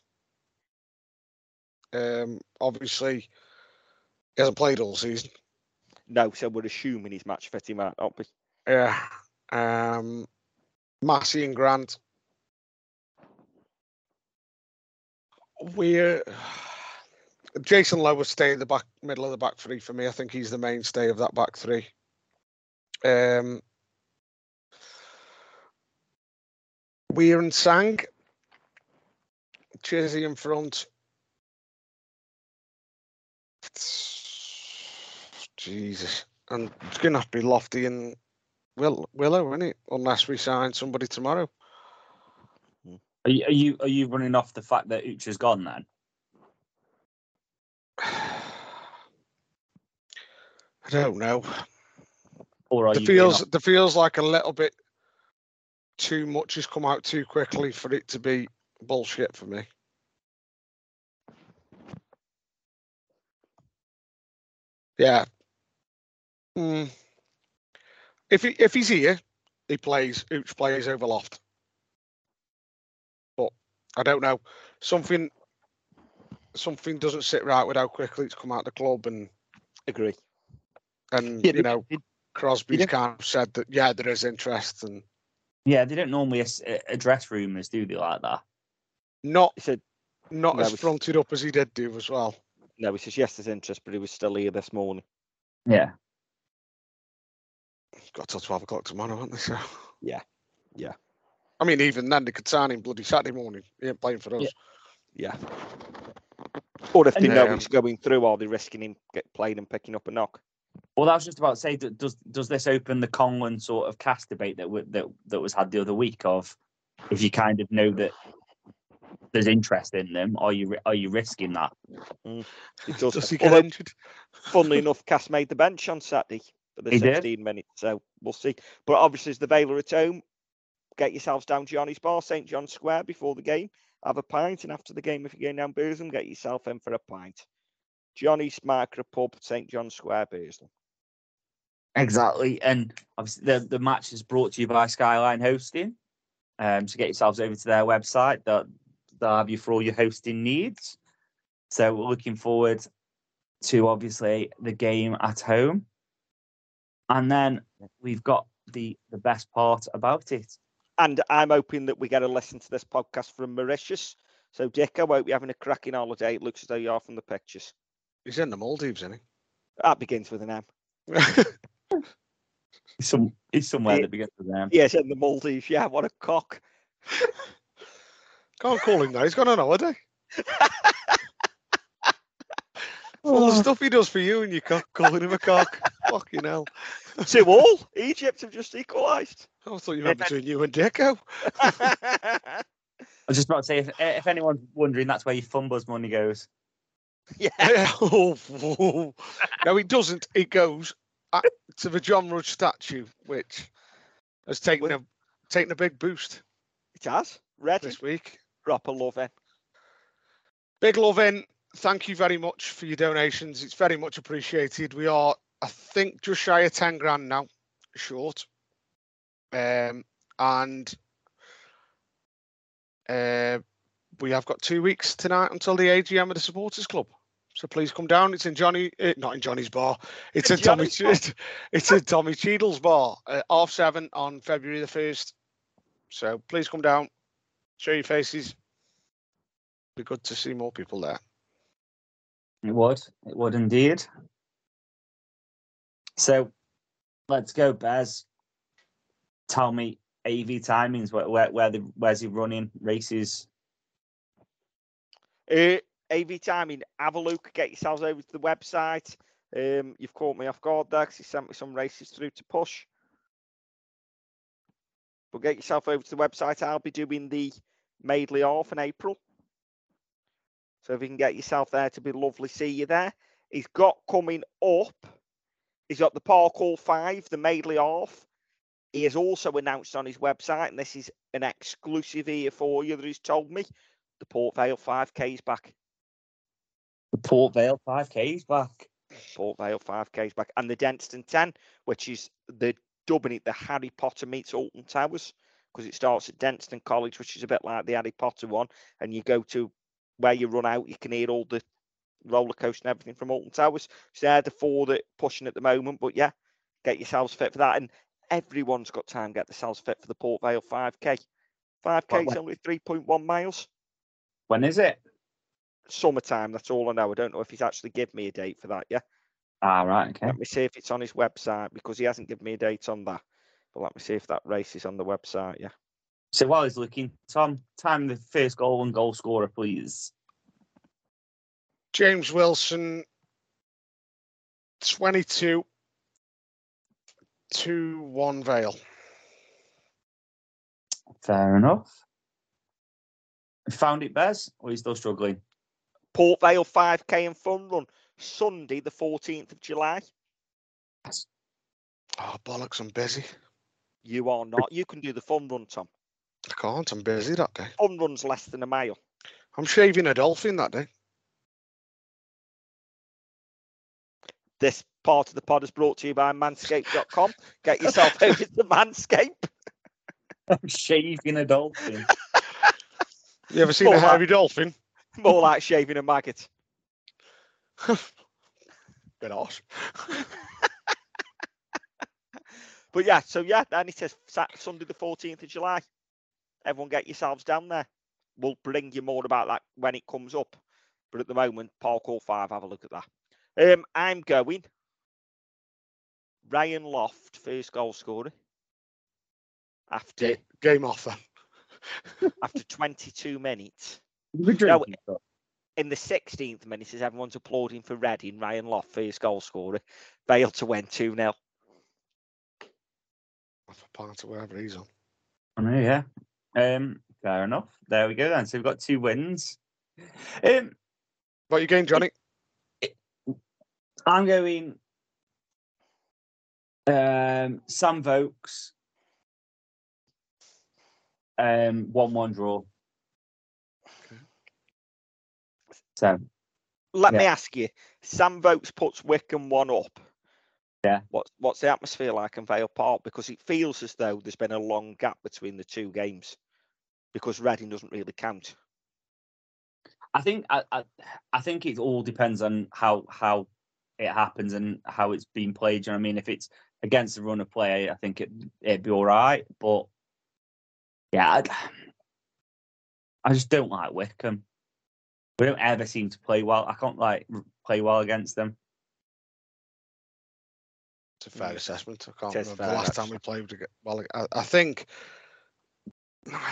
Um, obviously, he hasn't played all season. No, so we're assuming he's match fit. He might not be. Yeah. Um, Massey and Grant. We're Jason Lowe would stay in the back middle of the back three for me. I think he's the mainstay of that back three. Um, Weir and Sang. Chizzy in front. Jesus. And it's going to have to be Lofty and Will, Willow, isn't it? Unless we sign somebody tomorrow. Are you, are you are you running off the fact that Uche's gone then? I don't know. Or are going feels there feels like a little bit too much has come out too quickly for it to be bullshit for me. Yeah. Mm. If he if he's here, he plays. Ooch plays over loft. But I don't know. Something something doesn't sit right with how quickly it's come out the club and Agree. and Yeah, you know they- Crosby's kind of said that yeah there is interest and Yeah, they don't normally uh, address rumours, do they, like that? not He said not No, as it's- fronted up as he did do as well. no. He says yes, there's interest, but he was still here this morning. Yeah. Got till twelve o'clock tomorrow, haven't they? So Yeah, yeah, I mean, even then they could sign him bloody Saturday morning. He ain't playing for us. Yeah. yeah. Or if they And- know Um, he's going through, are they risking him get playing and picking up a knock? Well, I was just about to say, d- does does this open the Conlon sort of cast debate that w- that that was had the other week of if you kind of know that there's interest in them, are you are you risking that? It does. Does he get Although, injured? funnily enough, Cass made the bench on Saturday for the He did? 16 minutes, so we'll see. But obviously, as the Baylor at home, get yourselves down Johnny's Bar, St John's Square before the game. Have a pint, and after the game, if you're going down Burslem, get yourself in for a pint. Johnny's Micro Pub, St John's Square, Burslem. Exactly, and obviously the the match is brought to you by Skyline Hosting. Um, so get yourselves over to their website. They'll, they'll have you for all your hosting needs. So we're looking forward to obviously the game at home, and then we've got the the best part about it. And I'm hoping that we get a listen to this podcast from Mauritius. So, Dick, I hope you're having a cracking holiday. It looks as though you are from the pictures. He's in the Maldives, isn't he? That begins with an M. he's, Some it's somewhere Yeah. that begins with them. Yes, in the Maldives. Yeah, what a cock. Can't call him that. He's gone on holiday. All the stuff he does for you and you cock, calling him a cock. Fucking hell. Two all. Egypt have just equalised. Oh, I thought you meant between you and Dicko. I was just about to say, if, eh, if anyone's wondering, that's where your Funbuzz money goes. yeah. oh, oh. no, it doesn't. It goes at, to the John Rudge statue, which has taken a taken a big boost It has. Ready. this week. Proper love in. Big love in. Thank you very much for your donations. It's very much appreciated. We are, I think, just shy of 10 grand now, short. Um, and uh, we have got two weeks tonight until the AGM of the Supporters Club. So please come down. It's in Johnny, uh, not in Johnny's bar. It's in Tommy. Johnny's It's in Tommy Cheadle's bar, at half seven on February the first. So please come down, show your faces. Be good to see more people there. It would. It would indeed. So let's go, Bez. Tell me AV timings. Where where, where the where's he running races? Uh, AV timing, have a look, get yourselves over to the website. Um, you've caught me off guard there because he sent me some races through to push. But get yourself over to the website. I'll be doing the Madeley off in April. So if you can get yourself there, to be lovely see you there. He's got coming up. He's got the Park Hall Five, the Madeley Half. He has also announced on his website, and this is an exclusive here for you that he's told me, the Port Vale 5K is back. The Port Vale 5K is back. Port Vale 5K is back. And the Denstone 10, which is the dubbing it the Harry Potter meets Alton Towers, because it starts at Denstone College, which is a bit like the Harry Potter one. And you go to where you run out, you can hear all the roller coaster and everything from Alton Towers. So they're the four that pushing at the moment. But yeah, get yourselves fit for that. And everyone's got time to get themselves fit for the Port Vale 5K. 5K is only 3.1 miles. When is it? Summertime, that's all I know. I don't know if he's actually given me a date for that yet. Ah, right. Okay. Let me see if it's on his website because he hasn't given me a date on that. But let me see if that race is on the website. Yeah. So while he's looking, Tom, time the first goal and goal scorer, please. James Wilson, 22 2 1 Vale. Fair enough. Found it, Bez, or are you still struggling? Port Vale 5K and fun run Sunday, the 14th of July. Oh, bollocks, I'm busy. You are not. You can do the fun run, Tom. I can't, I'm busy that day. Fun run's less than a mile. I'm shaving a dolphin that day. This part of the pod is brought to you by manscaped.com. Get yourself over to Manscaped. I'm shaving a dolphin. You ever seen More a like- hairy dolphin? More like shaving a maggot. Bit harsh. But yeah, so yeah, then it says Sunday the 14th of July. Everyone get yourselves down there. We'll bring you more about that when it comes up. But at the moment, Park Hall 5, have a look at that. Um, I'm going. Ryan Loft, first goal scorer. After Ga- Game off then. after 22 minutes. We're No, in the 16th minute, as everyone's applauding for Reading, Ryan Loft, first goal scorer, failed to win 2 0. Off a part of wherever he's on. I know, yeah. Um, fair enough. There we go then. So we've got two wins. Um, What you going, Johnny? I'm going um Sam Vokes. Um one one draw. So Let me ask you, Sam Vokes puts Wycombe one up. Yeah. What, what's the atmosphere like in Vale Park? Because it feels as though there's been a long gap between the two games because Reading doesn't really count. I think I, I I think it all depends on how how it happens and how it's been played. You know what I mean? If it's against the run of play, I think it it'd be all right. But yeah, I, I just don't like Wycombe. We don't ever seem to play well. I can't like play well against them. It's a fair assessment. I can't It is remember the fair, last time we played together. Well, I, I think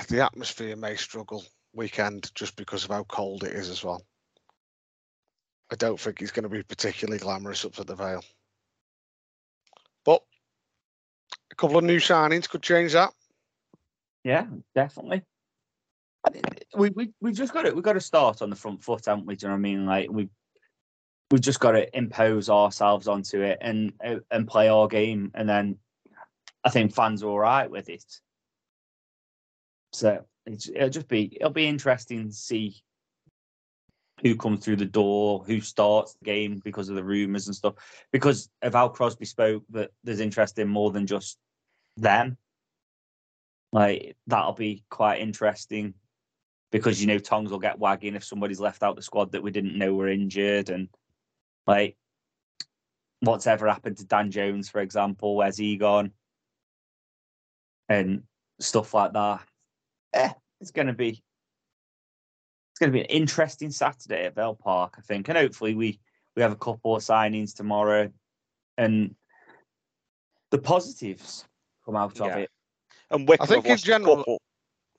the atmosphere may struggle weekend just because of how cold it is as well. I don't think he's going to be particularly glamorous up at the Vale. But a couple of new signings could change that. Yeah, definitely. We we we just got it. We got to start on the front foot, haven't we? Do you know what I mean? Like we we've just got to impose ourselves onto it and and play our game, and then I think fans are all right with it. So it'll just be it'll be interesting to see who comes through the door, who starts the game because of the rumours and stuff. Because of how Crosby spoke, that there's interest in more than just them. Like that'll be quite interesting because you know tongues will get wagging if somebody's left out the squad that we didn't know were injured and like what's ever happened to Dan Jones, for example, where's he gone? And stuff like that. Eh, it's gonna be it's going to be an interesting Saturday at Vale Park, I think, and hopefully we we have a couple of signings tomorrow, and the positives come out of it. And Wycombe I think in general- couple.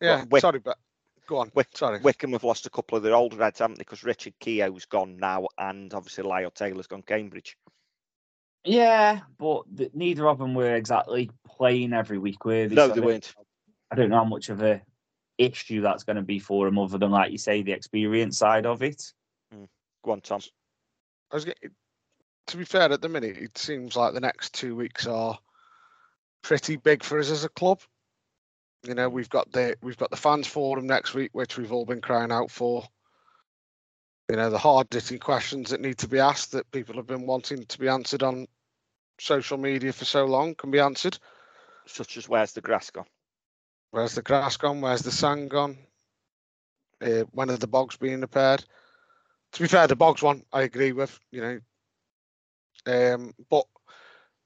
Yeah, Wick- sorry, but go on. Wick- Sorry. Wycombe have lost a couple of their older heads, haven't they? Because Richard Keogh's gone now, and obviously Lyle Taylor's gone Cambridge. Yeah, but th- neither of them were exactly playing every week, were they? No, So they I weren't. I don't know how much of a issue that's going to be for them, other than like you say, the experience side of it. Hmm. Go on, Tom. I was get- to be fair, at the minute, it seems like the next two weeks are pretty big for us as a club. You know, we've got the we've got the fans forum next week, which we've all been crying out for. You know, the hard hitting questions that need to be asked that people have been wanting to be answered on social media for so long can be answered. Such as where's the grass gone? Where's the grass gone? Where's the sand gone? Uh, when are the bogs being repaired? To be fair, the bogs one I agree with. You know, um, but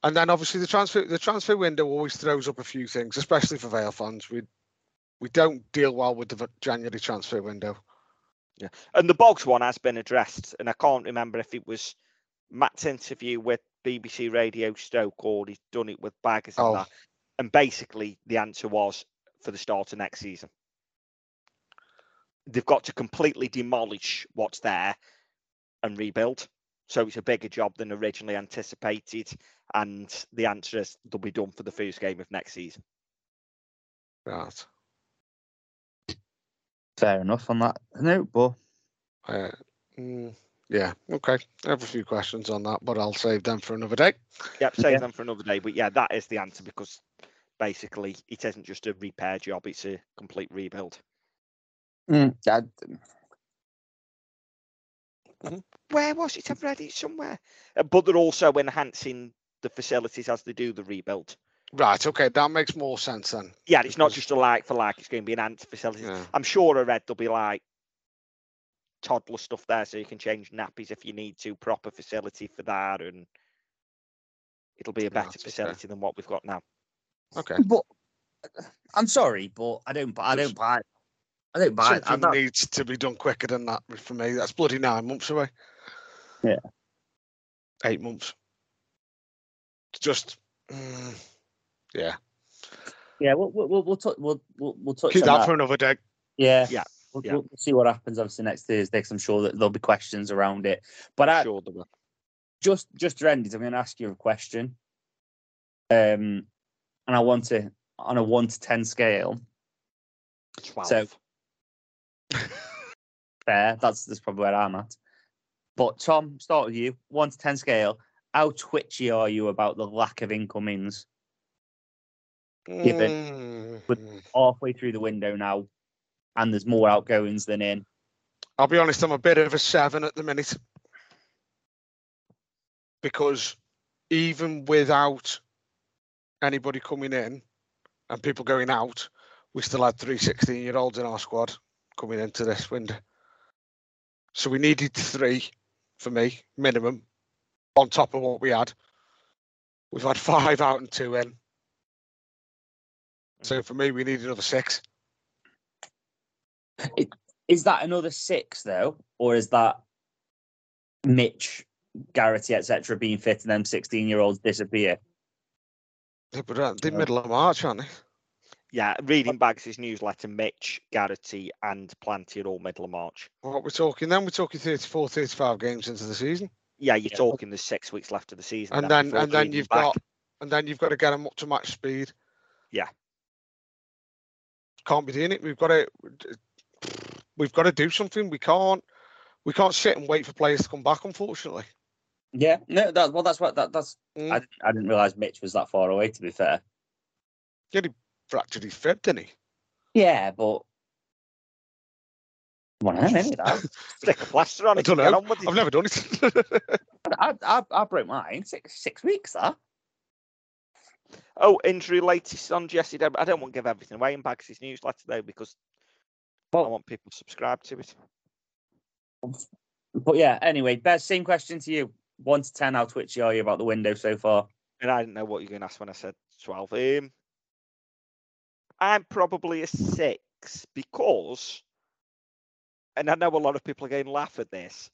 and then obviously the transfer the transfer window always throws up a few things, especially for Vale fans. We we don't deal well with the January transfer window. Yeah, and the Bogs one has been addressed, and I can't remember if it was Matt's interview with BBC Radio Stoke or he's done it with Baggers and Oh. that. And basically, the answer was for the start of next season. They've got to completely demolish what's there and rebuild. So it's a bigger job than originally anticipated. And the answer is they'll be done for the first game of next season. Right. Fair enough on that note, but Uh, mm, yeah. Okay. I have a few questions on that, but I'll save them for another day. Yep, save Yeah. them for another day. But yeah, that is the answer because basically it isn't just a repair job, it's a complete rebuild. mm, I- Where was it? I've read it somewhere. Uh, But they're also enhancing the facilities as they do the rebuild. Right. Okay. That makes more sense then. Yeah, it's not just a like for like, it's going to be an enhanced facilities. Yeah. I'm sure I read there'll be like toddler stuff there so you can change nappies if you need to, proper facility for that, and it'll be a better Right, okay. facility than what we've got now. Okay. but I'm sorry, but I don't. Buy I don't buy. I don't buy. it. Something don't- needs to be done quicker than that for me. That's bloody nine months away. Yeah. Eight months. Just, mm, yeah. Yeah, we'll we'll we'll, we'll, touch, we'll, we'll, we'll touch Keep on that, that. for another day. Yeah, Yeah, We'll, yeah. we'll see what happens obviously next Thursday. Because I'm sure that there'll be questions around it. But I, sure they will. just just to end it, I'm going to ask you a question. Um, and I want to on a one to ten scale. 12. So fair. That's that's probably where I'm at. But Tom, start with you. One to ten scale. How twitchy are you about the lack of incomings Given Mm, halfway through the window now, and there's more outgoings than in? I'll be honest, I'm a bit of a seven at the minute. Because even without anybody coming in and people going out, we still had three 16 year olds in our squad coming into this window. So we needed three for me, minimum, on top of what we had. We've had five out and two in. So for me, we need another six. Is that another six though, or is that Mitch, Garrity, etc., being fit and them sixteen-year-olds disappear? Yeah, But uh, the Yeah. middle of March, aren't they? Yeah, reading Bags' newsletter, Mitch, Garrity, and Planty are all middle of March. What we're talking then? We're talking 34, 35 games into the season, Yeah, you're Yeah. talking the six weeks left of the season. and then and then you've back. got and then you've got to get them up to match speed. Yeah. Can't be doing it. We've got to we've got to do something. We can't we can't sit and wait for players to come back. Unfortunately, Yeah, no, that well, that's what that that's. Mm. I, didn't- I didn't realize Mitch was that far away. To be fair. yeah, he fractured his fib, didn't he? Yeah, but. Come on, maybe that. Stick a plaster on I it. don't and get know. on with it. I've never done it. I, I I broke mine six six weeks. That. Oh, injury latest on Jesse Deb. I don't want to give everything away in Bags' newsletter though because I want people to subscribe to it. But yeah, anyway, Bez, same question to you. One to ten, how twitchy are you about the window so far? And I didn't know what you were going to ask when I said 12. Um, I'm probably a six because and I know a lot of people are going to laugh at this.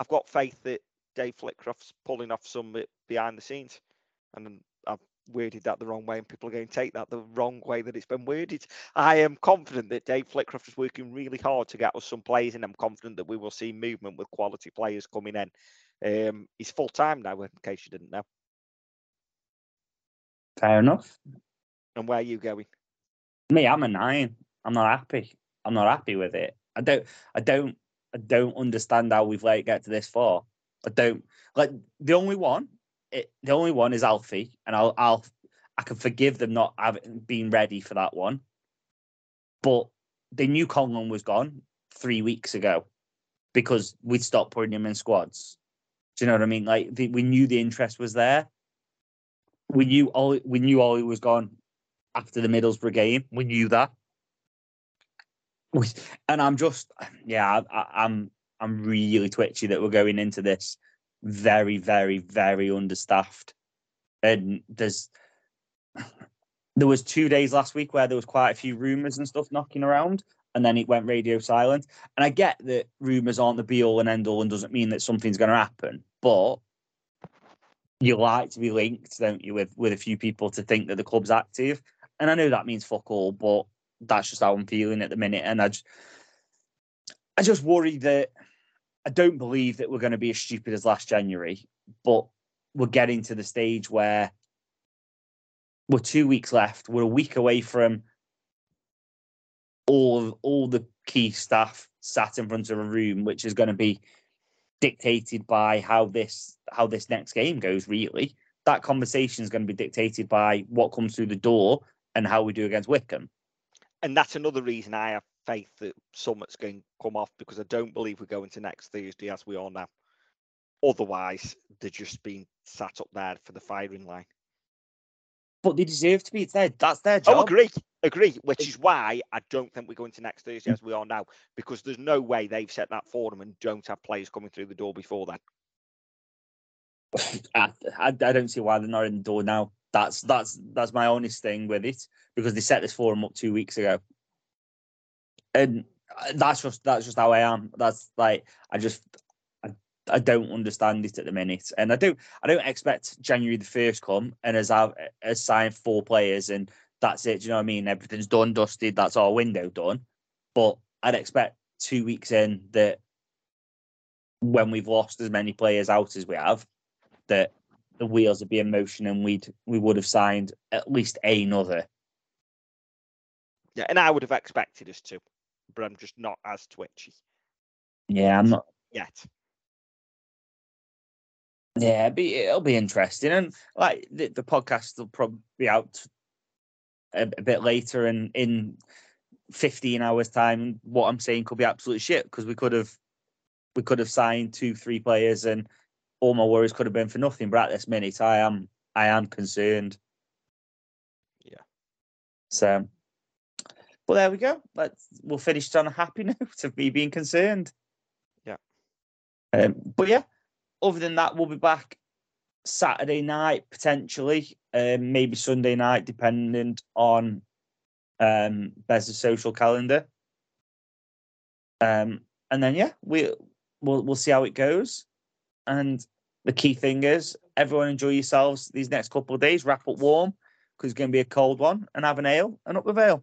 I've got faith that Dave Flitcroft's pulling off some behind the scenes, and I've worded that the wrong way, and people are going to take that the wrong way that it's been worded. I am confident that Dave Flitcroft is working really hard to get us some players, and I'm confident that we will see movement with quality players coming in. Um, he's full time now, in case you didn't know. Fair enough. And where are you going? Me, I'm a nine. I'm not happy. I'm not happy with it. I don't. I don't. I don't understand how we've let it get to this far. I don't like the only one. It, the only one is Alfie, and I'll. I'll. I can forgive them not having been ready for that one. But they knew Conlon was gone three weeks ago because we'd stopped putting him in squads. Do you know what I mean? Like the, we knew the interest was there. We knew all. We knew Ollie was gone after the Middlesbrough game. We knew that. And I'm just, yeah, I, I'm, I'm really twitchy that we're going into this very, very, very understaffed. And there's, there was two days last week where there was quite a few rumours and stuff knocking around, and then it went radio silent. And I get that rumours aren't the be all and end all, and doesn't mean that something's going to happen, but you like to be linked, don't you, with with a few people to think that the club's active. And I know that means fuck all, but that's just how I'm feeling at the minute. And I just, I just worry that I don't believe that we're going to be as stupid as last January, but we're getting to the stage where we're two weeks left. We're a week away from all of all the key staff sat in front of a room, which is going to be dictated by how this how this next game goes. Really, that conversation is going to be dictated by what comes through the door and how we do against Wycombe. And that's another reason I have faith that Summit's going to come off because I don't believe we're going to next Thursday as we are now. Otherwise, they're just being sat up there for the firing line. But they deserve to be. It's their, that's their oh, job. Oh, agree, agree. Which is why I don't think we're going to next Thursday mm. as we are now, because there's no way they've set that for them and don't have players coming through the door before then. I, I, I don't see why they're not in the door now. That's that's that's my honest thing with it because they set this forum up two weeks ago, and that's just that's just how I am. That's like I just I, I don't understand it at the minute, and I don't I don't expect January the first come and as I've as signed four players and that's it. Do you know what I mean? Everything's done, dusted. That's our window done. But I'd expect two weeks in that when we've lost as many players out as we have, that the wheels would be in motion and we'd we would have signed at least another. Yeah, and I would have expected us to, but I'm just not as twitchy. Yeah, I'm not yet. Yeah, it'll be, it'll be interesting, and like the, the podcast will probably be out a, a, bit later, and in fifteen hours' time, what I'm saying could be absolute shit because we could have we could have signed two, three players, and all my worries could have been for nothing. But at this minute, I am I am concerned. Yeah. So, well, there we go. Let's we'll finish on a happy note of me being concerned. Yeah. Um, but yeah, other than that, we'll be back Saturday night potentially, um, maybe Sunday night, depending on um Bez's social calendar. Um, and then yeah, we we'll we'll see how it goes. And the key thing is, everyone enjoy yourselves these next couple of days. Wrap up warm because it's going to be a cold one, and have an ale and up the vale.